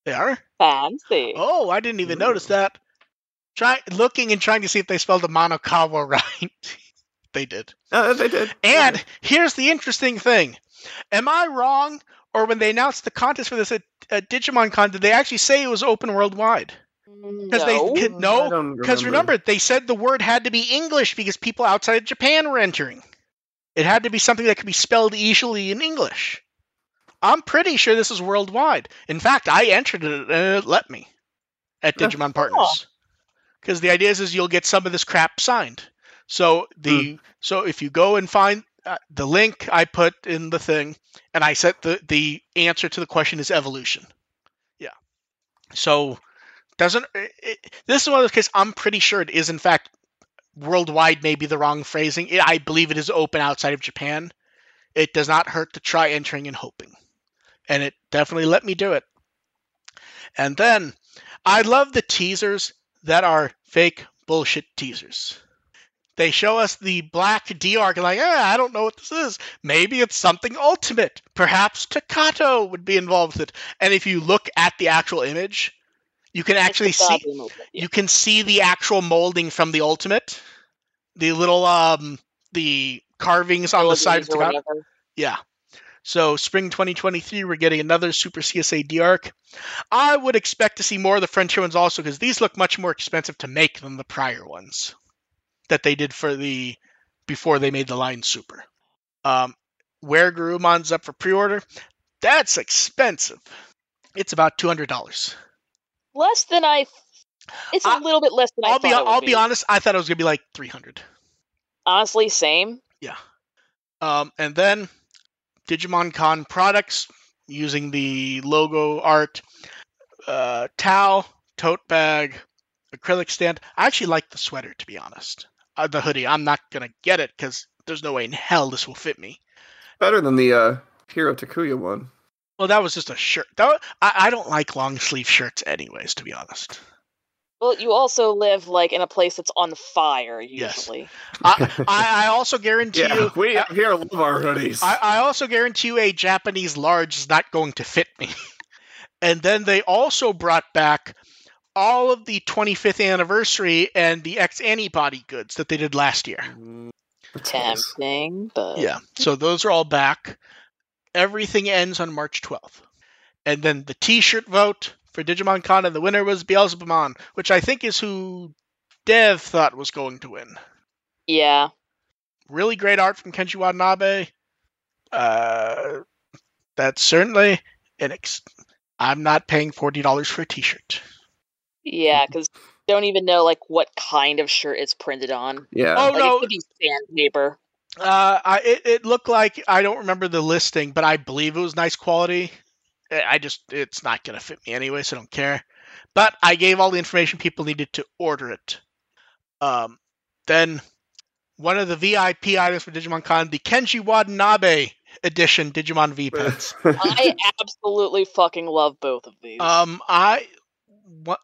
S1: They are?
S3: Fancy.
S1: Oh, I didn't even
S2: Ooh.
S1: notice that. Try looking and trying to see if they spelled the Monokawa right. they did.
S2: Uh, they did.
S1: And here's the interesting thing. Am I wrong? Or when they announced the contest for this at, at Digimon Con, did they actually say it was open worldwide? Because they
S3: No.
S1: could-
S2: I
S1: no, Because remember, they said the word had to be English because people outside of Japan were entering. It had to be something that could be spelled easily in English. I'm pretty sure this is worldwide. In fact, I entered it and it let me at Digimon Partners. Because the idea is, is you'll get some of this crap signed. So the so if you go and find uh, the link I put in the thing, and I set the the answer to the question is evolution. Yeah. So doesn't it, this is one of those cases I'm pretty sure it is in fact worldwide may be the wrong phrasing. It, I believe it is open outside of Japan. It does not hurt to try entering and hoping. And it definitely let me do it. And then I love the teasers that are fake bullshit teasers. They show us the black D arc and like, ah, I don't know what this is. Maybe it's something ultimate. Perhaps Takato would be involved with it. And if you look at the actual image, you can actually see
S3: badly moved, yeah.
S1: you can see the actual molding from the ultimate the little um the carvings on the side of
S3: filigree or
S1: Tagato.
S3: whatever.
S1: Yeah. So spring 2023, we're getting another Super CSA D arc. I would expect to see more of the Frontier ones also because these look much more expensive to make than the prior ones that they did for the before they made the line Super. Um, where Garumon's up for pre-order, that's expensive. It's about two hundred dollars.
S3: Less than I. It's a
S1: I-
S3: little bit less than I
S1: I'll be
S3: it would
S1: I'll be honest. I thought it was gonna be like three hundred.
S3: Honestly, same. Yeah.
S1: Um, and then Digimon Con products using the logo art, uh, towel, tote bag, acrylic stand. I actually like the sweater, to be honest. Uh, the hoodie. I'm not gonna get it because there's no way in hell this will fit me.
S2: Better than the uh, Hiro Takuya one.
S1: Well, that was just a shirt. That I, I don't like long sleeve shirts, anyways. To be honest,
S3: Well, you also live like in a place that's on fire
S1: Yes.
S3: usually.
S1: I, I, I also guarantee
S2: Yeah,
S1: you.
S2: we up here love our hoodies.
S1: I, I also guarantee you a Japanese large is not going to fit me. and then they also brought back all of the 25th anniversary and the X antibody goods that they did last year.
S2: That's.
S3: Tempting, but
S1: Yeah, so those are all back. Everything ends on March 12th. And then the t shirt vote for Digimon Con, and the winner was Beelzebumon, which I think is who Dev thought was going to win.
S3: yeah.
S1: really great art from Kenji Watanabe. Uh, that's certainly an ex- I'm not paying forty dollars for a T-shirt.
S3: Yeah, because don't even know like what kind of shirt it's printed on.
S2: Yeah.
S1: Oh
S3: Like
S1: no,
S3: it could be sandpaper.
S1: uh, I, it, it looked like I don't remember the listing, but I believe it was nice quality. I I just it's not gonna fit me anyway, so I don't care. But I gave all the information people needed to order it. Um, then one of the VIP items for Digimon Con, the Kenji Watanabe edition Digimon V pens.
S3: I absolutely fucking love both of these.
S1: Um, I what?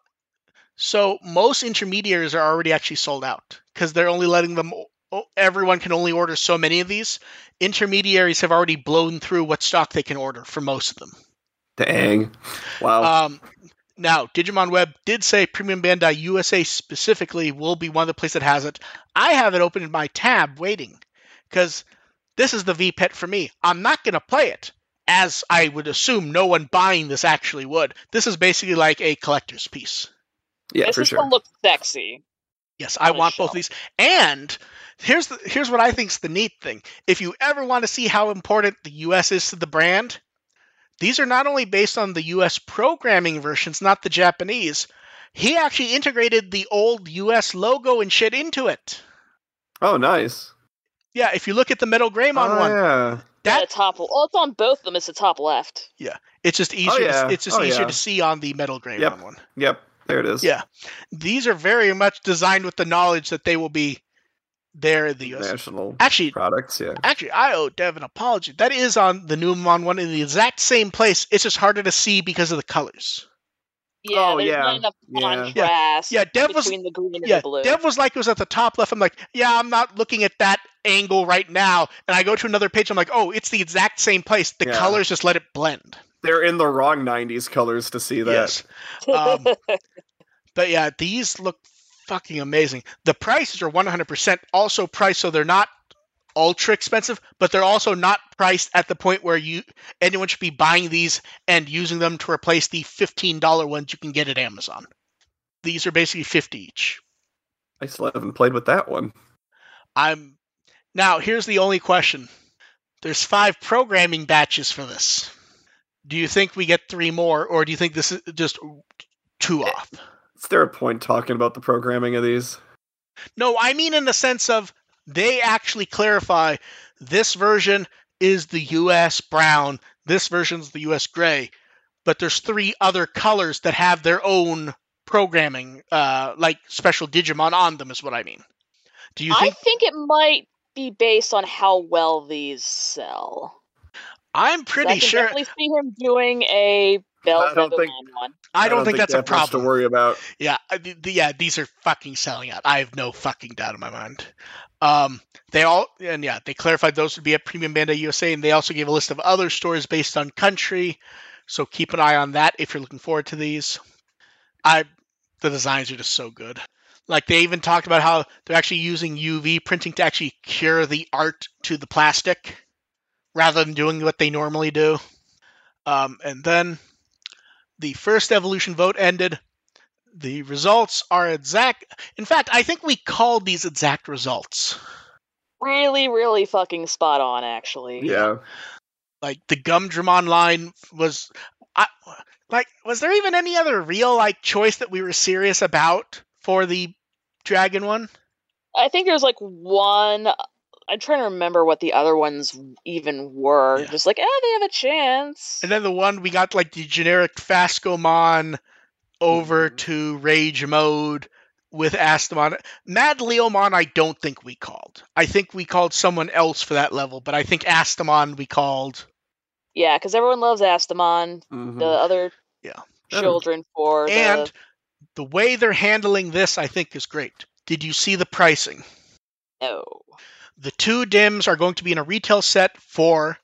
S1: So most intermediaries are already actually sold out because they're only letting them. oh, Everyone can only order so many of these. Intermediaries have already blown through what stock they can order for most of them.
S2: Dang. Wow.
S1: Um, now Digimon Web did say Premium Bandai USA specifically will be one of the places that has it. I have it open in my tab waiting because this is the V Pet for me. I'm not gonna play it. As I would assume no one buying this actually would. This is basically like a collector's piece.
S2: yeah,
S3: this
S2: for
S3: is
S2: sure.
S3: to look sexy.
S1: Yes, I want both
S3: shelf.
S1: these. And here's the here's what I think's the neat thing. If you ever want to see how important the US is to the brand, these are not only based on the US programming versions, not the Japanese. He actually integrated the old US logo and shit into it.
S2: Oh, nice.
S1: Yeah, if you look at the Metal Greymon
S2: oh,
S1: one,
S2: yeah.
S3: That
S1: that
S3: top. Well, it's on both of them. It's the top left.
S1: Yeah, it's just oh, easier.
S2: yeah.
S1: To, it's just
S2: Oh,
S1: easier
S2: yeah.
S1: to see on the Metal Greymon
S2: Yep.
S1: one.
S2: Yep. There it is.
S1: Yeah. These are very much designed with the knowledge that they will be there in the US.
S2: National
S1: Actually,
S2: products. Yeah.
S1: Actually, I owe Dev an apology. That is on the Numon one in the exact same place. It's just harder to see because of the colors.
S3: Yeah,
S2: Oh,
S3: there's
S2: yeah.
S3: not enough
S2: Yeah.
S1: Yeah, Dev was-
S3: the green and
S1: Yeah,
S3: the blue.
S1: Dev was like it was at the top left. I'm like, yeah, I'm not looking at that angle right now. And I go to another page. I'm like, oh, it's the exact same place. The
S2: Yeah.
S1: colors just let it blend.
S2: They're in the wrong '90s colors to see that.
S1: Yes. Um, But yeah, these look fucking amazing. The prices are 100% also priced so they're not ultra expensive, but they're also not priced at the point where you anyone should be buying these and using them to replace the $15 ones you can get at Amazon. These are basically 50 each.
S2: I still haven't played with that one.
S1: I'm Now, here's the only question. There's 5 programming batches for this. Do you think we get 3 more or do you think this is just two eh, off?
S2: Is there a point talking about the programming of these?
S1: No, I mean in the sense of they actually clarify this version is the US brown, this version's the US gray, but there's three other colors that have their own programming, uh, like special Digimon on them, is what I mean. Do you
S3: I
S1: think?
S3: think it might be based on how well these sell.
S1: I'm
S3: 'Cause I
S1: pretty
S3: can
S1: sure.
S3: definitely see him doing a Bell
S2: I don't think-
S3: one.
S1: I don't think that's a
S2: problem to worry about.
S1: Yeah, I- the, the- yeah, these are fucking selling out. I have no fucking doubt in my mind. Um, they all and yeah, they clarified those would be at Premium Bandai USA, and they also gave a list of other stores based on country. So keep an eye on that if you're looking forward to these. I, the designs are just so good. Like they even talked about how they're actually using UV printing to actually cure the art to the plastic rather than doing what they normally do. Um, and then the first evolution vote ended. The results are exact. In fact, I think we called these exact results.
S3: Really, really fucking spot on, actually.
S2: Yeah.
S1: Like the Gumdramon line was, I, like, was there even any other real like choice that we were serious about for the dragon one?
S3: I think there's like one. I'm trying to remember what the other ones even were.
S1: Yeah.
S3: Just like, oh, they have a chance.
S1: And then the one we got like the generic Fascomon over
S2: Mhm.
S1: to Rage mode with Astamon. Mad Leomon, I don't think we called. I think we called someone else for that level, but I think Astamon we called.
S3: Yeah, because everyone loves Astamon.
S2: Mhm.
S3: The other
S1: Yeah.
S3: children for
S1: And
S3: the.
S1: the way they're handling this, I think, is great. Did you see the pricing?
S3: No.
S1: The two dims are going to be in a retail set for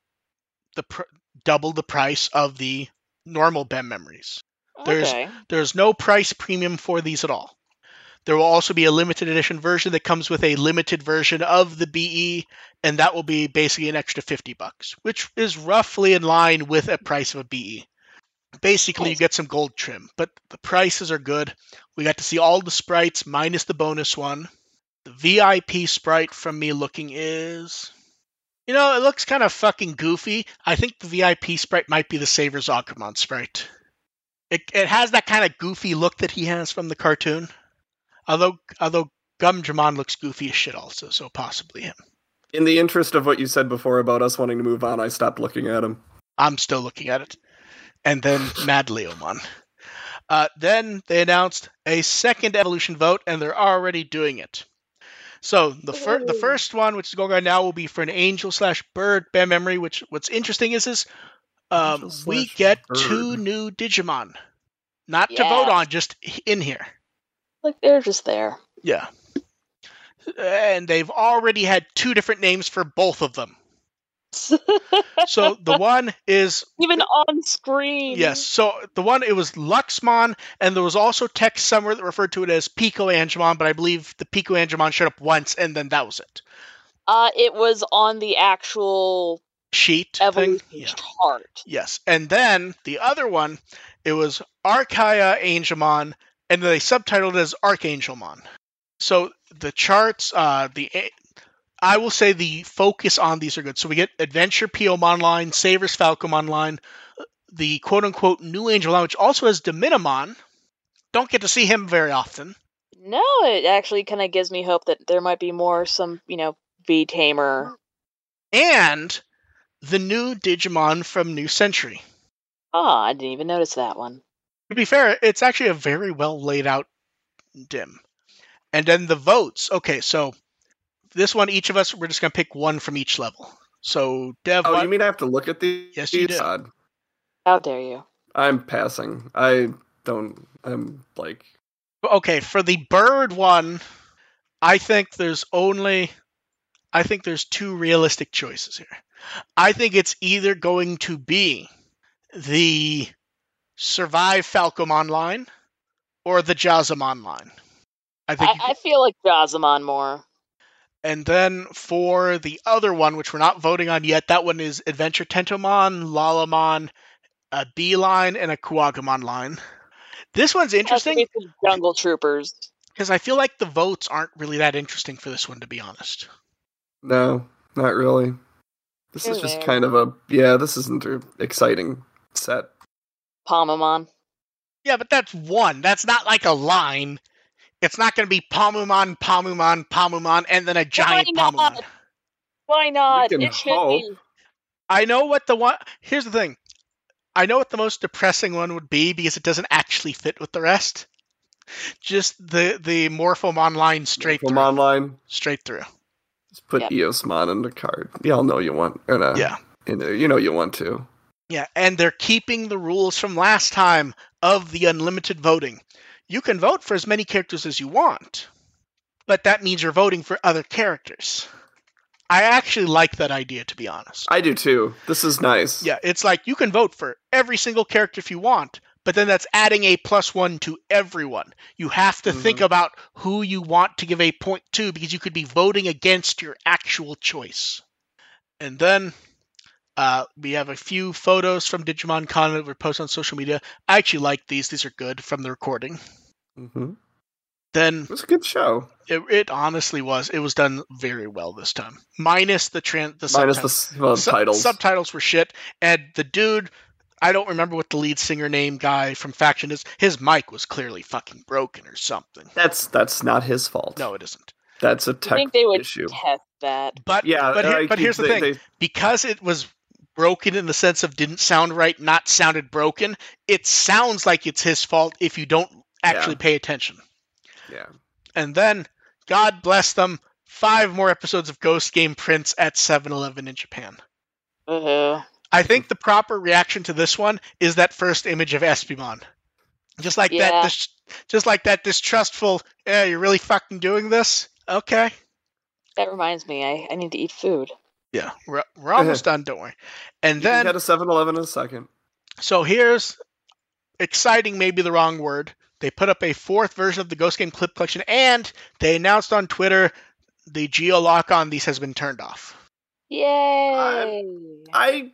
S1: the pr- double the price of the normal BEM memories. There's-
S3: Okay.
S1: There's no price premium for these at all. There will also be a limited edition version that comes with a limited version of the BE, and that will be basically an extra 50 bucks, which is roughly in line with a price of a BE. Basically, you get some gold trim, but the prices are good. We got to see all the sprites minus the bonus one. The VIP sprite from me looking is. You know, it looks kind of fucking goofy. I think the VIP sprite might be the Savers Agumon sprite. It, it has that kind of goofy look that he has from the cartoon. Although although Gumdramon looks goofy as shit also, so possibly him.
S2: In the interest of what you said before about us wanting to move on, I stopped looking at him.
S1: I'm still looking at it. And then Mad Leomon. Uh, then they announced a second evolution vote, and they're already doing it. So the fir- the first one, which is going on now, will be for an angel slash bird band memory. Which what's interesting is is um, we get
S2: bird.
S1: two new Digimon, not to vote on, just in here.
S3: Like they're just there.
S1: Yeah. And they've already had two different names for both of them. So the one is
S3: Even on screen.
S1: yes. So the one it was Luxmon, and there was also text somewhere that referred to it as Pico Angemon, but I believe the Pico Angemon showed up once, and then that was it.
S3: Uh, it was on the actual
S1: Sheet thing.
S3: evolution
S1: Yeah.
S3: chart.
S1: Yes, and then the other one, it was Archaea Angemon, and they subtitled it as Archangelmon. So the charts, uh, the I will say the focus on these are good. So we get Adventure Piyomon line, Savers Falcomon line, the quote unquote new Angel line, which also has Dominamon. Don't get to see him very often.
S3: No, it actually kind of gives me hope that there might be more some, you know, V Tamer.
S1: And the new Digimon from New Century.
S3: Ah, I didn't even notice that one.
S1: To be fair, it's actually a very well laid out dim. And then the votes. Okay, so this one, each of us, we're just going to pick one from each level. So, Dev,
S2: Oh,
S1: what-
S2: you mean I have to look at these?
S1: Yes, you do.
S2: God,
S3: How dare you?
S2: I'm passing. I don't. I'm like.
S1: okay, for the bird one, I think there's only, I think there's two realistic choices here. I think it's either going to be the Survive Falcomon line or the Jazamon line. I think
S3: I, I feel like Jazamon more.
S1: And then for the other one, which we're not voting on yet, that one is Adventure Tentomon, Lalamon, a Beeline, and a Kuwagamon line. This one's interesting
S3: Jungle Troopers.
S1: because I feel like the votes aren't really that interesting for this one, to be honest.
S2: No, not really. This is
S3: They're
S2: just kind of a. Yeah, this isn't an exciting set.
S3: Palmamon.
S1: Yeah, but that's one. That's not like a line. It's not going to be Palmumon, Palmumon, Palmumon, and then a giant
S3: not?
S1: Palmumon.
S3: Why not?
S2: can
S3: It should
S2: hope.
S3: be.
S1: I know what the one. Here's the thing. I know what the most depressing one would be because it doesn't actually fit with the rest. Just the the Morphomon line straight
S2: From
S1: through.
S2: online,
S1: Straight through.
S2: just put
S3: Yep.
S2: Eosmon in the card. Y'all know you want. Or no,
S1: Yeah.
S2: You know, you know you want to.
S1: Yeah, and they're keeping the rules from last time of the unlimited voting. You can vote for as many characters as you want, but that means you're voting for other characters. I actually like that idea, to be honest.
S2: I do too. This is nice.
S1: Yeah, it's like you can vote for every single character if you want, but then that's adding a plus one to everyone. You have to think
S2: Mhm.
S1: about who you want to give a point to because you could be voting against your actual choice. And then uh, we have a few photos from Digimon Con that were posted on social media. I actually like these; these are good from the recording.
S2: Hmm
S1: Then
S2: It was a good show.
S1: it, it honestly was. It was done very well this time, minus the tran the
S2: Minus
S1: subtitles.
S2: the s- well,
S1: Sub- subtitles were shit, and the dude. I don't remember what the lead singer name guy from Faction is. His mic was clearly fucking broken or something.
S2: that's that's not his fault.
S1: No, it isn't.
S2: that's a tech
S3: think they would
S2: issue.
S3: test that.
S1: But
S2: Yeah,
S1: but, here, but here's the thing:
S2: they-
S1: because it was broken in the sense of didn't sound right, not sounded broken. It sounds like it's his fault if you don't actually pay attention.
S2: yeah.
S1: And then, God bless them, five more episodes of Ghost Game Prince at 7-Eleven in Japan.
S3: Uh-huh.
S1: I think the proper reaction to this one is that first image of Espimon. Just like that,
S3: Yeah.
S1: dis- just like that distrustful. Yeah, you're really fucking doing this. Okay.
S3: That reminds me, I, I need to eat food.
S1: Yeah, we're, we're almost done. Don't worry. And
S2: You
S1: then
S2: get a 7-Eleven in a second.
S1: So here's exciting, maybe the wrong word. They put up a fourth version of the Ghost Game Clip Collection, and they announced on Twitter the geo lock on these has been turned off.
S3: Yay!
S2: I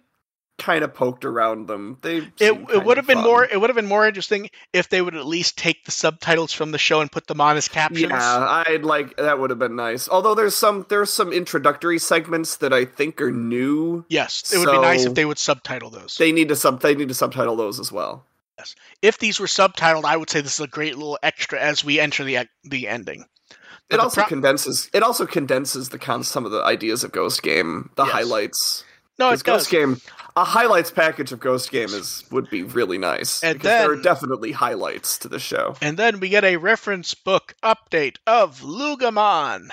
S2: kind of poked around them. They
S1: It, it would have been
S2: fun.
S1: more it would have been more interesting if they would at least take the subtitles from the show and put them on as captions.
S2: Yeah, I'd like that would have been nice. Although there's some there's some introductory segments that I think are new.
S1: Yes, it would be nice if they would subtitle those.
S2: They need to sub they need to subtitle those as well.
S1: If these were subtitled, I would say this is a great little extra as we enter the the ending. But
S2: It
S1: the
S2: also
S1: pro-
S2: condenses it also condenses the con some of the ideas of Ghost Game, the
S1: Yes.
S2: highlights.
S1: no,
S2: 'Cause
S1: it does.
S2: Ghost Game a highlights package of Ghost Game is would be really nice.
S1: And
S2: because there are definitely highlights to the show.
S1: And then we get a reference book update of Lugamon.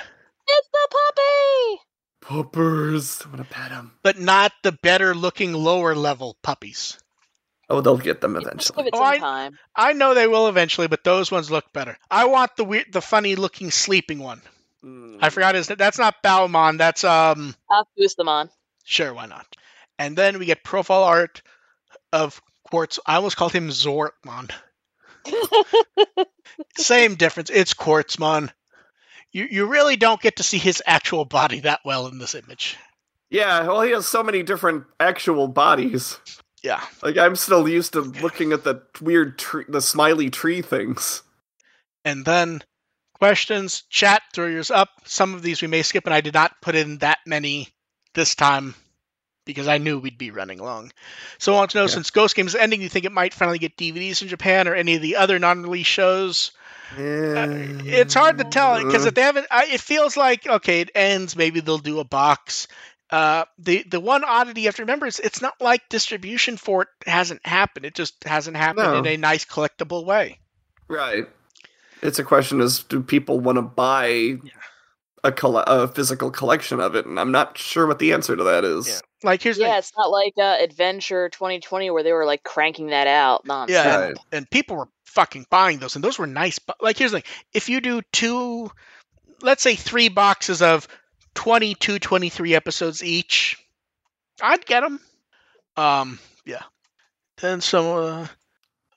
S3: It's the puppy!
S2: Puppers. I want to pet him,
S1: but not the better looking lower level puppies.
S2: Oh, they'll get them
S3: Just give
S2: eventually.
S3: it
S1: Oh, I-
S3: time.
S1: I know they will eventually, but those ones look better. I want the weird, the funny looking sleeping one.
S2: Mm.
S1: I forgot his. That's not Balmon. That's um.
S3: I'll boost them on.
S1: Sure, why not? And then we get profile art of Quartz. I almost called him Zortmon. Same difference. It's Quartzmon. You you really don't get to see his actual body that well in this image.
S2: Yeah, well, he has so many different actual bodies.
S1: Yeah.
S2: Like I'm still used to looking at the weird tree, the smiley tree things.
S1: And then questions, chat, throw yours up. Some of these we may skip, and I did not put in that many this time because I knew we'd be running long. So I want to know
S2: Yeah.
S1: since Ghost Game is ending, do you think it might finally get DVDs in Japan or any of the other non release shows? Uh, it's hard to tell because if they haven't, I, it feels like okay, it ends. Maybe they'll do a box. Uh, the the one oddity you have to remember is it's not like distribution for it hasn't happened. It just hasn't happened
S2: No.
S1: in a nice collectible way.
S2: right. It's a question: is do people want to buy a coll- a physical collection of it? And I'm not sure what the answer to that is.
S1: Yeah. Like here's the
S3: yeah, it's not like uh, Adventure 2020 where they were like cranking that out nonstop.
S1: Yeah,
S2: Right.
S1: and, and people were fucking buying those, and those were nice. But like, here's the thing: if you do two, let's say three boxes of 22, 23 episodes each, I'd get them. Um, yeah. Then some. Uh,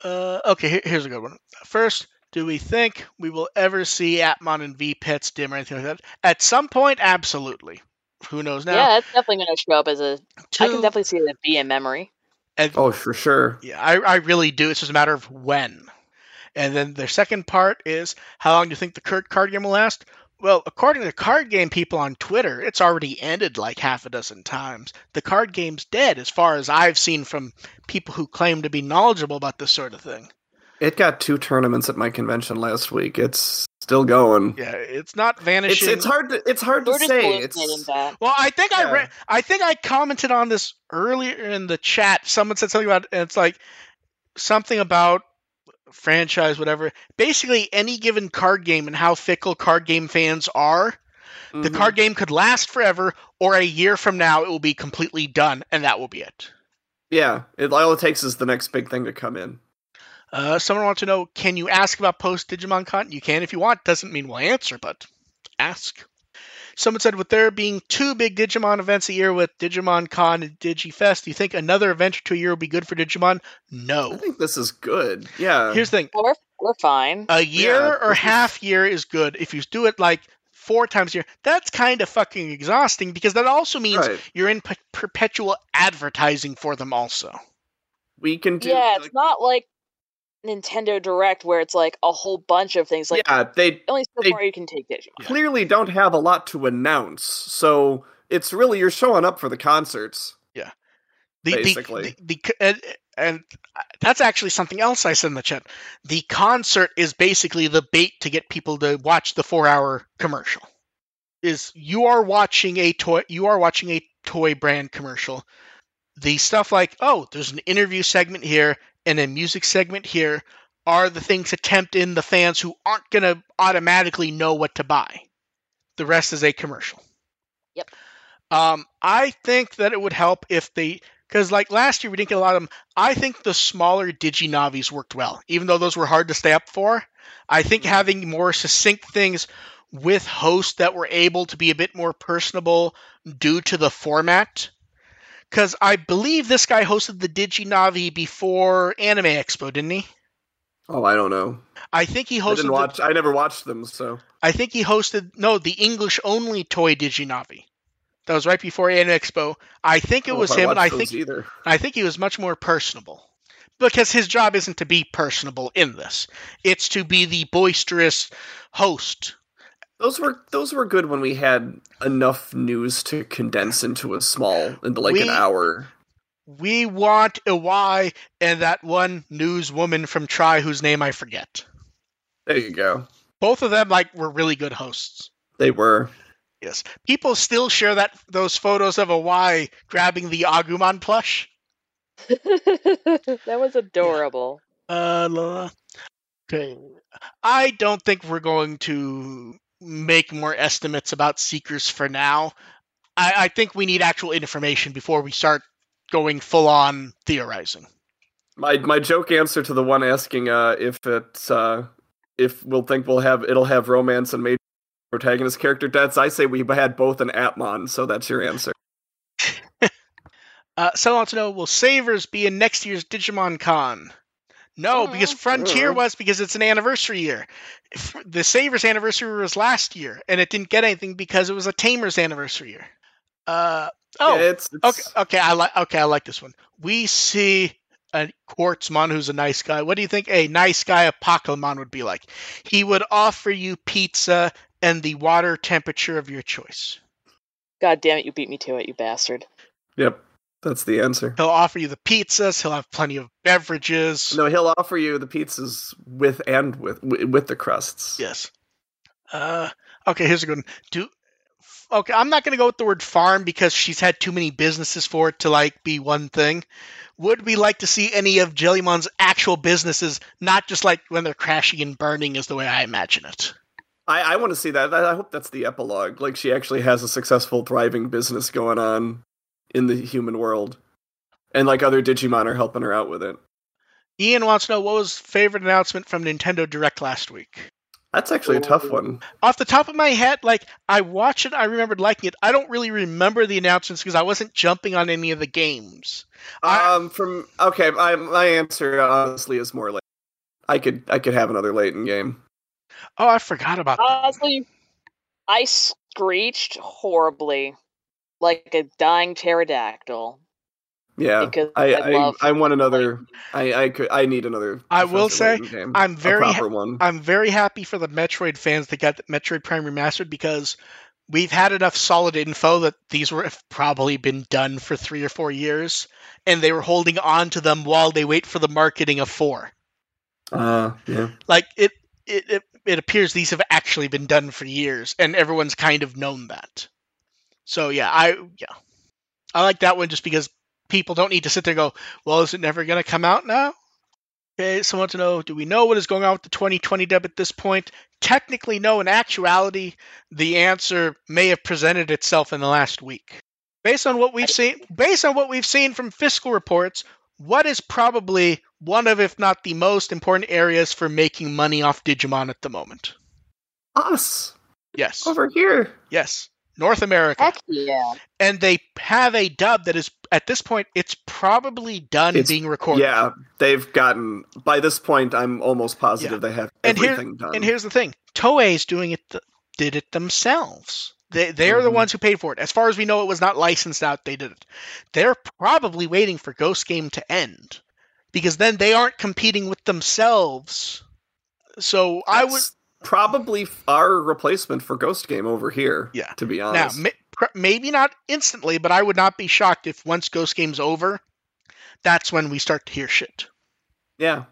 S1: uh, okay, here, here's a good one. First, do we think we will ever see Appmon and V Pets dim or anything like that? At some point, absolutely. Who knows now?
S3: yeah, it's definitely going to show up as a.
S1: Two,
S3: I can definitely see it be in memory.
S1: and
S2: Oh, for sure.
S1: Yeah, I, I really do. It's just a matter of when. And then the second part is how long do you think the Kurt card game will last? Well, according to card game people on Twitter, it's already ended like half a dozen times. The card game's dead, as far as I've seen from people who claim to be knowledgeable about this sort of thing.
S2: It got two tournaments at my convention last week. It's still going.
S1: Yeah, it's not
S2: It's
S1: vanishing.
S2: it's hard to it's hard to
S3: We're just
S2: say. It's.
S1: Well, I think I
S2: Yeah.
S1: re- I think I commented on this earlier in the chat. Someone said something about and it's like something about franchise, whatever. Basically, any given card game and how fickle card game fans are. The
S2: Mhm.
S1: card game could last forever, or a year from now it will be completely done, and that will be it.
S2: Yeah, it all it takes is the next big thing to come in.
S1: Uh, someone wants to know: Can you ask about post Digimon content? You can if you want. Doesn't mean we'll answer, but ask. Someone said, with there being two big Digimon events a year with Digimon Con and DigiFest, do you think another event or two a year would be good for Digimon? No.
S2: I think this is good. Yeah.
S1: Here's the thing:
S3: We're we're fine.
S1: a year
S2: Yeah,
S1: or
S2: this
S1: half year is good. If you do it like four times a year, that's kind of fucking exhausting because that also means
S2: right.
S1: you're in pe- perpetual advertising for them. Also,
S2: We can do.
S3: yeah, it's
S2: like-
S3: not like Nintendo Direct where it's like a whole bunch of things. Like
S2: yeah, they
S3: only so
S2: they-
S3: far you can take Digimon.
S2: Clearly don't have a lot to announce. So it's really you're showing up for the concerts.
S1: Yeah, the-
S2: Basically.
S1: the, the, and, and that's actually something else I said in the chat. The concert is basically the bait to get people to watch the four-hour commercial. Is you are watching a toy, you are watching a toy brand commercial. The stuff like, oh, there's an interview segment here and a music segment here are the things to tempt in the fans who aren't going to automatically know what to buy. The rest is a commercial.
S3: Yep.
S1: Um, I think that it would help if they, because like last year we didn't get a lot of them. I think the smaller Diginavis worked well, even though those were hard to stay up for. I think having more succinct things with hosts that were able to be a bit more personable due to the format. Because I believe this guy hosted the Diginavi before Anime Expo, didn't he?
S2: Oh, I don't know.
S1: I think he
S2: I
S1: hosted.
S2: didn't
S1: the-
S2: I never watched them. So
S1: I think he hosted no the English only toy Diginavi. That was right before Anime Expo. I think it was him, and I think
S2: either.
S1: I think he was much more personable. Because his job isn't to be personable in this. It's to be the boisterous host.
S2: Those were those were good when we had enough news to condense into a small into like
S1: We-
S2: an hour.
S1: We want a Y and that one newswoman from tri whose name I forget.
S2: There you go.
S1: Both of them like were really good hosts.
S2: They were.
S1: Yes. People still share that those photos of a Y grabbing the Agumon plush.
S3: that was adorable.
S1: Uh, la- la. okay. I don't think we're going to make more estimates about seekers for now. I, I think we need actual information before we start going full on theorizing.
S2: My my joke answer to the one asking uh, if it's uh, if we'll think we'll have it'll have romance and major protagonist character deaths. I say we had both an Appmon, so that's your answer.
S1: Uh, someone wants to know: Will Savers be in next year's Digimon Con? No,
S3: Mm.
S1: because Frontier was because it's an anniversary year. The Savers anniversary was last year, and it didn't get anything because it was a Tamer's anniversary year. Uh, oh,
S2: Yeah, it's,
S1: Okay,
S2: it's
S1: okay, I like okay, I like this one. We see a Quartzmon who's a nice guy. What do you think a nice guy Apocalymon would be like? He would offer you pizza and the water temperature of your choice.
S3: God damn it, you beat me to it, you bastard.
S2: Yep, that's the answer.
S1: He'll offer you the pizzas. He'll have plenty of beverages.
S2: No, he'll offer you the pizzas with and with with the crusts.
S1: Yes. Uh, okay, here's a good one. Do okay. I'm not going to go with the word farm because she's had too many businesses for it to like be one thing. Would we like to see any of Jellymon's actual businesses, not just like when they're crashing and burning, is the way I imagine it?
S2: I, I want to see that. I I hope that's the epilogue. Like she actually has a successful, thriving business going on in the human world, and like other Digimon are helping her out with it.
S1: Ian wants to know what was favorite announcement from Nintendo Direct last week.
S2: That's actually a tough one.
S1: Off the top of my head, like I watched it, I remembered liking it. I don't really remember the announcements because I wasn't jumping on any of the games. I-
S2: Um, from okay, my my answer honestly is more like I could I could have another Layton game.
S1: Oh, I forgot about that.
S3: Honestly, I screeched horribly like a dying pterodactyl.
S2: Yeah,
S3: Because
S2: I
S3: I
S2: I,
S3: love
S2: I want another. I I could I need another.
S1: I will say,
S2: game.
S1: I'm very ha-
S2: one.
S1: I'm very happy for the Metroid fans that got the Metroid Prime Remastered because we've had enough solid info that these were have probably been done for three or four years, and they were holding on to them while they wait for the marketing of four.
S2: Uh, yeah.
S1: Like it, it, it, it appears these have actually been done for years, and everyone's kind of known that. So yeah, I yeah, I like that one just because people don't need to sit there and go, well, is it never going to come out now? Okay, someone wants to know, do we know what is going on with the 2020 dub at this point? Technically, no. In actuality, the answer may have presented itself in the last week. Based on what we've seen, based on what we've seen from fiscal reports, what is probably one of, if not the most important areas for making money off Digimon at the moment?
S2: Us
S1: Yes.
S2: over here.
S1: Yes. North America,
S3: Heck yeah.
S1: and they have a dub that is at this point it's probably done
S2: It's-
S1: being recorded.
S2: Yeah, they've gotten by this point. I'm almost positive they have
S1: And here-
S2: everything done.
S1: And here's the thing: Toei's doing it, th- did it themselves. They they're the
S2: Mhm.
S1: ones who paid for it. As far as we know, it was not licensed out. They did it. They're probably waiting for Ghost Game to end because then they aren't competing with themselves. So I would
S2: That's probably our replacement for Ghost Game over here.
S1: Yeah.
S2: to be honest.
S1: ma- pr- maybe not instantly, but I would not be shocked if once Ghost Game's over, that's when we start to hear shit.
S2: yeah,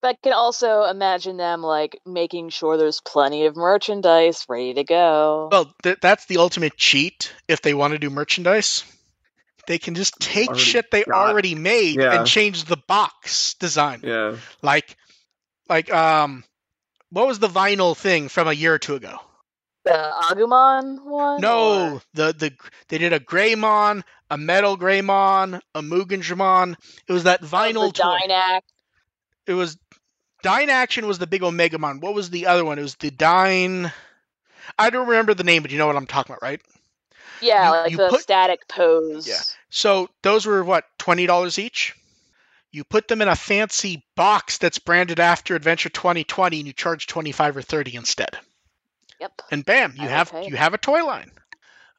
S3: But I can also imagine them like making sure there's plenty of merchandise ready to go.
S1: Well, th- that's the ultimate cheat if they want to do merchandise. They can just take
S2: Already
S1: shit they
S2: got-
S1: already made
S2: Yeah.
S1: and change the box design.
S2: yeah.
S1: Like like um what was the vinyl thing from a year or two ago?
S3: the Agumon one?
S1: No,
S3: or-
S1: the the they did a Greymon, a metal Greymon, a Mugenjamon. It was that
S3: Oh,
S1: vinyl
S3: the
S1: toy.
S3: Dynac.
S1: It was Dynaction was the big Omegamon. What was the other one? It was the Dine I don't remember the name, but you know what I'm talking about, right?
S3: Yeah,
S1: You-
S3: like
S1: you
S3: the
S1: put-
S3: static pose.
S1: Yeah. So those were what twenty dollars each. You put them in a fancy box that's branded after Adventure 2020, and you charge 25 or 30 instead.
S3: Yep.
S1: And bam, you
S3: I
S1: have
S3: pay.
S1: you have a toy line.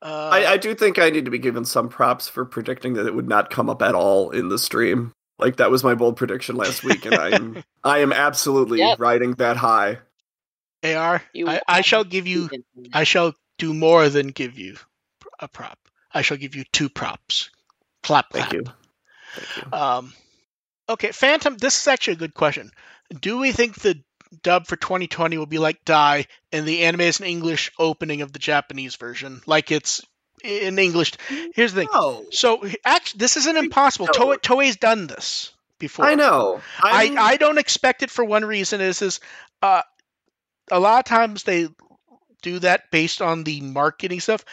S1: Uh,
S2: I, I do think I need to be given some props for predicting that it would not come up at all in the stream. Like that was my bold prediction last week, and I'm I am absolutely
S3: Yep.
S2: riding that high.
S1: AR,
S3: You
S1: I, I shall give you I shall do more than give you a prop. I shall give you two props. Clap, clap.
S2: Thank you. Thank you.
S1: Um, okay, Phantom. This is actually a good question. Do we think the dub for 2020 will be like Dai and the anime is an English opening of the Japanese version, like it's in English? Here's the thing.
S2: No,
S1: So actually, this isn't impossible.
S2: No.
S1: Toei, Toei's done this before.
S2: I know.
S1: I,
S2: I'm-
S1: I don't expect it for one reason is is uh, a lot of times they do that based on the marketing stuff.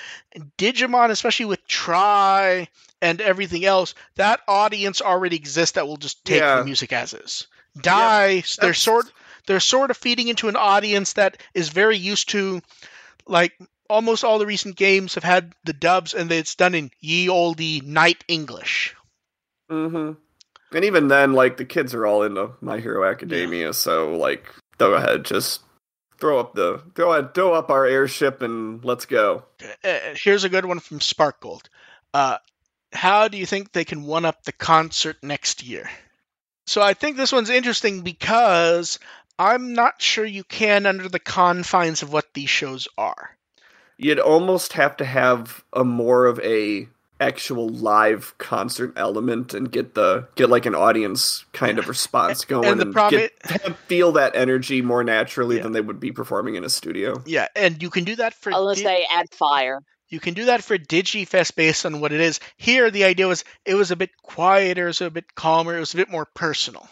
S1: Digimon, especially with tri and everything else, that audience already exists that will just take
S2: Yeah.
S1: the music as is. Dai, they're sort they're sort of feeding into an audience that is very used to like almost all the recent games have had the dubs and it's done in ye olde night English.
S2: Mm-hmm. And even then, like the kids are all into My Hero Academia, so like, go ahead, just throw up the throw throw up our airship and let's go.
S1: uh, here's a good one from Sparkgold. Uh, how do you think they can one up the concert next year? So I think this one's interesting because I'm not sure you can under the confines of what these shows are.
S2: You'd almost have to have a more of a actual live concert element and get the get like an audience kind of response going
S1: And the problem
S2: get, have- feel that energy more naturally
S1: Yeah.
S2: than they would be performing in a studio.
S1: Yeah, and you can do that for
S3: Unless
S1: Di-
S3: they add fire.
S1: you can do that for DigiFest based on what it is. Here, the idea was it was a bit quieter, it was a bit calmer, it was a bit more personal.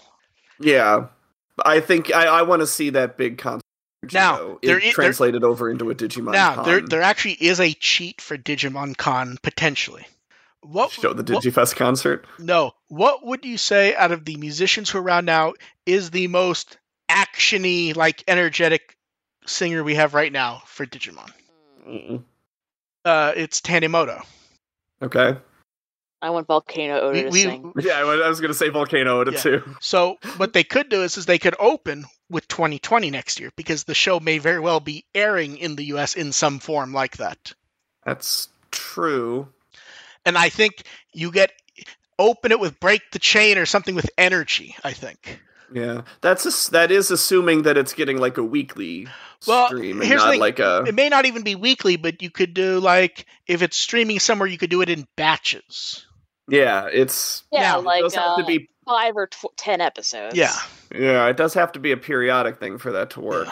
S2: Yeah, I think I, I want to see that big concert.
S1: Now,
S2: though,
S1: there
S2: it
S1: i- there-
S2: translated over into a Digimon.
S1: now,
S2: Con.
S1: there there actually is a cheat for Digimon Con potentially. What
S2: show the
S1: what-
S2: Digifest concert.
S1: No. What would you say out of the musicians who are around now is the most actiony, like energetic singer we have right now for Digimon?
S2: Mm-mm.
S1: Uh, it's Tanimoto.
S2: Okay.
S3: I want Volcano Oda
S1: We-
S3: to
S1: we-
S3: sing.
S2: Yeah, I was- I was gonna say Volcano Oda
S1: Yeah.
S2: too.
S1: So what they could do is, is they could open with 2020 next year because the show may very well be airing in the U.S. in some form like that.
S2: That's true.
S1: And I think you get open it with break the chain or something with energy. I think.
S2: Yeah, that's ass- that is assuming that it's getting like a weekly
S1: Well,
S2: stream and
S1: here's the
S2: not
S1: thing.
S2: like a.
S1: It may not even be weekly, but you could do like if it's streaming somewhere, you could do it in batches.
S2: Yeah, it's
S3: Yeah,
S1: Now,
S2: it
S3: like
S2: does have
S3: uh,
S2: to be.
S3: five or tw- ten episodes.
S1: Yeah.
S2: Yeah, it does have to be a periodic thing for that to work.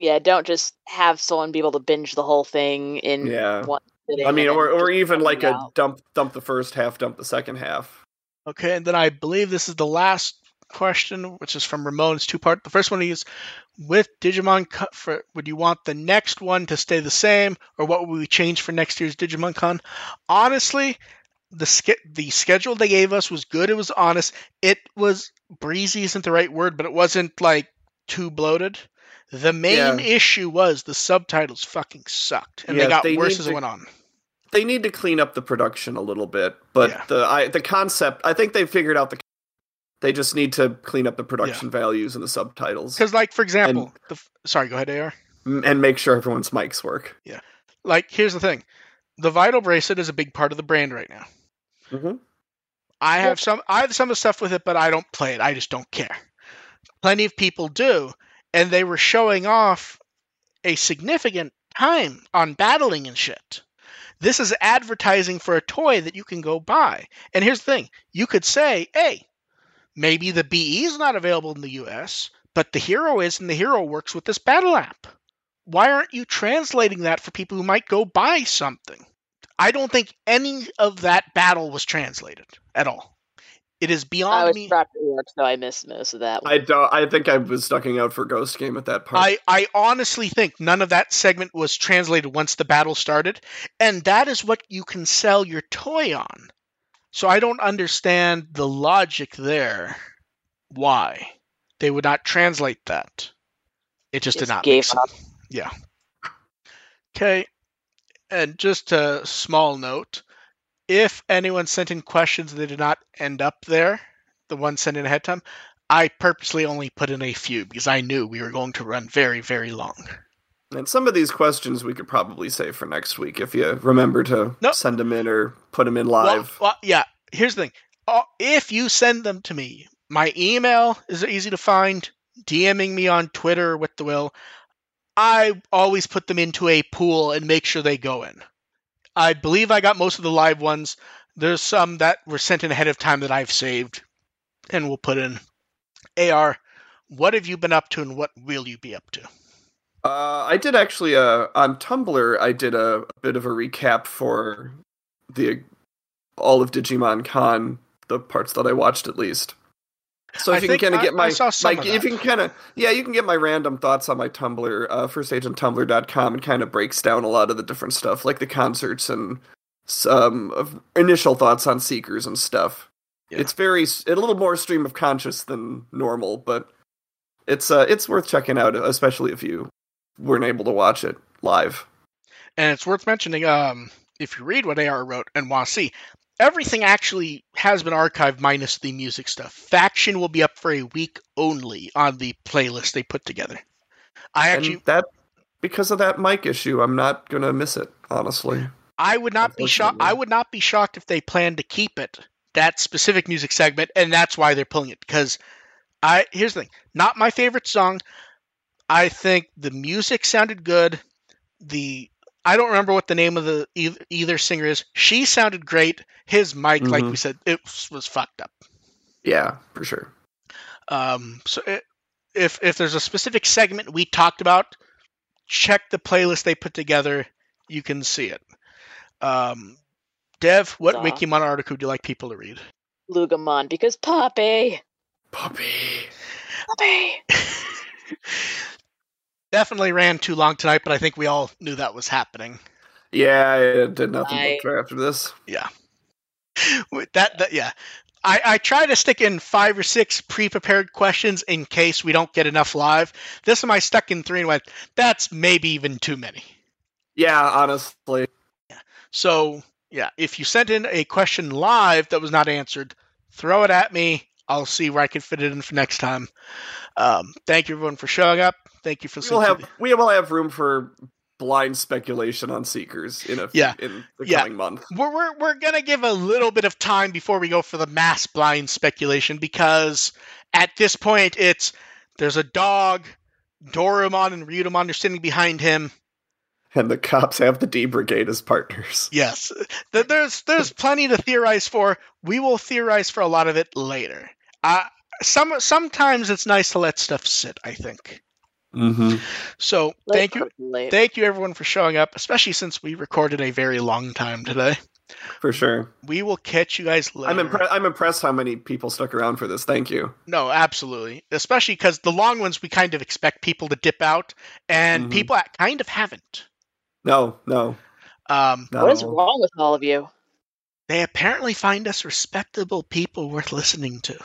S3: Yeah, don't just have someone be able to binge the whole thing in
S2: Yeah.
S3: one sitting.
S2: I mean, or or even like
S3: it
S2: a
S3: out.
S2: dump dump the first half, dump the second half.
S1: Okay, and then I believe this is the last question, which is from Ramon. It's two part. The first one is with Digimon. Con, For would you want the next one to stay the same, or what would we change for next year's Digimon Con? Honestly, the ske- the schedule they gave us was good. It was honest. It was breezy, isn't the right word, but it wasn't like too bloated. The main
S2: Yeah.
S1: issue was the subtitles fucking sucked, and
S2: Yeah,
S1: they got
S2: they
S1: worse as
S2: to-
S1: it went on.
S2: They need to clean up the production a little bit, but
S1: Yeah.
S2: the I, the concept, I think they figured out the. They just need to clean up the production values and the subtitles,
S1: Because, like for example, the sorry, go ahead, Ar.
S2: and make sure everyone's mics work.
S1: Yeah, like, here's the thing: the Vital bracelet is a big part of the brand right now.
S2: Mm-hmm.
S1: I have some I have some of the stuff with it, but I don't play it. I just don't care. Plenty of people do, and they were showing off a significant time on battling and shit. This is advertising for a toy that you can go buy. And here's the thing: you could say, "Hey, maybe the BE is not available in the US, but the Hero is, and the Hero works with this battle app. Why aren't you translating that for people who might go buy something?" I don't think any of that battle was translated at all. It is beyond
S3: I
S1: beyond
S3: was
S1: me.
S3: trapped at work, so I missed most of that. One.
S2: I don't. I think I was ducking out for Ghost Game at that part.
S1: I, I honestly think none of that segment was translated once the battle started, and that is what you can sell your toy on. So I don't understand the logic there. Why they would not translate that? It just, did not
S3: gave
S1: make sense.
S3: up.
S1: Yeah. Okay. And just a small note: if anyone sent in questions that did not end up there, the ones sent in ahead of time, I purposely only put in a few because I knew we were going to run very, very long.
S2: and some of these questions we could probably save for next week if you remember to
S1: Nope.
S2: send them in or put them in live.
S1: well, yeah. Here's the thing: Uh, if you send them to me, my email is easy to find. DMing me on Twitter with the will. I always put them into a pool and make sure they go in. I believe I got most of the live ones. There's some that were sent in ahead of time that I've saved, and we'll put in. Ar, what have you been up to, and what will you be up to?
S2: Uh, I did actually uh, on Tumblr. I did a, a bit of a recap for the all of Digimon Con, the parts that I watched at least. So
S1: I
S2: if you can kind of get my,
S1: I saw some
S2: my
S1: of
S2: if you can kind of yeah, you can get my random thoughts on my Tumblr, uh, firstageontumblr.com, and kind of breaks down a lot of the different stuff, like the concerts and some of initial thoughts on Seekers and stuff.
S1: Yeah.
S2: It's very a little more stream of conscious than normal, but it's uh it's worth checking out, especially if you weren't able to watch it live.
S1: And it's worth mentioning, um, if you read what AR wrote and want to see, everything actually has been archived minus the music stuff. Faction will be up for a week only on the playlist they put together. I actually,
S2: and that because of that mic issue, I'm not gonna miss it, honestly.
S1: I would not be shocked. I would not be shocked if they plan to keep it that specific music segment, and that's why they're pulling it. Because I here's the thing, not my favorite song. I think the music sounded good. The I don't remember what the name of the either, either singer is. She sounded great. His mic, like
S2: Mhm.
S1: we said, it was, was fucked up.
S2: Yeah, for sure.
S1: Um, so it, if if there's a specific segment we talked about, check the playlist they put together. You can see it. Um, Dev, what
S3: Aw.
S1: Wikimon article would you like people to read?
S3: Loogamon because Poppy,
S2: Poppy.
S3: Poppy.
S1: Definitely ran too long tonight, but I think we all knew that was happening.
S2: Yeah, I did nothing
S3: I-
S2: but after this.
S1: With that, that yeah. I, I try to stick in five or six pre-prepared questions in case we don't get enough live. This time I stuck in three and went, that's maybe even too many.
S2: Yeah, honestly. Yeah.
S1: So yeah, if you sent in a question live that was not answered, throw it at me. I'll see where I can fit it in for next time. Um, thank you everyone for showing up. Thank you for
S2: We will have we will have room for blind speculation on seekers in a
S1: Yeah.
S2: in the
S1: Yeah.
S2: coming month.
S1: We're, we're, we're going to give a little bit of time before we go for the mass blind speculation because at this point it's there's a dog, Dorumon and Ryudamon are sitting behind him.
S2: And the cops have the D Brigade as partners.
S1: Yes, there's there's plenty to theorize for. We will theorize for a lot of it later. Uh, some sometimes it's nice to let stuff sit. I think
S2: Mm-hmm.
S1: so.
S3: Let
S1: Thank you,
S3: percolate.
S1: thank you everyone for showing up, especially since we recorded a very long time today.
S2: For sure.
S1: We will catch you guys later.
S2: I'm impressed. I'm impressed how many people stuck around for this. Thank you.
S1: No, absolutely. Especially because the long ones, we kind of expect people to dip out, and
S2: Mhm.
S1: people kind of haven't.
S2: No, no,
S1: Um,
S2: not
S3: what
S2: at
S3: is
S2: all.
S3: wrong with all of you?
S1: they apparently find us respectable people worth listening to.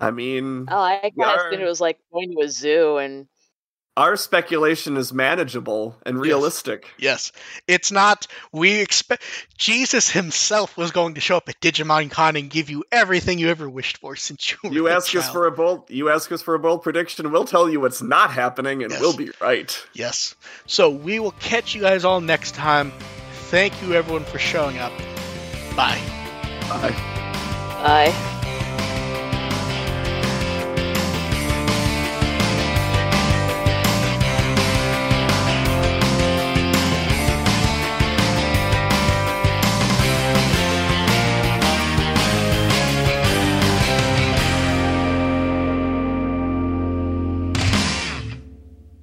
S2: I mean,
S3: Oh, I kind of assumed it was like going to a zoo and
S2: our speculation is manageable and realistic.
S1: Yes, it's not. We expect Jesus himself was going to show up at Digimon Con and give you everything you ever wished for since you were
S2: You
S1: a
S2: ask us for a bold you ask us for a bold prediction, we'll tell you what's not happening and
S1: Yes.
S2: we'll be right.
S1: Yes. So we will catch you guys all next time. Thank you everyone for showing up. Bye.
S2: Bye.
S3: I.